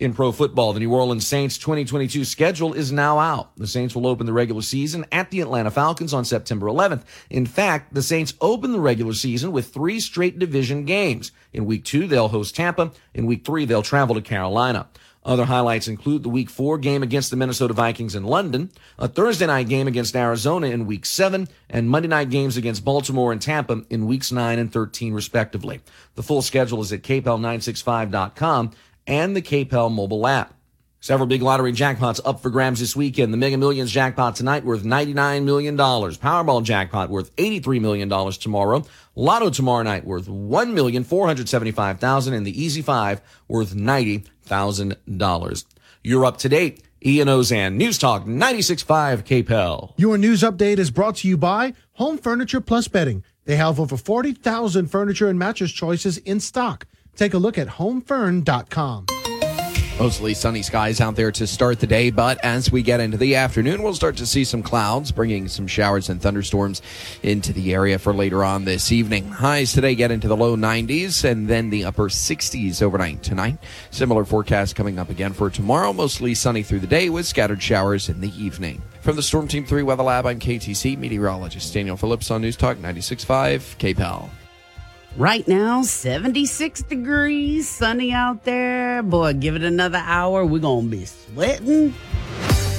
In pro football, the New Orleans Saints 2022 schedule is now out. The Saints will open the regular season at the Atlanta Falcons on September 11th. In fact, the Saints open the regular season with three straight division games. In week two, they'll host Tampa. In week three, they'll travel to Carolina. Other highlights include the week four game against the Minnesota Vikings in London, a Thursday night game against Arizona in week seven, and Monday night games against Baltimore and Tampa in weeks nine and 13 respectively. The full schedule is at kpel965.com and the KPEL mobile app. Several big lottery jackpots up for grabs this weekend. The Mega Millions jackpot tonight worth $99 million. Powerball jackpot worth $83 million tomorrow. Lotto tomorrow night worth 1,475,000 and the Easy 5 worth $90,000. You're up to date. Ian Auzenne, News Talk 96.5 KPEL. Your news update is brought to you by Home Furniture Plus Bedding. They have over 40,000 furniture and mattress choices in stock. Take a look at homefurn.com. Mostly sunny skies out there to start the day, but as we get into the afternoon, we'll start to see some clouds, bringing some showers and thunderstorms into the area for later on this evening. Highs today get into the low 90s and then the upper 60s overnight tonight. Similar forecast coming up again for tomorrow, mostly sunny through the day with scattered showers in the evening. From the Storm Team 3 Weather Lab, I'm KATC meteorologist Daniel Phillips on News Talk 96.5 KPEL. Right now, 76 degrees, sunny out there. Boy, give it another hour. We're going to be sweating.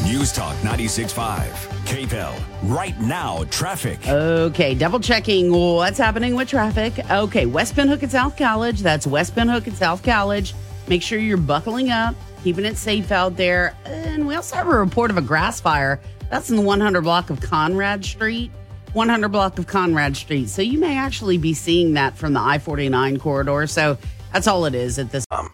News Talk 96.5, KPEL. Right now, traffic. Okay, double checking what's happening with traffic. Okay, West Pinhook and South College. That's West Pinhook and South College. Make sure you're buckling up, keeping it safe out there. And we also have a report of a grass fire. That's in the 100 block of Conrad Street. 100 block of Conrad Street. So you may actually be seeing that from the I 49 corridor. So that's all it is at this time.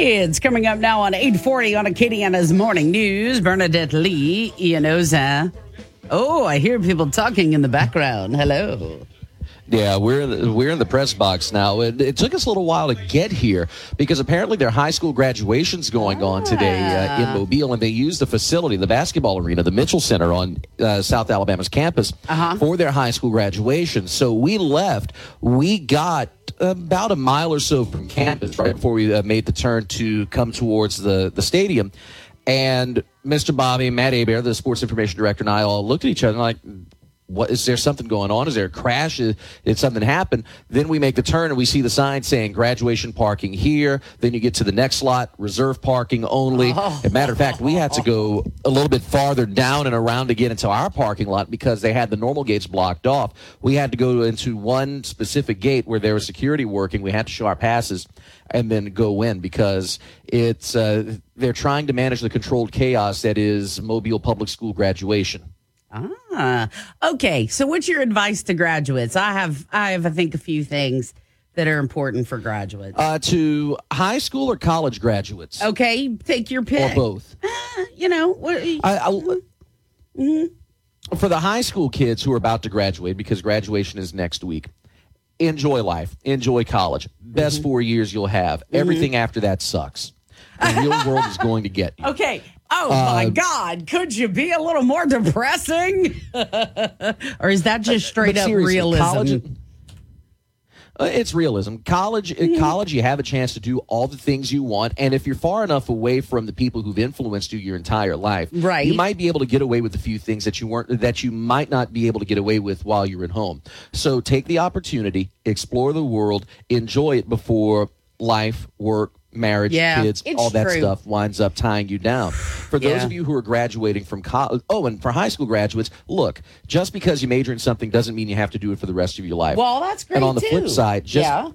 It's coming up now on 840 on Acadiana's Morning News. Bernadette Lee, Ian Auzenne. Oh, I hear people talking in the background. Hello. Yeah, we're in the, we're in the press box now. It, it took us a little while to get here because apparently their high school graduation's going on today uh, in Mobile, and they used the facility, the basketball arena, the Mitchell Center on uh, South Alabama's campus for their high school graduation. So we left. We got about a mile or so from campus right before we uh, made the turn to come towards the the stadium. And Mr. Bobby, Matt Aber, the sports information director, and I all looked at each other and like, what is there something going on? Is there a crash? Is, did something happen? Then we make the turn and we see the sign saying graduation parking here. Then you get to the next lot, reserve parking only. Oh. As a matter of fact, we had to go a little bit farther down and around to get into our parking lot because they had the normal gates blocked off. We had to go into one specific gate where there was security working. We had to show our passes and then go in because it's uh, they're trying to manage the controlled chaos that is Mobile Public School graduation. Ah, okay. So, what's your advice to graduates? I have, I have, I think, a few things that are important for graduates. Uh, to high school or college graduates, Okay, take your pick. or both. You know, what, I, I- For the high school kids who are about to graduate, because graduation is next week, enjoy life, enjoy college. Best four years you'll have. Everything after that sucks. The real world is going to get you. okay. Oh my Uh, God! Could you be a little more depressing, or is that just straight But up realism? college- Uh, it's realism. College, at college, you have a chance to do all the things you want, and if you're far enough away from the people who've influenced you your entire life, Right. you might be able to get away with a few things that you weren't that you might not be able to get away with while you're at home. So take the opportunity, explore the world, enjoy it before life, work, marriage, Yeah, kids, all that true. stuff winds up tying you down. For those Yeah. of you who are graduating from college, oh, and for high school graduates, look, just because you major in something doesn't mean you have to do it for the rest of your life. Well, that's great And on the too. flip side, just Yeah.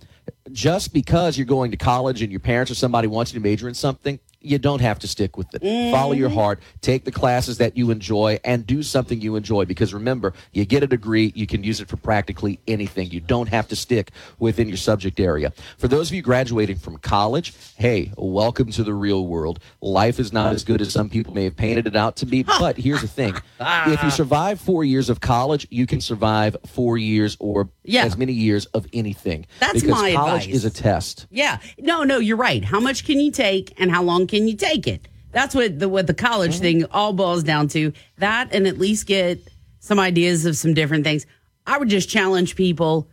just because you're going to college and your parents or somebody wants you to major in something, you don't have to stick with it. Follow your Mm-hmm. heart, take the classes that you enjoy, and do something you enjoy. Because remember, you get a degree, you can use it for practically anything. You don't have to stick within your subject area. For those of you graduating from college, hey, welcome to the real world. Life is not as good as some people may have painted it out to be. But here's the thing if you survive four years of college, you can survive four years or Yeah. as many years of anything. That's because my college advice. is a test. Yeah. No, no, you're right. How much can you take and how long can you take it? That's what the what the college thing all boils down to. That and at least get some ideas of some different things. I would just challenge people,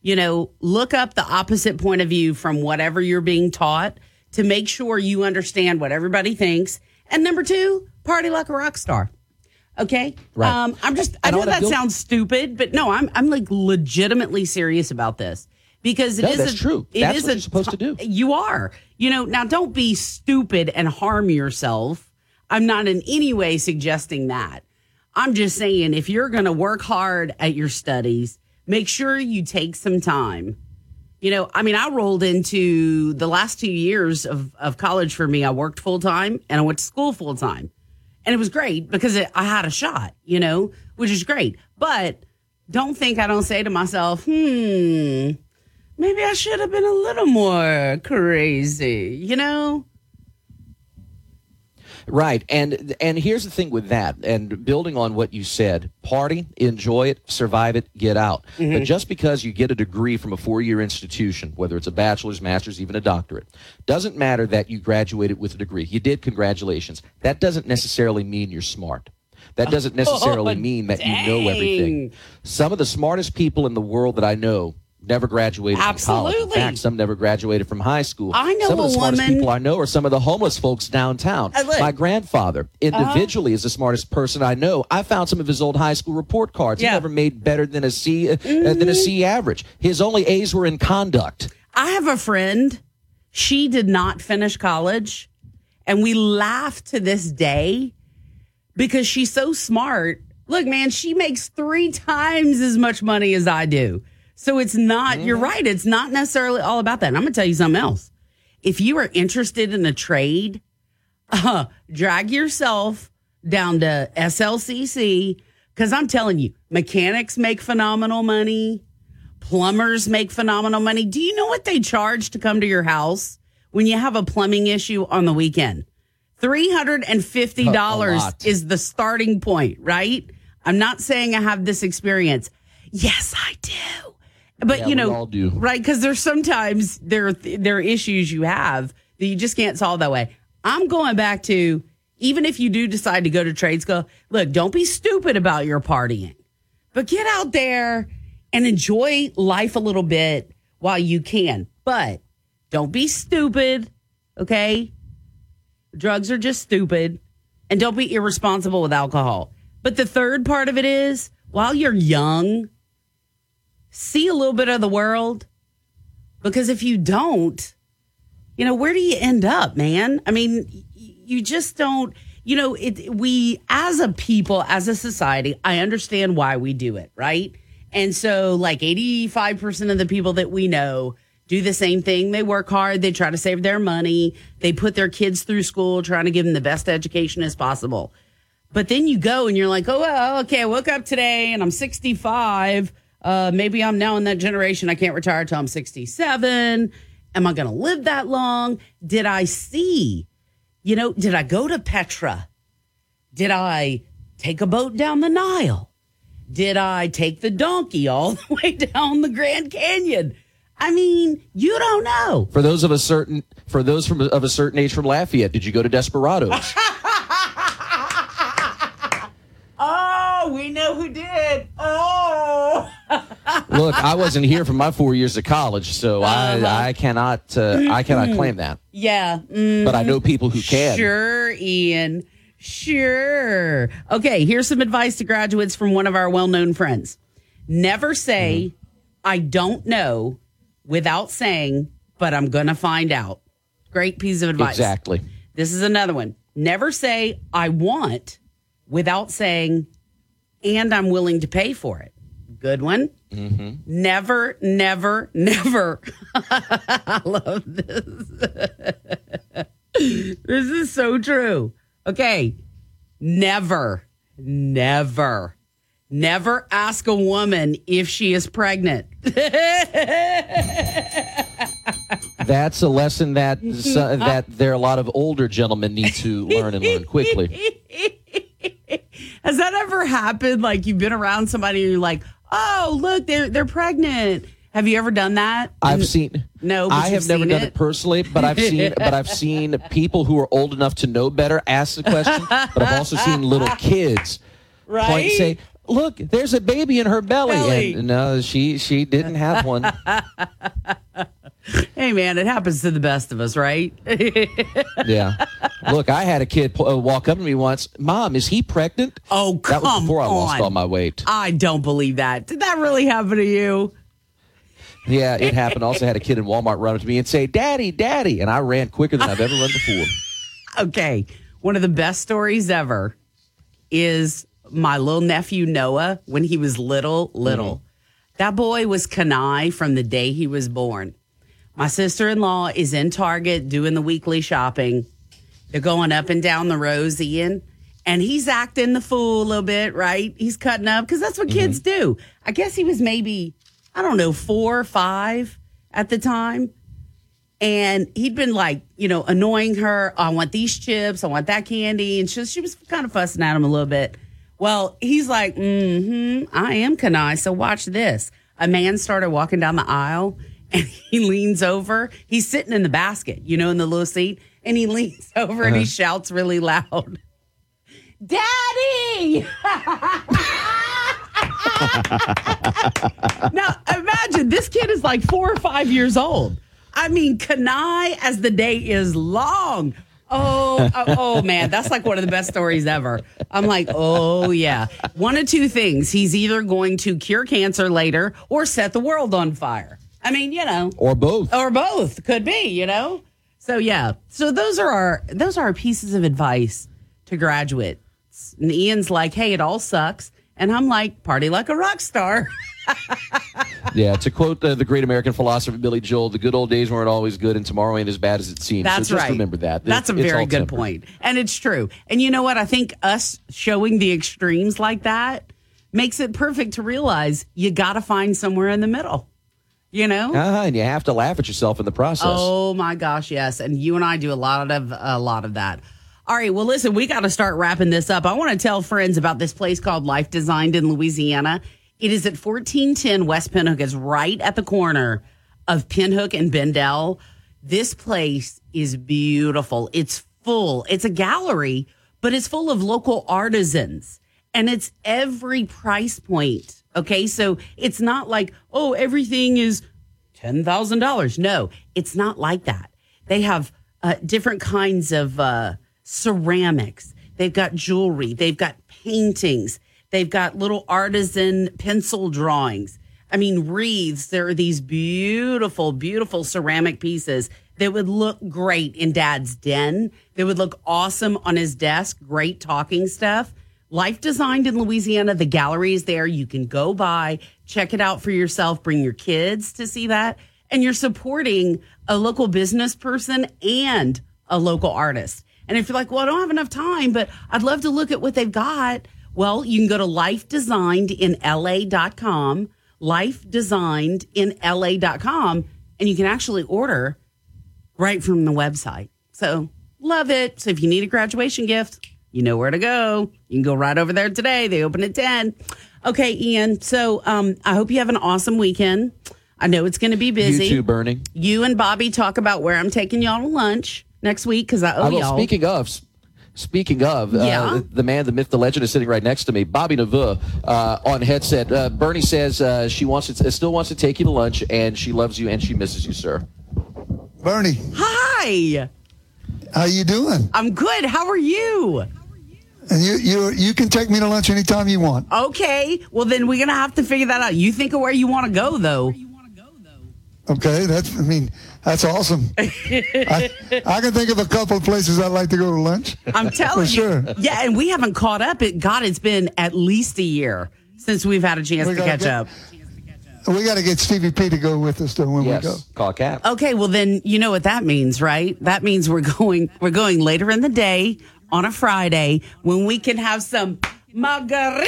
you know, look up the opposite point of view from whatever you're being taught to make sure you understand what everybody thinks. And number two, party like a rock star. Okay. Right. Um, I'm just, I know that sounds stupid, but no, I'm, I'm like legitimately serious about this because it No, is that's a, true. it That's is what a you're supposed to do. You are. You know, now don't be stupid and harm yourself. I'm not in any way suggesting that. I'm just saying if you're going to work hard at your studies, make sure you take some time. You know, I mean, I rolled into the last two years of, of college for me. I worked full time and I went to school full time. And it was great because it, I had a shot, you know, which is great. But don't think I don't say to myself, hmm, maybe I should have been a little more crazy, you know? Right, and and here's the thing with that, and building on what you said, party, enjoy it, survive it, get out. Mm-hmm. But just because you get a degree from a four-year institution, whether it's a bachelor's, master's, even a doctorate, doesn't matter that you graduated with a degree. You did, congratulations. That doesn't necessarily mean you're smart. That doesn't necessarily Oh, mean that you know everything. Some of the smartest people in the world that I know never graduated from college. In Absolutely. fact, some never graduated from high school. I know some of the smartest woman- people I know are some of the homeless folks downtown. Uh. My grandfather, individually, is the smartest person I know. I found some of his old high school report cards. Yeah. He never made better than a C uh, than a C average. His only A's were in conduct. I have a friend. She did not finish college, and we laugh to this day because she's so smart. Look, man, she makes three times as much money as I do. So it's not, you're right. It's not necessarily all about that. And I'm going to tell you something else. If you are interested in a trade, uh, drag yourself down to SLCC because I'm telling you, mechanics make phenomenal money. Plumbers make phenomenal money. Do you know what they charge to come to your house when you have a plumbing issue on the weekend? $350 lot. is the starting point, right? I'm not saying I have this experience. Yes, I do. But Yeah, you know, right? Because there's sometimes there there are issues you have that you just can't solve that way. I'm going back to even if you do decide to go to trade school, look, don't be stupid about your partying, but get out there and enjoy life a little bit while you can. But don't be stupid, okay? Drugs are just stupid, and don't be irresponsible with alcohol. But the third part of it is while you're young, see a little bit of the world because if you don't, you know, where do you end up, man? I mean, you just don't, you know, it we as a people, as a society, I understand why we do it, right? And so like 85% of the people that we know do the same thing. They work hard, they try to save their money, they put their kids through school trying to give them the best education as possible. But then you go and you're like, oh, well, okay, I woke up today and I'm 65. Uh, maybe I'm now in that generation. I can't retire till I'm 67. Am I going to live that long? Did I see, you know, did I go to Petra? Did I take a boat down the Nile? Did I take the donkey all the way down the Grand Canyon? I mean, you don't know. For those of a certain, for those from of a certain age from Lafayette, did you go to Desperados? Oh, we know who did. Oh. Look, I wasn't here for my four years of college, so Uh-huh. I I cannot uh, I cannot claim that. Yeah. mm, But I know people who can. Sure, Ian. Sure. Okay, here's some advice to graduates from one of our well known friends. Never say, I don't know without saying, but I'm going to find out. Great piece of advice. Exactly. This is another one. Never say, I want without saying, and I'm willing to pay for it. Good one. Mm-hmm. Never, never, never. I love this. this is so true. Okay. Never, never, never ask a woman if she is pregnant. That's a lesson that so, that there are a lot of older gentlemen need to learn and learn quickly. Has that ever happened? Like you've been around somebody and you're like, oh, look, they're they're pregnant. Have you ever done that? I've seen No, I have never done it? it personally, but I've seen but I've seen people who are old enough to know better ask the question. But I've also seen little kids point Right? and say, "Look, there's a baby in her belly,", Belly. and no, she she didn't have one. Hey, man, it happens to the best of us, right? Yeah. Look, I had a kid uh, walk up to me once. Mom, is he pregnant? Oh, come that was before I lost all my weight. I don't believe that. Did that really happen to you? Yeah, it happened. I also had a kid in Walmart run up to me and say, "Daddy, Daddy," and I ran quicker than I've ever run before. Okay. One of the best stories ever is my little nephew Noah when he was little, little. That boy was Kanai from the day he was born. My sister in law is in Target doing the weekly shopping. They're going up and down the rows, Ian, and he's acting the fool a little bit, right? He's cutting up because that's what kids do. I guess he was maybe, I don't know, four or five at the time. And he'd been like, you know, annoying her. I want these chips. I want that candy. And she, she was kind of fussing at him a little bit. Well, he's like, mm hmm, I am Kanai. So watch this. A man started walking down the aisle and he leans over. He's sitting in the basket, you know, in the little seat. And he leans over and he Uh-huh. shouts really loud, Daddy! now imagine this kid is like four or five years old. I mean, Kanai as the day is long. Oh, oh, oh, man, that's like one of the best stories ever. I'm like, oh yeah, one of two things: he's either going to cure cancer later or set the world on fire. I mean, you know, Or both. or both could be, you know. So yeah, so those are our those are our pieces of advice to graduates. And Ian's like, hey, it all sucks, and I'm like, party like a rock star. Yeah, to quote uh, the great American philosopher Billy Joel, the good old days weren't always good, and tomorrow ain't as bad as it seems. That's so just right. remember that. That's a very good point. And it's true. And you know what? I think us showing the extremes like that makes it perfect to realize you got to find somewhere in the middle. You know? Ah, and you have to laugh at yourself in the process. Oh my gosh, yes. And you and I do a lot of a lot of that. All right, well listen, we got to start wrapping this up. I want to tell friends about this place called Life Designed in Louisiana. It is at 1410 West Pinhook. It's right at the corner of Pinhook and Bendel. This place is beautiful. It's full. It's a gallery, but it's full of local artisans and it's every price point. Okay. So it's not like, oh, everything is $10,000. No, it's not like that. They have uh, different kinds of uh, ceramics. They've got jewelry. They've got paintings. They've got little artisan pencil drawings. I mean, wreaths. There are these beautiful, beautiful ceramic pieces that would look great in dad's den. They would look awesome on his desk. Great talking stuff. Life designed in Louisiana. The gallery is there. You can go by, check it out for yourself, bring your kids to see that. And you're supporting a local business person and a local artist. And if you're like, well, I don't have enough time, but I'd love to look at what they've got. Well, you can go to lifedesignedinla.com, lifedesignedinla.com, and you can actually order right from the website. So love it. So if you need a graduation gift, you know where to go. You can go right over there today. They open at 10. Okay, Ian. So um, I hope you have an awesome weekend. I know it's going to be busy. You too, Bernie. You and Bobby talk about where I'm taking y'all to lunch next week because I owe I will. y'all. Speaking of, speaking of, Yeah. uh, the man, the myth, the legend is sitting right next to me. Bobby Nava uh, on headset. Uh, Bernie says uh, she wants to, still wants to take you to lunch, and she loves you and she misses you, sir. Bernie, Hi. how you doing? I'm good. How are you? And you you you can take me to lunch anytime you want. Okay. Well, then we're going to have to figure that out. You think of where you want to go, though. Okay, that's I mean that's awesome. I, I can think of a couple of places I'd like to go to lunch. I'm telling For you. sure. Yeah, and we haven't caught up. It God, it's been at least a year since we've had a chance We to catch get- up. We got to get Stevie P to go with us though when we go. Call cap. Okay, well then you know what that means, right? That means we're going we're going later in the day on a Friday when we can have some margaritas.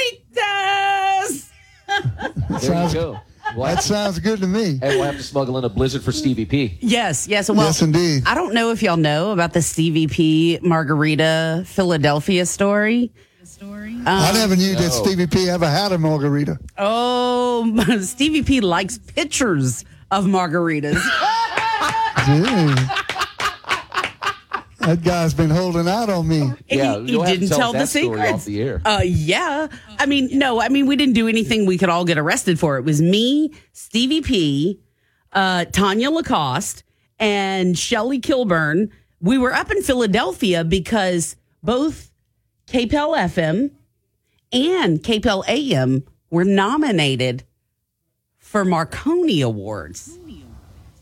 There you go. That sounds good to me. And we'll have to smuggle in a blizzard for Stevie P. Yes, yes. Well, Yes, indeed. I don't know if y'all know about the Stevie P Margarita Philadelphia story. Story. I um, never knew that Stevie P ever had a margarita. Oh, Stevie P likes pictures of margaritas. Gee. That guy's been holding out on me. he, he didn't tell the secrets. the air. Uh, yeah. I mean, no, I mean, we didn't do anything we could all get arrested for. It was me, Stevie P, uh, Tanya Lacoste, and Shelly Kilburn. We were up in Philadelphia because both KPEL FM and KPEL AM were nominated for Marconi Awards.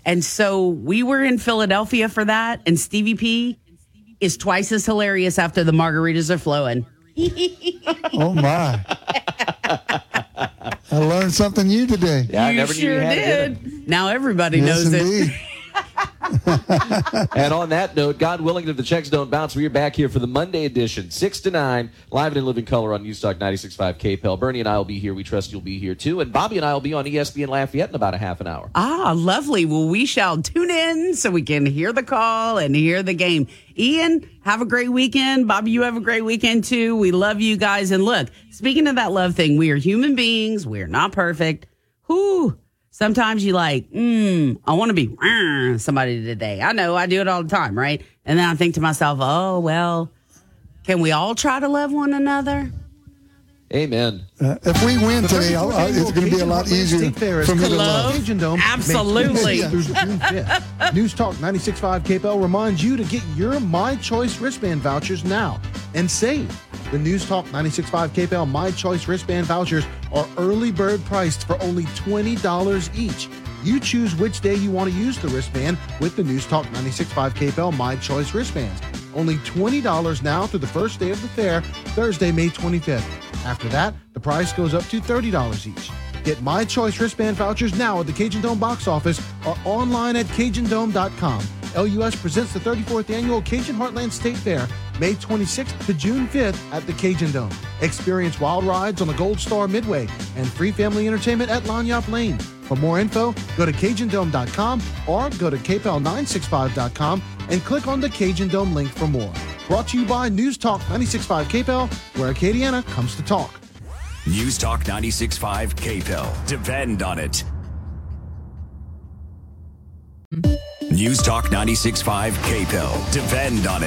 And so we were in Philadelphia for that, and Stevie P is twice as hilarious after the margaritas are flowing. Oh my! I learned something new today. Yeah, you never sure did. Now everybody Yes, knows indeed. it. and on that note, God willing, if the checks don't bounce, we are back here for the Monday edition, 6 to 9, live and in living color on Newstalk 96.5 KPEL. Bernie and I will be here. We trust you'll be here too. And Bobby and I will be on ESPN Lafayette in about a half an hour. Ah, lovely. Well, we shall tune in so we can hear the call and hear the game. Ian, have a great weekend. Bobby, you have a great weekend too. We love you guys. And look, speaking of that love thing, we are human beings. We are not perfect. Whew. Sometimes you like, mm, I want to be somebody today. I know I do it all the time, right? And then I think to myself, oh, well, can we all try to love one another? Amen. Uh, if we win today, I'll, I'll, it's going to be a lot easier for me to love. Cajun Dome, Absolutely. 26th through June 5th. News Talk 96.5 KPEL reminds you to get your My Choice wristband vouchers now and save. The News Talk 96.5 KPEL My Choice wristband vouchers are early bird priced for only $20 each. You choose which day you want to use the wristband with the News Talk 96.5 KPEL My Choice wristbands. Only $20 now through the first day of the fair, Thursday, May 25th. After that, the price goes up to $30 each. Get My Choice wristband vouchers now at the Cajun Dome box office or online at CajunDome.com. LUS presents the 34th annual Cajun Heartland State Fair, May 26th to June 5th at the Cajun Dome. Experience wild rides on the Gold Star Midway and free family entertainment at Lagniappe Lane. For more info, go to CajunDome.com or go to KPEL965.com and click on the Cajun Dome link for more. Brought to you by News Talk 96.5 KPEL, where Acadiana comes to talk. News Talk 96.5 KPEL. Depend on it. News Talk 96.5 KPEL. Depend on